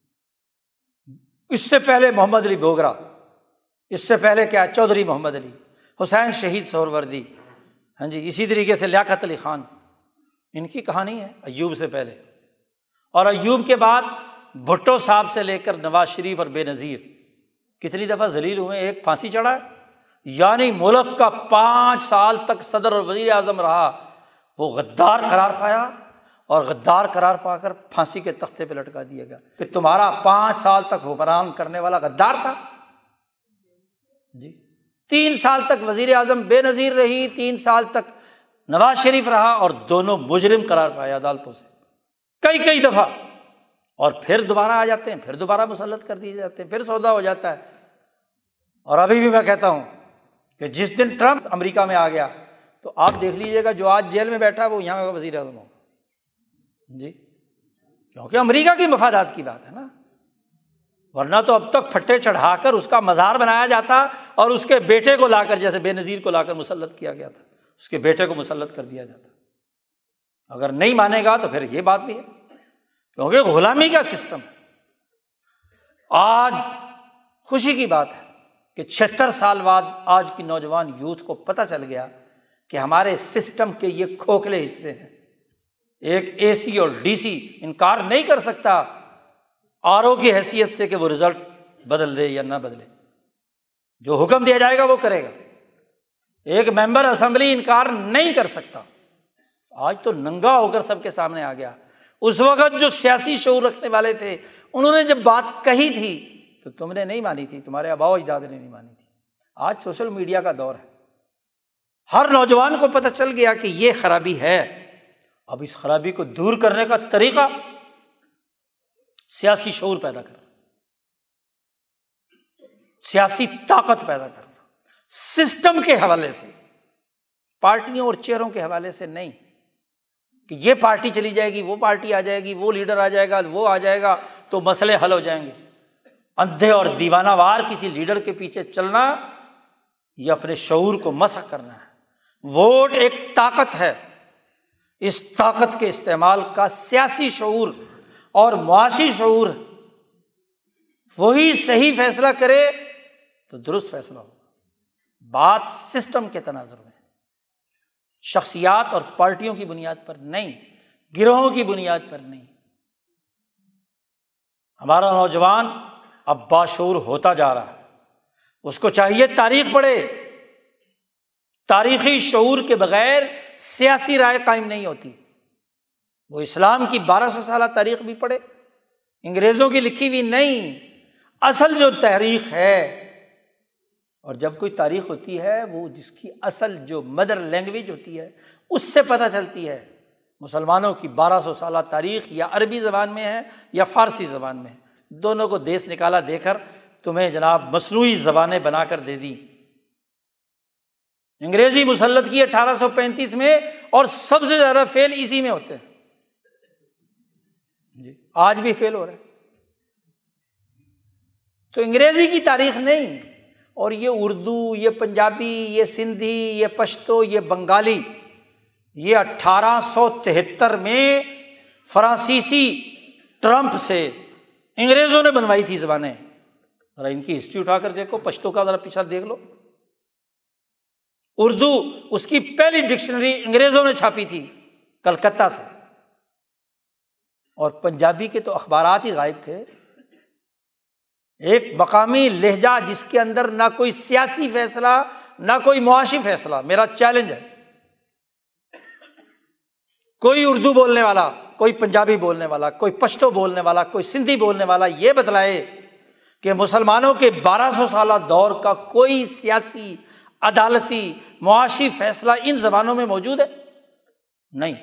اس سے پہلے محمد علی بوگرا، اس سے پہلے کیا چودھری محمد علی، حسین شہید سور وردی ہاں جی اسی طریقے سے لیاقت علی خان۔ ان کی کہانی ہے ایوب سے پہلے۔ اور ایوب کے بعد بھٹو صاحب سے لے کر نواز شریف اور بے نظیر، کتنی دفعہ ذلیل ہوئے، ایک پھانسی چڑھا ہے؟ یعنی ملک کا پانچ سال تک صدر اور وزیر اعظم رہا، وہ غدار قرار پایا اور غدار قرار پا کر پھانسی کے تختے پہ لٹکا دیا گیا۔ کہ تمہارا پانچ سال تک حکمران کرنے والا غدار تھا؟ جی۔ تین سال تک وزیر اعظم بے نظیر رہی، تین سال تک نواز شریف رہا اور دونوں مجرم قرار پائے عدالتوں سے۔ کئی کئی دفعہ۔ اور پھر دوبارہ آ جاتے ہیں، پھر دوبارہ مسلط کر دیے جاتے ہیں، پھر سودا ہو جاتا ہے۔ اور ابھی بھی میں کہتا ہوں کہ جس دن ٹرمپ امریکہ میں آ گیا، تو آپ دیکھ لیجیے گا جو آج جیل میں بیٹھا ہے وہ یہاں کا وزیر اعظم ہوگا۔ جی۔ کیونکہ امریکہ کی مفادات کی بات ہے نا۔ ورنہ تو اب تک پھٹے چڑھا کر اس کا مزار بنایا جاتا اور اس کے بیٹے کو لا کر، جیسے بے نظیر کو لا کر مسلط کیا گیا تھا۔ اس کے بیٹے کو مسلط کر دیا جاتا۔ اگر نہیں مانے گا تو پھر یہ بات بھی ہے۔ کیونکہ غلامی کا سسٹم ہے۔ آج خوشی کی بات ہے کہ چھہتر سال بعد آج کی نوجوان یوتھ کو پتہ چل گیا کہ ہمارے سسٹم کے یہ کھوکھلے حصے ہیں۔ ایک اے سی اور ڈی سی انکار نہیں کر سکتا آر او کی حیثیت سے کہ وہ رزلٹ بدل دے یا نہ بدلے۔ جو حکم دیا جائے گا وہ کرے گا۔ ایک ممبر اسمبلی انکار نہیں کر سکتا۔ آج تو ننگا ہو کر سب کے سامنے آ گیا۔ اس وقت جو سیاسی شعور رکھنے والے تھے، انہوں نے جب بات کہی تھی، تو تم نے نہیں مانی تھی، تمہارے اباؤ اجداد نے نہیں مانی تھی۔ آج سوشل میڈیا کا دور ہے۔ ہر نوجوان کو پتہ چل گیا کہ یہ خرابی ہے۔ اب اس خرابی کو دور کرنے کا طریقہ سیاسی شعور پیدا کرنا۔ سیاسی طاقت پیدا کرنا۔ سسٹم کے حوالے سے، پارٹیوں اور چیئروں کے حوالے سے نہیں۔ کہ یہ پارٹی چلی جائے گی، وہ پارٹی آ جائے گی، وہ لیڈر آ جائے گا، وہ آ جائے گا، تو مسئلے حل ہو جائیں گے۔ اندھے اور دیوانہ وار کسی لیڈر کے پیچھے چلنا، یہ اپنے شعور کو مسق کرنا ہے۔ ووٹ ایک طاقت ہے۔ اس طاقت کے استعمال کا سیاسی شعور اور معاشی شعور، وہی صحیح فیصلہ کرے تو درست فیصلہ ہو۔ بات سسٹم کے تناظر میں شخصیات اور پارٹیوں کی بنیاد پر نہیں، گروہوں کی بنیاد پر نہیں۔ ہمارا نوجوان اب باشور ہوتا جا رہا ہے۔ اس کو چاہیے تاریخ پڑھے۔ تاریخی شعور کے بغیر سیاسی رائے قائم نہیں ہوتی۔ وہ اسلام کی بارہ سو سالہ تاریخ بھی پڑھے۔ انگریزوں کی لکھی ہوئی نہیں۔ اصل جو تحریک ہے اور جب کوئی تاریخ ہوتی ہے، وہ جس کی اصل جو مدر لینگویج ہوتی ہے، اس سے پتہ چلتی ہے مسلمانوں کی بارہ سو سالہ تاریخ یا عربی زبان میں ہے یا فارسی زبان میں ہے۔ دونوں کو دیس نکالا دے کر تمہیں جناب مصنوعی زبانیں بنا کر دے دی انگریزی مسلط کی اٹھارہ سو پینتیس میں اور سب سے زیادہ فیل اسی میں ہوتے ہیں۔ جی آج بھی فیل ہو رہے تو انگریزی کی تاریخ نہیں۔ اور یہ اردو، یہ پنجابی، یہ سندھی، یہ پشتو، یہ بنگالی، یہ اٹھارہ سو تہتر میں فرانسیسی ٹرمپ سے انگریزوں نے بنوائی تھی زبانیں۔ ذرا ان کی ہسٹری اٹھا کر دیکھو پشتوں کا ذرا پیچھا دیکھ لو۔ اردو اس کی پہلی ڈکشنری انگریزوں نے چھاپی تھی کلکتہ سے۔ اور پنجابی کے تو اخبارات ہی غائب تھے۔ ایک مقامی لہجہ جس کے اندر نہ کوئی سیاسی فیصلہ، نہ کوئی معاشی فیصلہ، میرا چیلنج ہے۔ کوئی اردو بولنے والا، کوئی پنجابی بولنے والا، کوئی پشتو بولنے والا، کوئی سندھی بولنے والا یہ بتلائے کہ مسلمانوں کے بارہ سو سالہ دور کا کوئی سیاسی، عدالتی، معاشی فیصلہ ان زبانوں میں موجود ہے؟ نہیں۔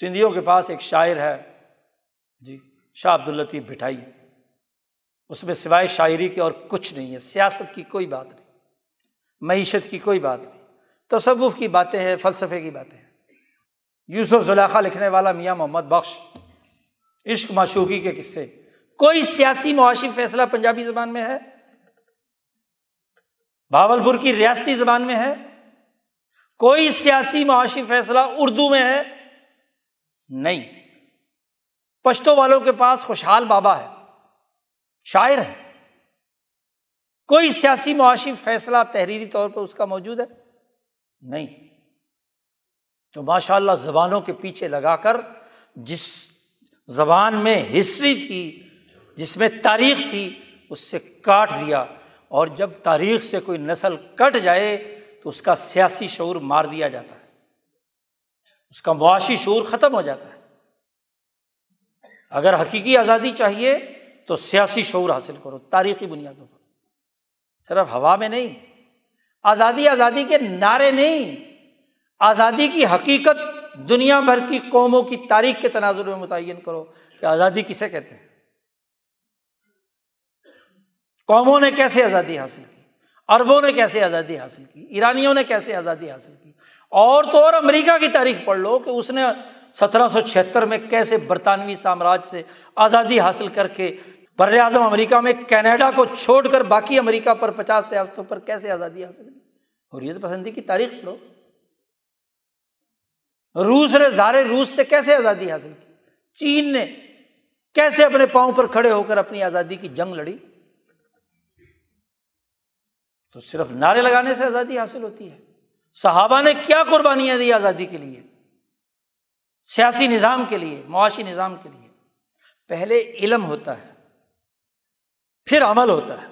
سندھیوں کے پاس ایک شاعر ہے۔ جی شاہ عبد الطیف بٹھائی۔ اس میں سوائے شاعری کے اور کچھ نہیں ہے، سیاست کی کوئی بات نہیں، معیشت کی کوئی بات نہیں، تصوف کی باتیں ہیں، فلسفے کی باتیں ہیں۔ یوسف زلیخہ لکھنے والا میاں محمد بخش، عشق معشوقی کے قصے۔ کوئی سیاسی معاشی فیصلہ پنجابی زبان میں ہے؟ بھاول پور کی ریاستی زبان میں ہے؟ کوئی سیاسی معاشی فیصلہ اردو میں ہے؟ نہیں۔ پشتوں والوں کے پاس خوشحال بابا ہے۔ شاعر ہے۔ کوئی سیاسی معاشی فیصلہ تحریری طور پر اس کا موجود ہے؟ نہیں۔ تو ماشاء اللہ زبانوں کے پیچھے لگا کر جس زبان میں ہسٹری تھی، جس میں تاریخ تھی، اس سے کاٹ دیا۔ اور جب تاریخ سے کوئی نسل کٹ جائے تو اس کا سیاسی شعور مار دیا جاتا ہے۔ اس کا معاشی شعور ختم ہو جاتا ہے۔ اگر حقیقی آزادی چاہیے تو سیاسی شعور حاصل کرو، تاریخی بنیادوں پر۔ صرف ہوا میں نہیں، آزادی آزادی کے نعرے نہیں، آزادی کی حقیقت دنیا بھر کی قوموں کی تاریخ کے تناظر میں متعین کرو کہ آزادی کسے کہتے ہیں۔ قوموں نے کیسے آزادی حاصل کی؟ اربوں نے کیسے آزادی حاصل کی؟ ایرانیوں نے کیسے آزادی حاصل کی؟ اور تو اور امریکہ کی تاریخ پڑھ لو کہ اس نے سترہ سو چھہتر میں کیسے برطانوی سامراج سے آزادی حاصل کر کے بر اعظم امریکہ میں کینیڈا کو چھوڑ کر باقی امریکہ پر پچاس ریاستوں پر کیسے آزادی حاصل کی حریت پسندی کی تاریخ پڑھو۔ روس نے زارے روس سے کیسے آزادی حاصل کی؟ چین نے کیسے اپنے پاؤں پر کھڑے ہو کر اپنی آزادی کی جنگ لڑی؟ تو صرف نعرے لگانے سے آزادی حاصل ہوتی ہے۔ صحابہ نے کیا قربانیاں دی آزادی کے لیے؟ سیاسی نظام کے لیے، معاشی نظام کے لیے۔ پہلے علم ہوتا ہے۔ پھر عمل ہوتا ہے۔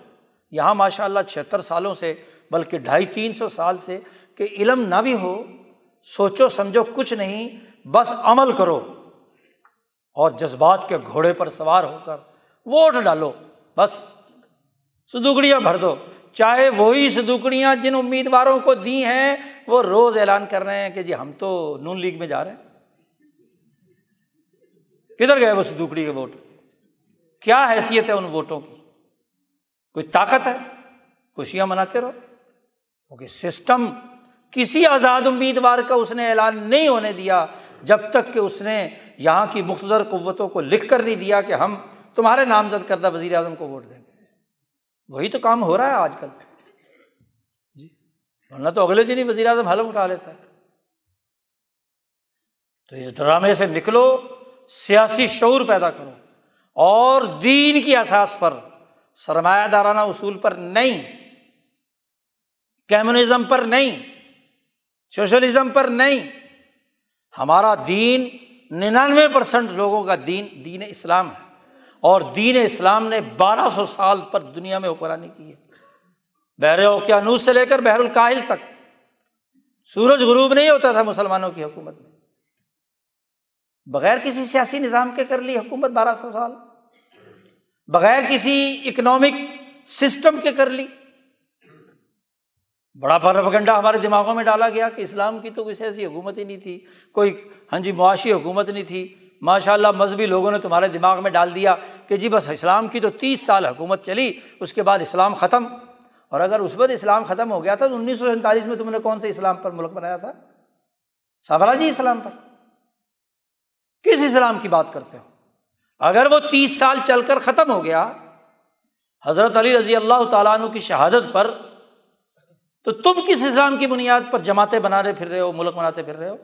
یہاں ماشاء اللہ چھہتر سالوں سے بلکہ ڈھائی تین سو سال سے کہ علم نہ بھی ہو، سوچو سمجھو کچھ نہیں، بس عمل کرو۔ اور جذبات کے گھوڑے پر سوار ہو کر ووٹ ڈالو، بس۔ سدوکڑیاں بھر دو۔ چاہے وہی سدوکڑیاں جن امیدواروں کو دی ہیں، وہ روز اعلان کر رہے ہیں کہ جی ہم تو نون لیگ میں جا رہے ہیں۔ کدھر گئے وہ سدوکڑی کے ووٹ؟ کیا حیثیت ہے ان ووٹوں کی؟ کوئی طاقت ہے؟ خوشیاں مناتے رہو۔ کیونکہ سسٹم کسی آزاد امیدوار کا اس نے اعلان نہیں ہونے دیا جب تک کہ اس نے یہاں کی مختصر قوتوں کو لکھ کر نہیں دیا کہ ہم تمہارے نامزد کردہ وزیر اعظم کو ووٹ دیں گے۔ وہی تو کام ہو رہا ہے آج کل۔ جی۔ ورنہ تو اگلے دن ہی وزیر اعظم حلف اٹھا لیتا ہے۔ تو اس ڈرامے سے نکلو، سیاسی شعور پیدا کرو اور دین کی احساس پر سرمایہ دارانہ اصول پر نہیں، کمیونزم پر نہیں، سوشلزم پر نہیں، ہمارا دین ننانوے پرسنٹ لوگوں کا دین دین اسلام ہے۔ اور دین اسلام نے بارہ سو سال پر دنیا میں حکمرانی کی ہے۔ بحر اوکیانوس سے لے کر بحر الکاہل تک۔ سورج غروب نہیں ہوتا تھا مسلمانوں کی حکومت میں۔ بغیر کسی سیاسی نظام کے کر لی حکومت بارہ سو سال۔ بغیر کسی اکنامک سسٹم کے کر لی۔ بڑا پرپگنڈا ہمارے دماغوں میں ڈالا گیا کہ اسلام کی تو کچھ ایسی حکومت ہی نہیں تھی، کوئی ہاں جی معاشی حکومت نہیں تھی۔ ماشاء اللہ مذہبی لوگوں نے تمہارے دماغ میں ڈال دیا کہ جی بس اسلام کی تو تیس سال حکومت چلی، اس کے بعد اسلام ختم۔ اور اگر اس وقت اسلام ختم ہو گیا تھا تو انیس سو سینتالیس میں تم نے کون سے اسلام پر ملک بنایا تھا؟ سفراجی اسلام پر۔ کس اسلام کی بات کرتے ہو؟ اگر وہ تیس سال چل کر ختم ہو گیا، حضرت علی رضی اللہ تعالیٰ عنہ کی شہادت پر، تو تم کس اسلام کی بنیاد پر جماعتیں بنانے پھر رہے ہو، ملک بناتے پھر رہے ہو؟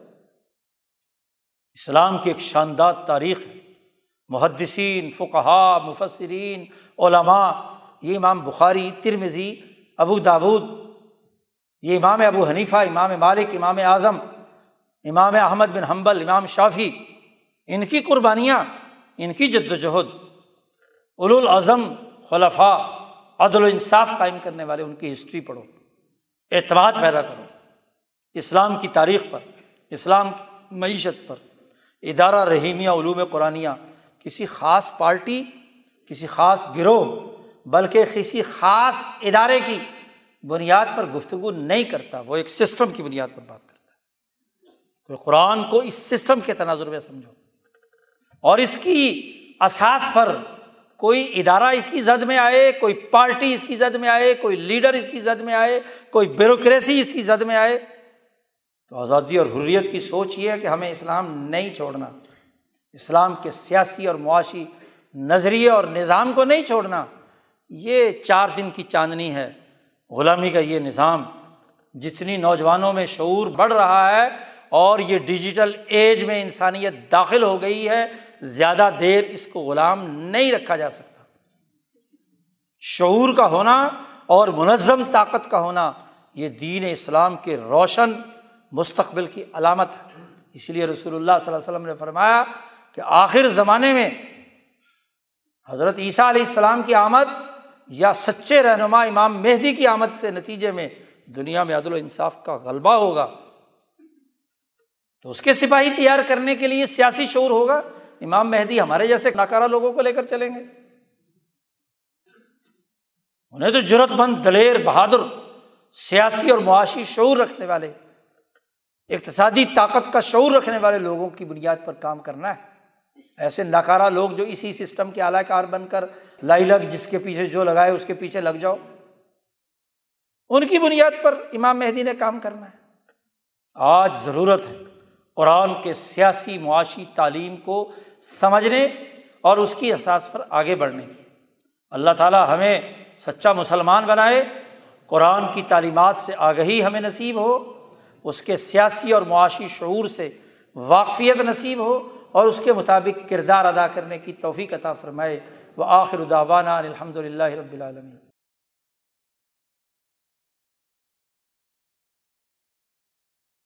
اسلام کی ایک شاندار تاریخ ہے۔ محدثین فقہ مفسرین، علماء، یہ امام بخاری ترمزی ابو داود، یہ امام ابو حنیفہ، امام مالک، امام اعظم، امام احمد بن حنبل، امام شافی ان کی قربانیاں ان کی جد وجہد الاظم خلفاء، عدل و انصاف قائم کرنے والے ان کی ہسٹری پڑھو، اعتماد پیدا کرو، اسلام کی تاریخ پر، اسلام کی معیشت پر، ادارہ رحیمیہ، علوم قرآن کسی خاص پارٹی، کسی خاص گروہ، بلکہ کسی خاص ادارے کی بنیاد پر گفتگو نہیں کرتا، وہ ایک سسٹم کی بنیاد پر بات کرتا ہے۔ قرآن کو اس سسٹم کے تناظر میں سمجھو۔ اور اس کی اساس پر کوئی ادارہ اس کی زد میں آئے، کوئی پارٹی اس کی زد میں آئے، کوئی لیڈر اس کی زد میں آئے، کوئی بیوروکریسی اس کی زد میں آئے، تو آزادی اور حریت کی سوچ یہ ہے کہ ہمیں اسلام نہیں چھوڑنا۔ اسلام کے سیاسی اور معاشی نظریے اور نظام کو نہیں چھوڑنا۔ یہ چار دن کی چاندنی ہے۔ غلامی کا یہ نظام جتنی نوجوانوں میں شعور بڑھ رہا ہے اور یہ ڈیجیٹل ایج میں انسانیت داخل ہو گئی ہے زیادہ دیر اس کو غلام نہیں رکھا جا سکتا۔ شعور کا ہونا اور منظم طاقت کا ہونا یہ دین اسلام کے روشن مستقبل کی علامت ہے۔ اسی لیے رسول اللہ صلی اللہ علیہ وسلم نے فرمایا کہ آخر زمانے میں حضرت عیسیٰ علیہ السلام کی آمد یا سچے رہنما امام مہدی کی آمد سے نتیجے میں دنیا میں عدل و انصاف کا غلبہ ہوگا تو اس کے سپاہی تیار کرنے کے لیے سیاسی شعور ہوگا۔ امام مہدی ہمارے جیسے ناکارہ لوگوں کو لے کر چلیں گے۔ انہیں تو جرت مند، دلیر، بہادر، سیاسی اور معاشی شعور رکھنے والے، اقتصادی طاقت کا شعور رکھنے والے لوگوں کی بنیاد پر کام کرنا ہے۔ ایسے ناکارہ لوگ جو اسی سسٹم کے اعلی کار بن کر لائی لگ، جس کے پیچھے جو لگائے، اس کے پیچھے لگ جاؤ۔ ان کی بنیاد پر امام مہدی نے کام کرنا ہے۔ آج ضرورت ہے قرآن کے سیاسی معاشی تعلیم کو سمجھنے اور اس کی احساس پر آگے بڑھنے کی۔ اللہ تعالیٰ ہمیں سچا مسلمان بنائے، قرآن کی تعلیمات سے آگہی ہمیں نصیب ہو، اس کے سیاسی اور معاشی شعور سے واقفیت نصیب ہو اور اس کے مطابق کردار ادا کرنے کی توفیق عطا فرمائے۔ وہ آخر الداوانہ الحمد للہ رب العالمین۔